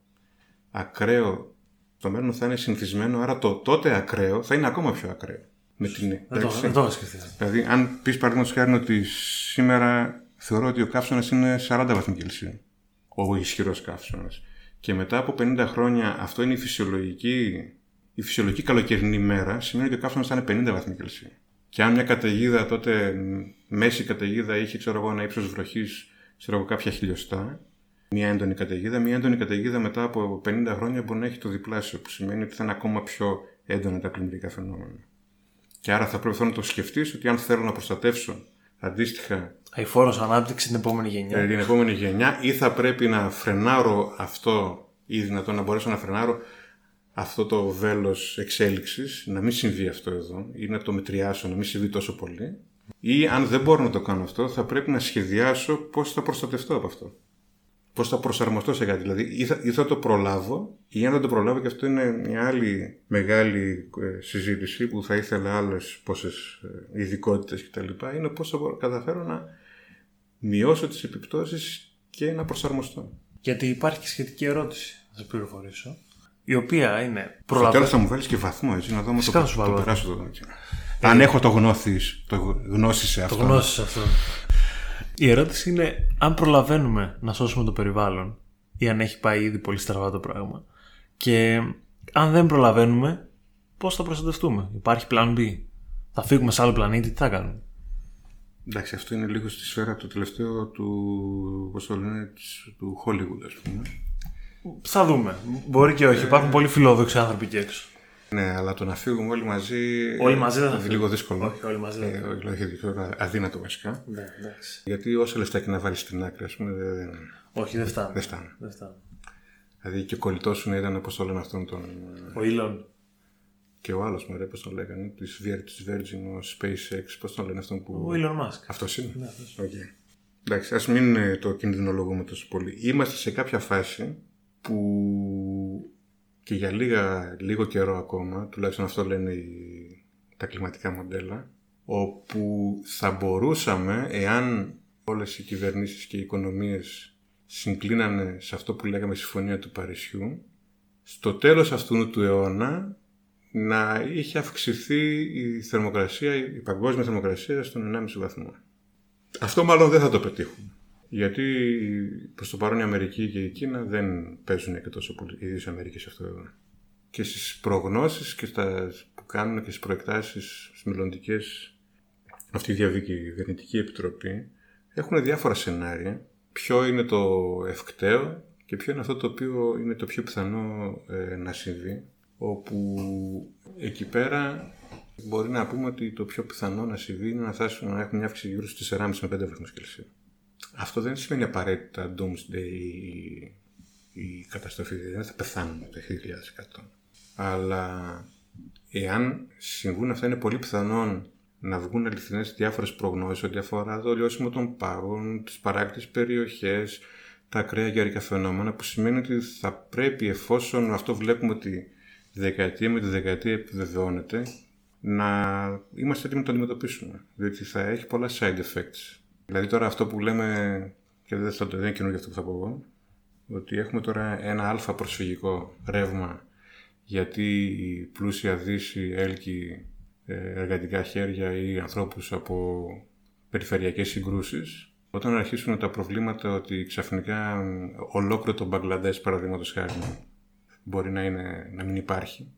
[SPEAKER 3] ακραίο στο μέλλον θα είναι συνηθισμένο, άρα το τότε ακραίο θα είναι ακόμα πιο ακραίο. Με την,
[SPEAKER 1] Δεν το,
[SPEAKER 3] εντάξει.
[SPEAKER 1] δεν το έχω σκεφτεί.
[SPEAKER 3] Δηλαδή, αν πεις παραδείγματος χάρη ότι σήμερα θεωρώ ότι ο καύσωνας είναι 40 βαθμοί Κελσίου, ο ισχυρός καύσωνας. Και μετά από 50 χρόνια αυτό είναι η φυσιολογική, η φυσιολογική καλοκαιρινή μέρα, σημαίνει ότι ο καύσωνας θα είναι 50 βαθμοί Κελσίου. Και αν μια καταιγίδα τότε, μ, μέση καταιγίδα, είχε ξέρω εγώ, ένα ύψος βροχής, ξέρω εγώ, κάποια χιλιοστά, μια έντονη καταιγίδα, μια έντονη καταιγίδα μετά από 50 χρόνια μπορεί να έχει το διπλάσιο, που σημαίνει ότι θα είναι ακόμα πιο έντονα τα πλημμυρικά φαινόμενα. Και άρα θα πρέπει αυτό να το σκεφτείς ότι αν θέλω να προστατεύσω αντίστοιχα
[SPEAKER 1] Αηφόρο ανάπτυξη την επόμενη γενιά.
[SPEAKER 3] ε, την επόμενη γενιά ή θα πρέπει να φρενάρω αυτό ή δυνατόν να μπορέσω να φρενάρω αυτό το βέλος εξέλιξης, να μην συμβεί αυτό εδώ ή να το μετριάσω, να μην συμβεί τόσο πολύ. Ή αν δεν μπορώ να το κάνω αυτό, θα πρέπει να σχεδιάσω πώς θα προστατευτώ από αυτό. Πώς θα προσαρμοστώ σε κάτι. Δηλαδή, ή θα, ή θα το προλάβω, ή αν δεν το προλάβω, και αυτό είναι μια άλλη μεγάλη ε, συζήτηση που θα ήθελα άλλες πόσες ε, ειδικότητες κτλ. Είναι πώς θα μπορώ- καταφέρω να μειώσω τις επιπτώσεις και να προσαρμοστώ.
[SPEAKER 1] Γιατί υπάρχει και σχετική ερώτηση, θα σε πληροφορήσω. Η οποία είναι.
[SPEAKER 3] Στο
[SPEAKER 1] Προλαβα...
[SPEAKER 3] τέλος θα μου βάλεις και βαθμό, έτσι, να δω αν
[SPEAKER 1] Φυσικά
[SPEAKER 3] το,
[SPEAKER 1] θα σου
[SPEAKER 3] το,
[SPEAKER 1] βάλω.
[SPEAKER 3] περάσω το Αν έχω το γνώθις, το γνώση σε
[SPEAKER 1] Το
[SPEAKER 3] αυτό.
[SPEAKER 1] γνώσεις αυτό. Η ερώτηση είναι αν προλαβαίνουμε να σώσουμε το περιβάλλον ή αν έχει πάει ήδη πολύ στραβά το πράγμα. Και αν δεν προλαβαίνουμε, πώς θα προστατευτούμε; Υπάρχει plan B; Θα φύγουμε σε άλλο πλανήτη, τι θα κάνουμε;
[SPEAKER 3] Εντάξει, αυτό είναι λίγο στη σφαίρα το τελευταίο του, πώς το λένε, της- του Hollywood, ας πούμε.
[SPEAKER 1] Θα δούμε. Μπορεί και όχι. Υπάρχουν πολύ φιλόδοξοι άνθρωποι εκεί έξω.
[SPEAKER 3] Ναι, αλλά το να φύγουμε όλοι μαζί.
[SPEAKER 1] Όλοι μαζί δεν θα
[SPEAKER 3] είναι
[SPEAKER 1] φύγουμε.
[SPEAKER 3] λίγο δύσκολο.
[SPEAKER 1] Όχι, όλοι μαζί δεν θα
[SPEAKER 3] Ε, όχι, όχι, δύσκολο, αδύνατο βασικά.
[SPEAKER 1] Ναι, εντάξει.
[SPEAKER 3] Γιατί όσα λεφτά και να βάλεις στην άκρη, ας πούμε, δεν, δεν,
[SPEAKER 1] Όχι, δεν φτάνει.
[SPEAKER 3] δεν φτάνει.
[SPEAKER 1] Δεν φτάνει.
[SPEAKER 3] Δηλαδή και ο κολλητός σου να ήταν, πώ το λένε αυτόν τον.
[SPEAKER 1] Ο Ήλον.
[SPEAKER 3] Και ο άλλος μου, πώς τον λέγανε, της της Virgin, ο SpaceX, πώς τον λένε αυτόν που.
[SPEAKER 1] Ο Elon Musk.
[SPEAKER 3] Αυτός είναι.
[SPEAKER 1] Ναι, αυτός.
[SPEAKER 3] Οκ. Εντάξει, ας μην ε, το κινδυνολογούμε τόσο πολύ. Είμαστε σε κάποια φάση που και για λίγα, λίγο καιρό ακόμα, τουλάχιστον αυτό λένε οι, τα κλιματικά μοντέλα, όπου θα μπορούσαμε, εάν όλες οι κυβερνήσεις και οι οικονομίες συγκλίνανε σε αυτό που λέγαμε συμφωνία του Παρισιού, στο τέλος αυτού του αιώνα να είχε αυξηθεί η θερμοκρασία, η παγκόσμια θερμοκρασία στον 1,5 βαθμό. Αυτό μάλλον δεν θα το πετύχουμε. Γιατί προς το παρόν η Αμερική και η Κίνα δεν παίζουν και τόσο πολύ, ιδίω η Αμερικής σε αυτό εδώ. Και στις προγνώσεις και στα, που κάνουν και στις προεκτάσεις στις μελλοντικές, αυτή η διαβικη επιτροπή, έχουν διάφορα σενάρια. Ποιο είναι το ευκταίο και ποιο είναι αυτό το οποίο είναι το πιο πιθανό ε, να συμβεί. Όπου εκεί πέρα μπορεί να πούμε ότι το πιο πιθανό να συμβεί είναι να φτάσουμε να έχουμε μια αύξηση γύρω στους 4,5 με 5 βαθμούς Κελσίου. Αυτό δεν σημαίνει απαραίτητα doomsday ή, ή καταστροφή, δεν θα πεθάνουμε το 2100. Αλλά εάν συμβούν αυτά είναι πολύ πιθανόν να βγουν αληθινές διάφορες προγνώσεις ό,τι αφορά το λιώσιμο των πάγων, τις παράκτητες περιοχές, τα ακραία γεωργικά φαινόμενα, που σημαίνει ότι θα πρέπει εφόσον αυτό βλέπουμε ότι τη δεκαετία με τη δεκαετία επιβεβαιώνεται, να είμαστε έτοιμοι να το αντιμετωπίσουμε. Διότι θα έχει πολλά side effects. Δηλαδή τώρα αυτό που λέμε, και δεν, θα το, δεν είναι καινούργιο αυτό που θα πω εγώ, ότι έχουμε τώρα ένα αλφα προσφυγικό ρεύμα γιατί η πλούσια δύση έλκει ε, εργατικά χέρια ή ανθρώπους από περιφερειακές συγκρούσεις όταν αρχίσουν τα προβλήματα ότι ξαφνικά ολόκληρο το Μπαγκλαντές παραδείγματος χάρη μπορεί να, είναι, να μην υπάρχει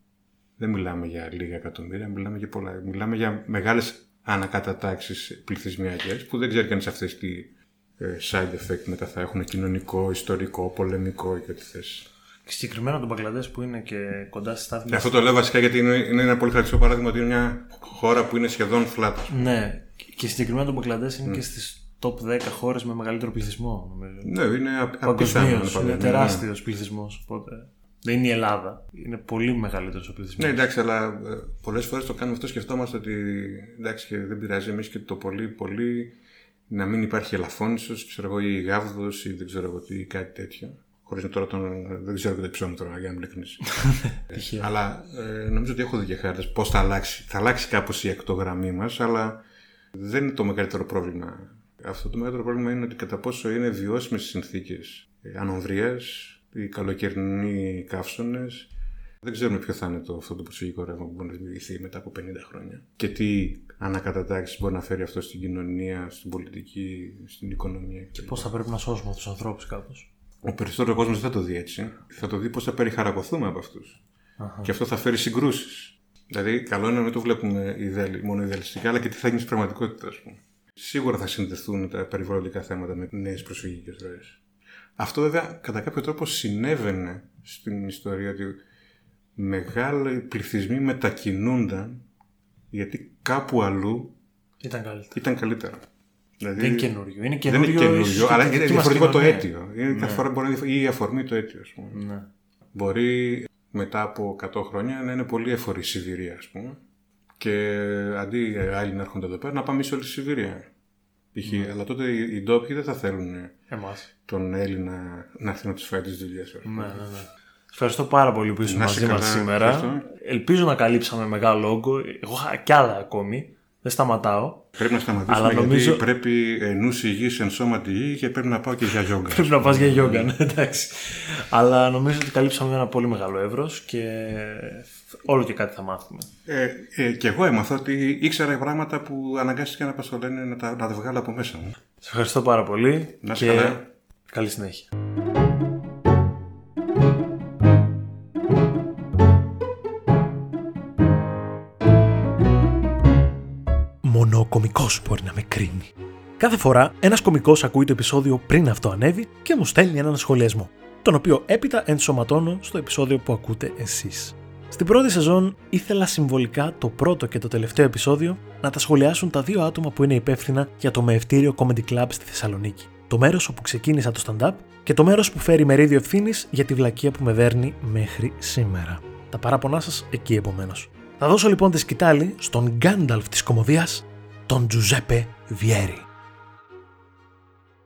[SPEAKER 3] δεν μιλάμε για λίγα εκατομμύρια, μιλάμε για πολλά. Μιλάμε για μεγάλες ανακατατάξεις πληθυσμιακές που δεν ξέρει κανείς αυτές τι ε, side effect μετά θα έχουν κοινωνικό, ιστορικό, πολεμικό και ό,τι θες.
[SPEAKER 1] Και συγκεκριμένα το Μπαγκλαντές που είναι και κοντά στη στάθμη.
[SPEAKER 3] αυτό το λέω βασικά γιατί είναι, είναι ένα πολύ χαρακτηριστικό παράδειγμα ότι είναι μια χώρα που είναι σχεδόν flat.
[SPEAKER 1] Ναι, και συγκεκριμένα το Μπαγκλαντές είναι και στις top 10 χώρες με μεγαλύτερο πληθυσμό.
[SPEAKER 3] Νομίζω. Ναι, είναι
[SPEAKER 1] παγκοσμίως. Είναι τεράστιος πληθυσμός. Οπότε δεν είναι η Ελλάδα. Είναι πολύ μεγαλύτερος ο πληθυσμός.
[SPEAKER 3] Ναι, εντάξει, αλλά ε, πολλές φορές το κάνουμε αυτό. Σκεφτόμαστε ότι εντάξει, και δεν πειράζει εμείς και το πολύ, πολύ να μην υπάρχει ελαφώνησο, ξέρω εγώ, ή γάβδος ή δεν ξέρω εγώ τι, ή κάτι τέτοιο. Χωρίς να τώρα τον. Δεν ξέρω και το ψώνω τώρα, για να μην αλλά ε, νομίζω ότι έχω δει και χάρτες πώς θα αλλάξει. Θα αλλάξει κάπως η εκτογραμμή μας, αλλά δεν είναι το μεγαλύτερο πρόβλημα. Αυτό το μεγαλύτερο πρόβλημα είναι ότι κατά πόσο είναι βιώσιμες συνθήκες ανομβρίας, οι καλοκαιρινοί καύσονες. Δεν ξέρουμε ποιο θα είναι το, αυτό το προσφυγικό ρεύμα που μπορεί να δημιουργηθεί μετά από 50 χρόνια. Και τι ανακατατάξεις μπορεί να φέρει αυτό στην κοινωνία, στην πολιτική, στην οικονομία.
[SPEAKER 1] Και πώς θα πρέπει να σώσουμε τους ανθρώπους κάπως.
[SPEAKER 3] Ο περισσότερο κόσμος δεν θα το δει έτσι. Θα το δει πώς θα περιχαρακωθούμε από αυτούς. Και αυτό θα φέρει συγκρούσεις. Δηλαδή, καλό είναι να μην το βλέπουμε μόνο ιδεαλιστικά, αλλά και τι θα γίνει στην πραγματικότητα, ας πούμε. Σίγουρα θα συνδεθούν τα περιβαλλοντικά θέματα με νέες προσφυγικές ροές. Αυτό βέβαια κατά κάποιο τρόπο συνέβαινε στην ιστορία ότι μεγάλοι πληθυσμοί μετακινούνταν γιατί κάπου αλλού
[SPEAKER 1] ήταν καλύτερα.
[SPEAKER 3] Ήταν καλύτερα.
[SPEAKER 1] Δηλαδή, δεν είναι καινούριο. Είναι καινούριο,
[SPEAKER 3] δεν είναι καινούριο αλλά είναι διαφορετικό το αίτιο. Είναι ναι. φορά μπορεί να ή η αφορμή το αίτιο, ας πούμε. Ναι. Μπορεί μετά από 100 χρόνια να είναι πολύ έφορη η Σιβηρία, ας πούμε. Και αντί άλλοι να έρχονται εδώ πέρα, να πάμε σε όλη τη Σιβηρία. Ναι. Αλλά τότε οι ντόπιοι δεν θα θέλουν
[SPEAKER 1] Εμάς.
[SPEAKER 3] τον Έλληνα να έρθει να του φάει τις δουλειές.
[SPEAKER 1] Ναι, ναι, ναι. Ευχαριστώ πάρα πολύ που ήσουν μαζί μας σήμερα. Ευχαριστώ. Ελπίζω να καλύψαμε μεγάλο όγκο. Εγώ είχα κι άλλα ακόμη. Δεν σταματάω.
[SPEAKER 3] Πρέπει να σταματήσουμε αλλά γιατί πρέπει ε, νους υγιής εν σώματι υγιή και πρέπει να πάω και για γιόγκα.
[SPEAKER 1] πρέπει να πας για γιόγκα, ναι, εντάξει. αλλά νομίζω ότι καλύψαμε ένα πολύ μεγάλο εύρος και όλο και κάτι θα μάθουμε.
[SPEAKER 3] Ε, ε, και εγώ έμαθα ότι ήξερα πράγματα που αναγκάστηκα να πας λένε να τα, να τα βγάλω από μέσα μου.
[SPEAKER 1] Σε ευχαριστώ πάρα πολύ.
[SPEAKER 3] Να και καλά.
[SPEAKER 1] καλή συνέχεια.
[SPEAKER 4] Μόνο ο κωμικό μπορεί να με κρίνει. Κάθε φορά ένας κωμικός ακούει το επεισόδιο πριν αυτό ανέβει και μου στέλνει έναν σχολιασμό, τον οποίο έπειτα ενσωματώνω στο επεισόδιο που ακούτε εσείς. Στην πρώτη σεζόν ήθελα συμβολικά το πρώτο και το τελευταίο επεισόδιο να τα σχολιάσουν τα δύο άτομα που είναι υπεύθυνα για το μεευτήριο Comedy Club στη Θεσσαλονίκη. Το μέρος όπου ξεκίνησα το stand-up και το μέρος που φέρει μερίδιο ευθύνης για τη βλακεία που με δέρνει μέχρι σήμερα. Τα παράπονά σας εκεί επομένως. Θα δώσω λοιπόν τη σκητάλη στον Γκάνταλφ της κομμωδίας, τον Τζουζέπε Βιέρη.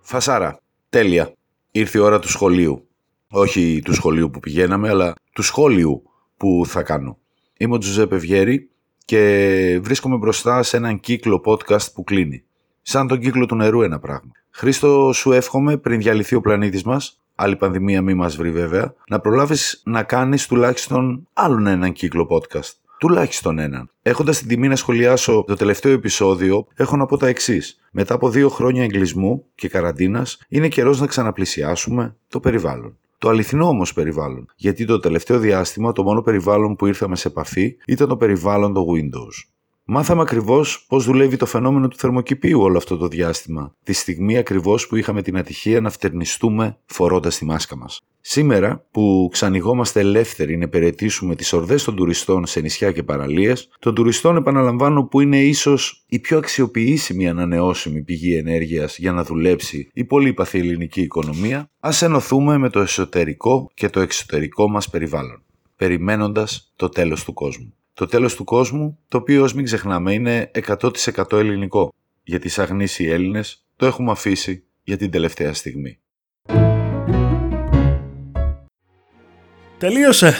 [SPEAKER 5] Φασάρα. Τέλεια. Ήρθε η ώρα του σχολείου. Όχι του σχολείου που πηγαίναμε, αλλά του σχόλιου που θα κάνω. Είμαι ο Τζουζέπε Βιέρη και βρίσκομαι μπροστά σε έναν κύκλο podcast που κλείνει. Σαν τον κύκλο του νερού ένα πράγμα. Χρήστο, σου εύχομαι πριν διαλυθεί ο πλανήτης μας, άλλη πανδημία μη μας βρει βέβαια, να προλάβεις να κάνεις τουλάχιστον άλλον έναν κύκλο podcast τουλάχιστον έναν. Έχοντας την τιμή να σχολιάσω το τελευταίο επεισόδιο, έχω να πω τα εξής. Μετά από δύο χρόνια εγκλισμού και καραντίνας, είναι καιρός να ξαναπλησιάσουμε το περιβάλλον. Το αληθινό όμως περιβάλλον, γιατί το τελευταίο διάστημα το μόνο περιβάλλον που ήρθαμε σε επαφή ήταν το περιβάλλον το Windows. Μάθαμε ακριβώς πώς δουλεύει το φαινόμενο του θερμοκηπίου όλο αυτό το διάστημα, τη στιγμή ακριβώς που είχαμε την ατυχία να φτερνιστούμε φορώντας τη μάσκα μας. Σήμερα, που ξανηγόμαστε ελεύθεροι να υπηρετήσουμε τις ορδές των τουριστών σε νησιά και παραλίες, των τουριστών επαναλαμβάνω που είναι ίσως η πιο αξιοποιήσιμη ανανεώσιμη πηγή ενέργειας για να δουλέψει η πολύπαθη ελληνική οικονομία, ας ενωθούμε με το εσωτερικό και το εξωτερικό μας περιβάλλον, περιμένοντας το τέλος του κόσμου. Το τέλος του κόσμου, το οποίο ως μην ξεχνάμε είναι 100% ελληνικό, γιατί σαν γνήσιοι Έλληνες το έχουμε αφήσει για την τελευταία στιγμή.
[SPEAKER 1] Τελείωσε!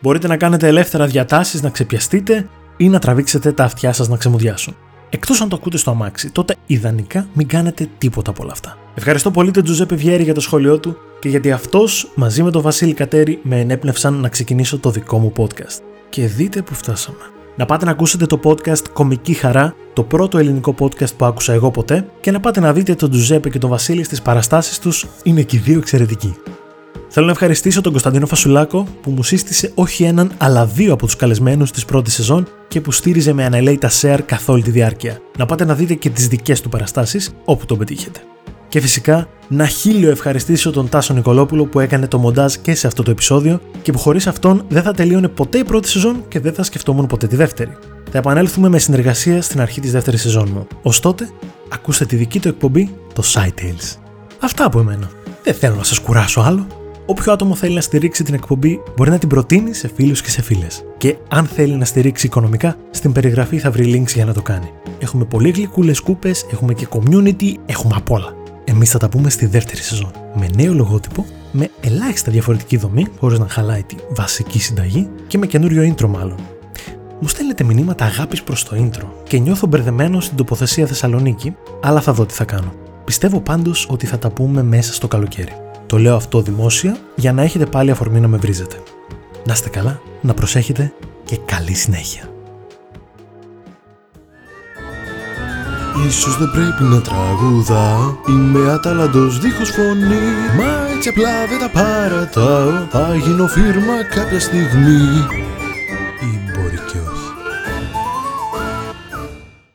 [SPEAKER 1] Μπορείτε να κάνετε ελεύθερα διατάσεις, να ξεπιαστείτε ή να τραβήξετε τα αυτιά σας να ξεμουδιάσουν. Εκτός αν το ακούτε στο αμάξι, τότε ιδανικά μην κάνετε τίποτα από όλα αυτά. Ευχαριστώ πολύ τον Τζουζέπε Βιέρη για το σχόλιο του και γιατί αυτός μαζί με τον Βασίλη Κατέρη με ενέπνευσαν να ξεκινήσω το δικό μου podcast. Και δείτε που φτάσαμε. Να πάτε να ακούσετε το podcast Κομική Χαρά, το πρώτο ελληνικό podcast που άκουσα εγώ ποτέ, και να πάτε να δείτε τον Τζουζέπε και τον Βασίλη στις παραστάσεις τους, είναι και οι δύο εξαιρετικοί. Θέλω να ευχαριστήσω τον Κωνσταντίνο Φασουλάκο που μου σύστησε όχι έναν αλλά δύο από τους καλεσμένους της πρώτης σεζόν και που στήριζε με ανελαίητα share καθ' όλη τη διάρκεια. Να πάτε να δείτε και τις δικές του παραστάσεις όπου τον πετύχετε. Και φυσικά να χίλιο ευχαριστήσω τον Τάσο Νικολόπουλο που έκανε το μοντάζ και σε αυτό το επεισόδιο και που χωρίς αυτόν δεν θα τελείωνε ποτέ η πρώτη σεζόν και δεν θα σκεφτόμουν ποτέ τη δεύτερη. Θα επανέλθουμε με συνεργασία στην αρχή της δεύτερης σεζόν μου. Ω τότε, ακούστε τη δική του εκπομπή, το Side Tales. Αυτά από εμένα. Δεν θέλω να σας κουράσω άλλο. Όποιο άτομο θέλει να στηρίξει την εκπομπή μπορεί να την προτείνει σε φίλους και σε φίλες. Και αν θέλει να στηρίξει οικονομικά, στην περιγραφή θα βρει links για να το κάνει. Έχουμε πολύ γλυκούλες κούπες, έχουμε και community, έχουμε απ' όλα. Εμείς θα τα πούμε στη δεύτερη σεζόν. Με νέο λογότυπο, με ελάχιστα διαφορετική δομή, χωρίς να χαλάει τη βασική συνταγή και με καινούριο intro μάλλον. Μου στέλνετε μηνύματα αγάπης προς το intro και νιώθω μπερδεμένο στην τοποθεσία Θεσσαλονίκη, αλλά θα δω τι θα κάνω. Πιστεύω πάντως ότι θα τα πούμε μέσα στο καλοκαίρι. Το λέω αυτό δημόσια για να έχετε πάλι αφορμή να με βρίζετε. Να είστε καλά, να προσέχετε και καλή συνέχεια.
[SPEAKER 2] Ίσως δεν πρέπει να τραγουδάω Είμαι αταλαντός δίχως φωνή. Μα έτσι απλά δεν τα παρατάω. Θα γίνω φίρμα κάποια στιγμή